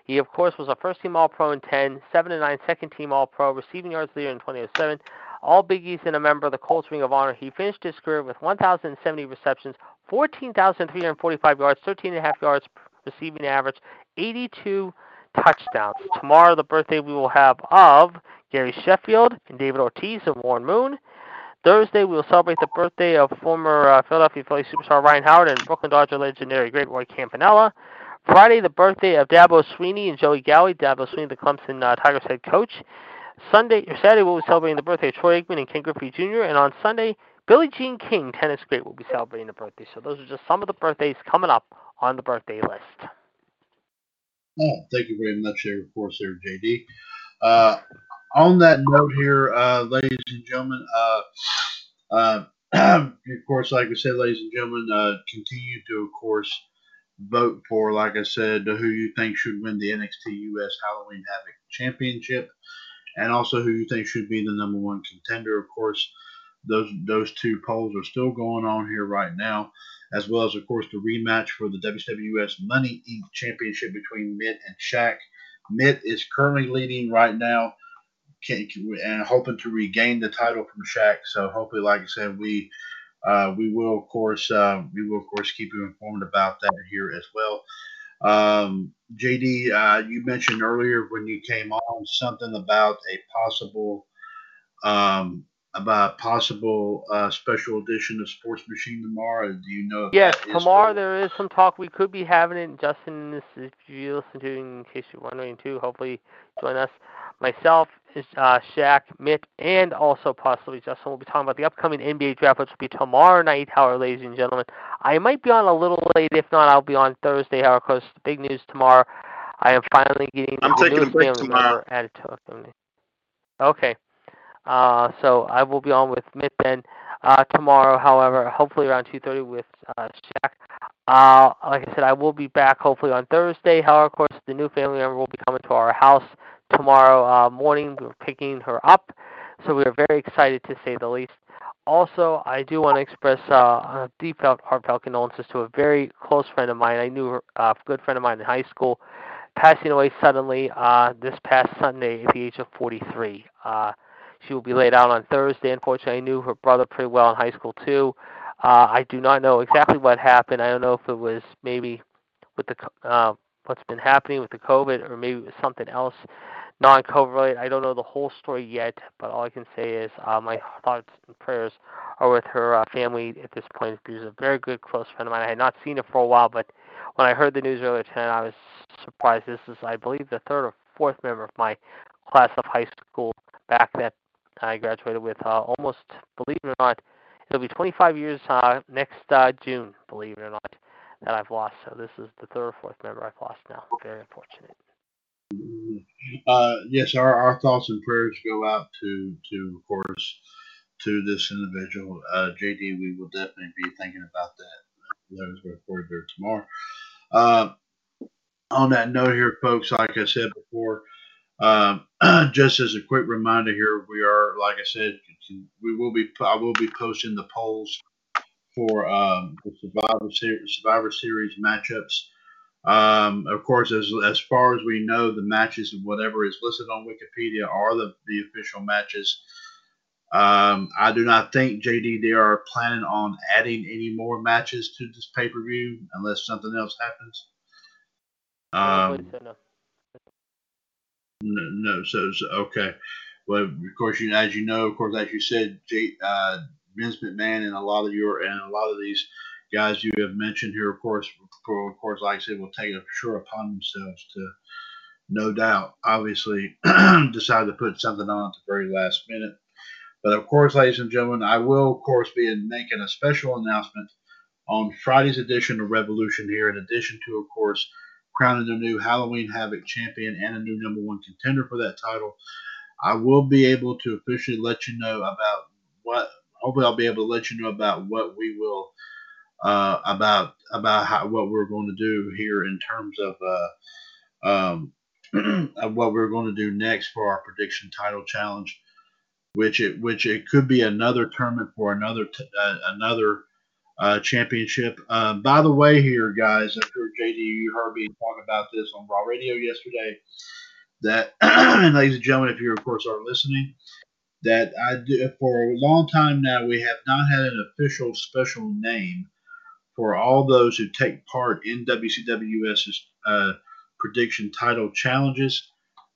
He, of course, was a first-team All-Pro in 10, 7 and 9 second-team All-Pro, receiving yards leader in 2007, all Big East and a member of the Colts Ring of Honor. He finished his career with 1,070 receptions, 14,345 yards, 13.5 yards receiving average, 82 touchdowns. Tomorrow, the birthday we will have of Gary Sheffield and David Ortiz and Warren Moon. Thursday, we will celebrate the birthday of former uh, Philadelphia Phillies superstar Ryan Howard and Brooklyn Dodger legendary great Roy Campanella. Friday, the birthday of Dabo Swinney and Joey Galli. Dabo Swinney, the Clemson uh, Tigers head coach. Sunday or Saturday, we'll be celebrating the birthday of Troy Aikman and Ken Griffey Jr. And on Sunday, Billie Jean King, tennis great, will be celebrating the birthday. So those are just some of the birthdays coming up on the birthday list. Oh, thank you very much there, of course, there, JD. Uh, on that note here, uh, ladies and gentlemen, uh, uh of course, like I said, ladies and gentlemen, uh, continue to, of course, vote for, like I said, who you think should win the NXT US Halloween Havoc Championship and also who you think should be the number one contender. Of course, those those two polls are still going on here right now, as well as of course the rematch for the WWS Money Inc. Championship between Mitt and Shaq. Mitt is currently leading right now, and hoping to regain the title from Shaq. So hopefully, like I said, we uh, we will of course uh, we will of course keep you informed about that here as well. Um, JD, uh, you mentioned earlier when you came on something about a possible um, about possible uh, special edition of Sports Machine tomorrow. Do you know? yes, tomorrow there is some talk. We could be having it. Justin, this if you listen to, in case you're wondering too, hopefully join us. Myself, uh, Shaq, Mitt, and also possibly Justin will be talking about the upcoming NBA draft, which will be tomorrow night, however, ladies and gentlemen. I might be on a little late. If not, I'll be on Thursday, however, because the big news tomorrow. I am finally getting I'm the taking a break family tomorrow. member added to our family. Okay. Uh, so I will be on with Mitt then uh, tomorrow. However, hopefully around 2:30 with uh, Shaq. Uh, like I said, I will be back hopefully on Thursday. However, of course, the new family member will be coming to our house tomorrow uh, morning. We're picking her up, so we are very excited to say the least. Also, I do want to express uh, a deep, heartfelt condolences to a very close friend of mine. I knew uh, a good friend of mine in high school, passing away suddenly uh, this past Sunday at the age of 43. Uh, she will be laid out on Thursday. Unfortunately, I knew her brother pretty well in high school too. Uh, I do not know exactly what happened. I don't know if it was maybe with the uh, what's been happening with the COVID, or maybe it was something else non-COVID. I don't know the whole story yet, but all I can say is uh, my thoughts and prayers are with her uh, family at this point. She's a very good close friend of mine. I had not seen her for a while, but when I heard the news earlier tonight, I was surprised. This is, I believe, the third or fourth member of my class of high school back that I graduated with. Uh, almost, believe it or not, it'll be 25 years uh, next uh, June. Believe it or not, that I've lost. So this is the third or fourth member I've lost now. Very unfortunate. Uh, yes, our, our thoughts and prayers go out to, to of course, to this individual. Uh, JD, we will definitely be thinking about that. Those were recorded there tomorrow. Uh, on that note here, folks, like I said before, um, just as a quick reminder here, we are, like I said, we will be, I will be posting the polls for um, the Survivor Series, Survivor Series matchups. Um, of course, as as far as we know, the matches and whatever is listed on Wikipedia are the, the official matches. Um, I do not think JD they are planning on adding any more matches to this pay per view unless something else happens. Um, so, no. no, no so, so okay. Well, of course, you as you know, of course, as you said, J, uh, Vince McMahon and a lot of your and a lot of these guys you have mentioned here, of course, of course, like I said, will take it sure upon themselves to, no doubt, obviously, decide to put something on at the very last minute. But of course, ladies and gentlemen, I will, of course, be making a special announcement on Friday's edition of Revolution here, in addition to, of course, crowning the new Halloween Havoc champion and a new number one contender for that title. I will be able to officially let you know about what. Hopefully, I'll be able to let you know about what we will uh, about about how, what we're going to do here in terms of uh, um, of what we're going to do next for our prediction title challenge, which it which it could be another tournament for another t- uh, another uh, championship. Um, by the way, here guys, I'm sure JD you heard me talk about this on Raw Radio yesterday. That, and ladies and gentlemen, if you of course are listening, that I do for a long time now we have not had an official special name for all those who take part in WCWS's uh, prediction title challenges.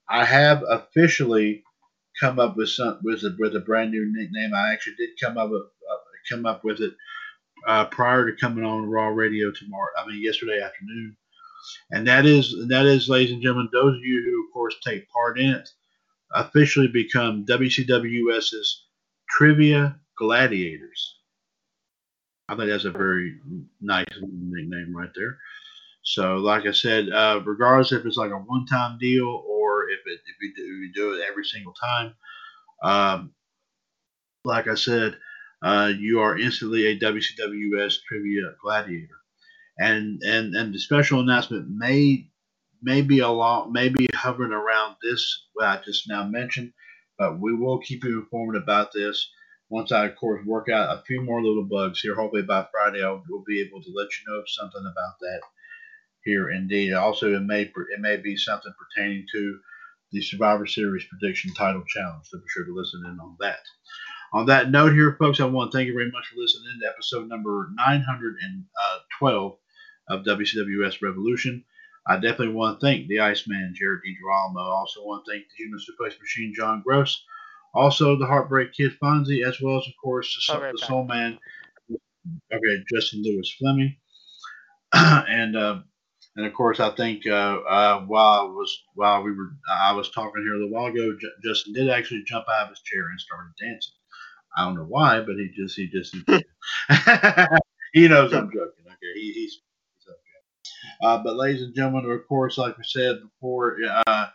I have officially come up with some with a, with a brand new nickname. I actually did come up with uh, come up with it uh, prior to coming on Raw Radio tomorrow. I mean yesterday afternoon, and that is that is, ladies and gentlemen, those of you who of course take part in it officially become WCWS's Trivia Gladiators. I think that's a very nice nickname right there. So, like I said, uh, regardless if it's like a one-time deal or if it if we do, we do it every single time, um, like I said, uh, you are instantly a WCWS Trivia Gladiator, and and and the special announcement may may be along may be hovering around this what I just now mentioned, but we will keep you informed about this once I, of course, work out a few more little bugs here. Hopefully by Friday, I will be able to let you know something about that here. Indeed, also it may it may be something pertaining to the Survivor Series prediction title challenge. So be sure to listen in on that. On that note, here, folks, I want to thank you very much for listening to episode number 912 uh, of WCWS Revolution. I definitely want to thank the Iceman, Jared DiGirolamo. I also want to thank the Human Suplex Machine, John Gross. Also, the Heartbreak Kid Fonzie, as well as, of course, the, right the. Soul Man. Okay, Justin Lewis Fleming, and uh, and of course, I think uh, uh, while I was while we were I was talking here a little while ago, J- Justin did actually jump out of his chair and started dancing. I don't know why, but he just he just he knows I'm joking. Okay, he, he's, he's okay. Uh, but, ladies and gentlemen, of course, like we said before, uh,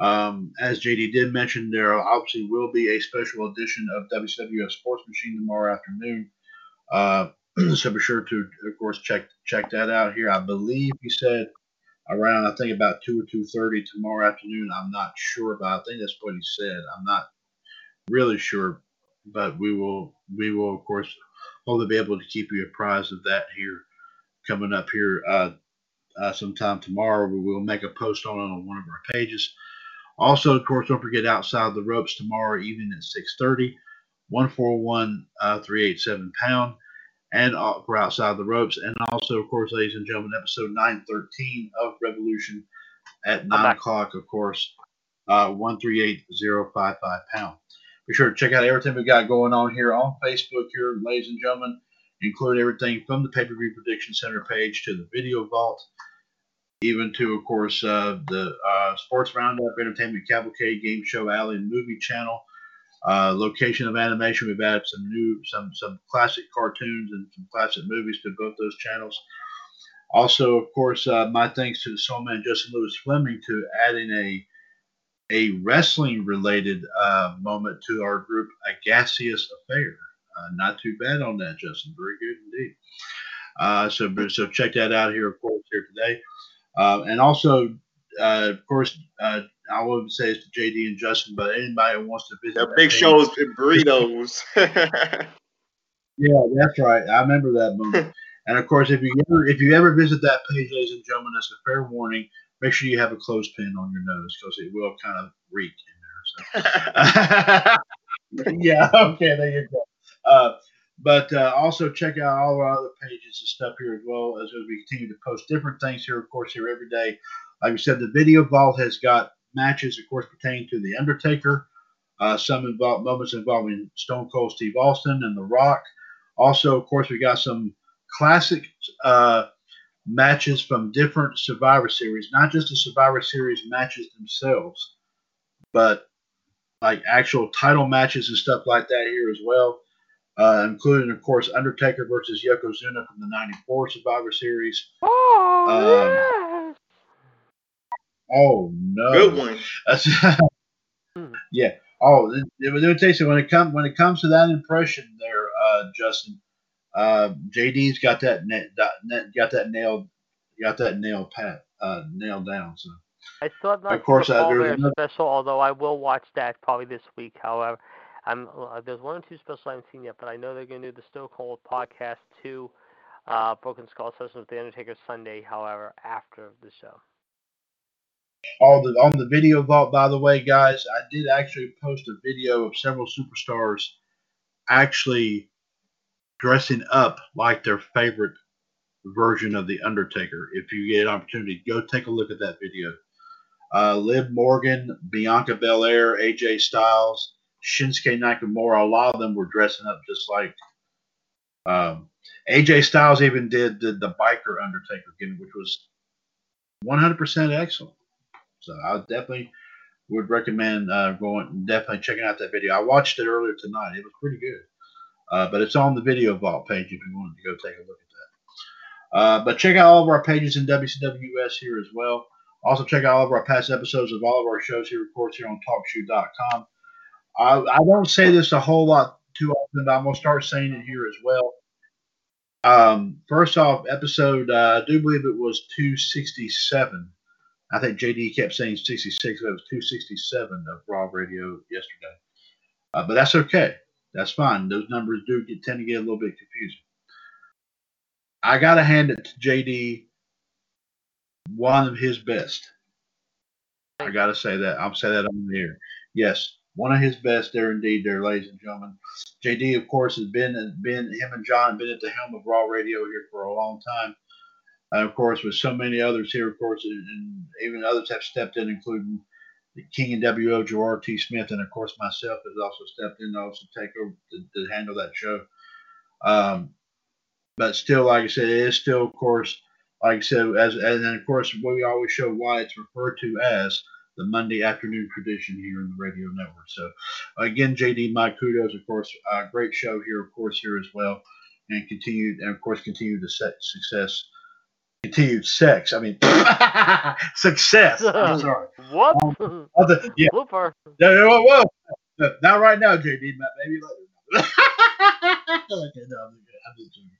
um, as JD did mention, there obviously will be a special edition of WWF Sports Machine tomorrow afternoon. Uh, so be sure to, of course, check check that out here. I believe he said around, I think about two or two thirty tomorrow afternoon. I'm not sure about. I think that's what he said. I'm not really sure, but we will we will of course hopefully be able to keep you apprised of that here coming up here uh, uh, sometime tomorrow. We will make a post on it on one of our pages. Also, of course, don't forget outside the ropes tomorrow evening at 6:30, 141 uh, 387 pound, and uh, for outside the ropes, and also, of course, ladies and gentlemen, episode 913 of Revolution at nine o'clock, of course, uh, 138055 pound. Be sure to check out everything we got going on here on Facebook here, ladies and gentlemen, include everything from the pay-per-view prediction center page to the video vault even to, of course, uh, the uh, Sports Roundup, Entertainment Cavalcade, Game Show Alley, and Movie Channel. Uh, location of animation, we've added some new, some some classic cartoons and some classic movies to both those channels. Also, of course, uh, my thanks to the soul man Justin Lewis Fleming to adding a a wrestling related uh, moment to our group, A Gaseous Affair. Uh, not too bad on that, Justin. Very good indeed. So, so check that out here, of course, here today. Uh, and also, uh, of course, uh, I wouldn't say it's to JD and Justin, but anybody who wants to visit the big shows and burritos. yeah, that's right. I remember that moment. and of course, if you ever if you ever visit that page, ladies and gentlemen, that's a fair warning. Make sure you have a clothespin on your nose because it will kind of reek in there. So. yeah. Okay. There you go. But uh, also check out all our other pages and stuff here as well as, we continue to post different things here, of course, here every day. Like I said, the video vault has got matches, of course, pertaining to The Undertaker, uh, some involve, moments involving Stone Cold Steve Austin and The Rock. Also, of course, we got some classic uh, matches from different Survivor Series, not just the Survivor Series matches themselves, but like actual title matches and stuff like that here as well uh, including, of course, Undertaker versus Yokozuna from the '94 Survivor Series. Oh, um, oh no! Good one. yeah. Oh, let me tell you when it comes when it comes to that impression there, uh, Justin, uh, JD's got that net, got that nailed, got that nailed pat, uh, nailed down. So. I still have not of course, seen the uh, very another... special, although I will watch that probably this week. However, I'm uh, there's one or two specials I haven't seen yet, but I know they're going to do the Stone Cold podcast two, uh, Broken Skull session with the Undertaker Sunday. However, after the show. All the on the video vault, by the way, guys, I did actually post a video of several superstars actually dressing up like their favorite version of the Undertaker. If you get an opportunity, go take a look at that video. Uh, Liv Morgan, Bianca Belair, AJ Styles, Shinsuke Nakamura, a lot of them were dressing up just like um, AJ Styles even did the, the biker Undertaker gimmick, which was 100% excellent. So I definitely would recommend uh, going definitely checking out that video. I watched it earlier tonight. It was pretty good. Uh, but it's on the video vault page if you wanted to go take a look at that. Uh, but check out all of our pages in WCWS here as well. Also check out all of our past episodes of all of our shows here, of course, here on TalkShoe.com. I, I don't say this a whole lot too often, but I'm gonna start saying it here as well. Um, first off, episode uh, I do believe it was 267. I think JD kept saying 66, but it was 267 of Raw Radio yesterday. Uh, but that's okay. That's fine. Those numbers do get, tend to get a little bit confusing. I gotta hand it to JD. One of his best. I gotta say that. I'll say that on the air. Yes, one of his best there indeed, there, ladies and gentlemen. JD, of course, has been been him and John been at the helm of Raw Radio here for a long time. And of course, with so many others here, of course, and, even others have stepped in, including the King and WO Gerard T. Smith, and of course myself has also stepped in to also take over to, to handle that show. Um, but still, like I said, it is still, of course, like I said, as and of course we always show why it's referred to as the Monday afternoon tradition here in the radio network. So, again, JD, my kudos, of course. Uh, great show here, of course, here as well, and continued, and of course, continued to set success continued sex. I mean, success. I'm sorry. What? Other, yeah. Blooper. No, no, whoa, whoa. No, Not right now, JD. ma- Maybe later. okay, no, I'm just joking.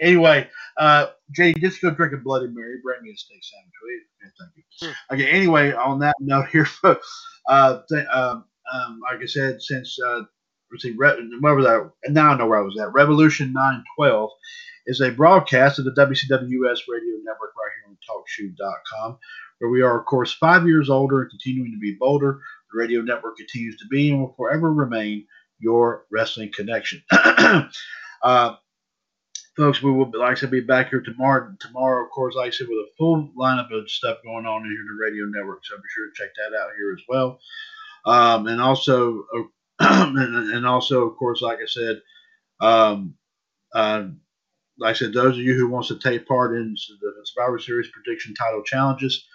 Anyway, uh, JD, just go drink a Bloody Mary. Bring me a steak sandwich, will you? Okay, thank you. Okay. Anyway, on that note here, folks, uh, th- um, um, like I said, since uh, let's see, Re- that? Now I know where I was at. Revolution 912 is a broadcast of the WCWS radio network right here on TalkShoe.com, where we are, of course, five years older and continuing to be bolder. The radio network continues to be and will forever remain your wrestling connection. uh, folks, we will, like I said, be back here tomorrow. Tomorrow, of course, like I said, with a full lineup of stuff going on here in the radio network. So be sure to check that out here as well. Um, and also, uh, and, also, of course, like I said, um, uh, like I said, those of you who wants to take part in the Survivor Series prediction title challenges,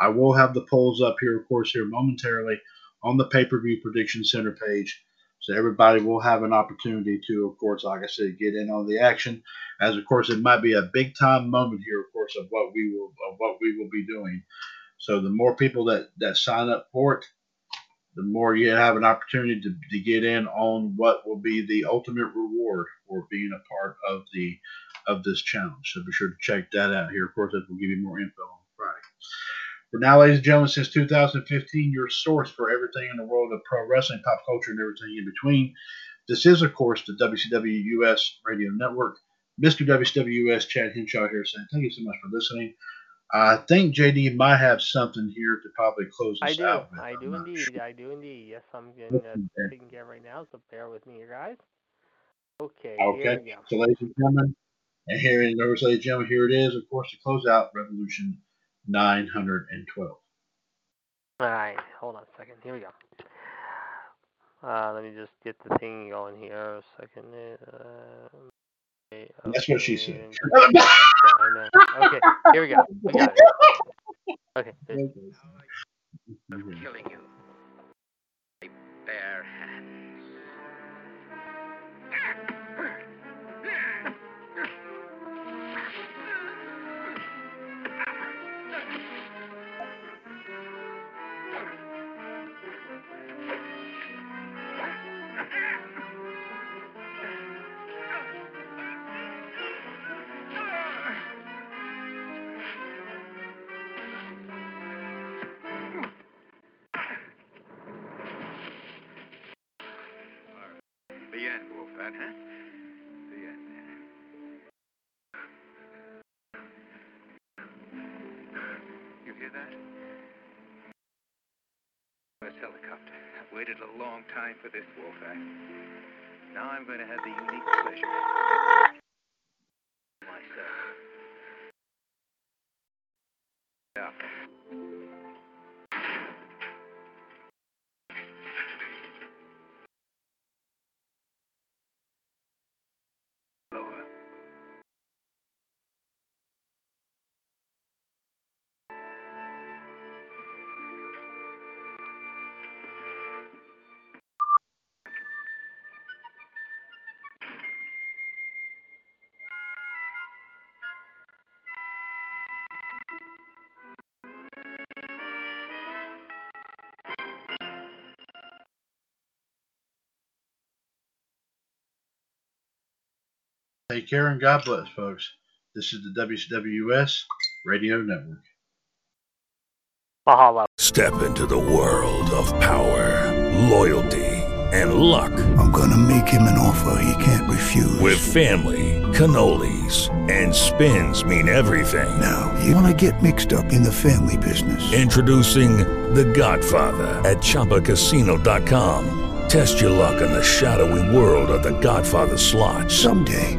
I will have the polls up here, of course, here momentarily on the pay-per-view prediction center page. So everybody will have an opportunity to, of course, like I said, get in on the action. As of course, it might be a big time moment here, of course, of what we will of what we will be doing. So the more people that that sign up for it, the more you have an opportunity to, to get in on what will be the ultimate reward for being a part of the of this challenge. So be sure to check that out here. Of course, that will give you more info on Friday. For now, ladies and gentlemen, since 2015, your source for everything in the world of pro wrestling, pop culture, and everything in between. This is, of course, the WCW US Radio Network. Mr. WCWS Chad Henshaw here saying thank you so much for listening. I think JD might have something here to probably close I this do. out with. I do indeed. sure. I do indeed. Yes, I'm getting uh, taken care of right now, so bear with me, you guys. Okay, Okay. here we go. So, ladies and gentlemen, and here, and ladies and gentlemen, here it is, of course, to close out Revolution 912. All right, hold on a second. Here we go. Uh, let me just get the thing going here. A second. Uh, okay, That's what she said. okay. Yeah, I know. Okay, here we go. We got it. Okay. there- killing you. My bare a long time for this, Wolfat. Now I'm going to have the unique pleasure. Take care and God bless, folks. This is the WCWS Radio Network. Mahalo. Step into the world of power, loyalty, and luck. I'm gonna make him an offer he can't refuse. With family, cannolis, and spins mean everything. Now, you wanna get mixed up in the family business. Introducing The Godfather at ChumbaCasino.com. Test your luck in the shadowy world of The Godfather slot. Someday,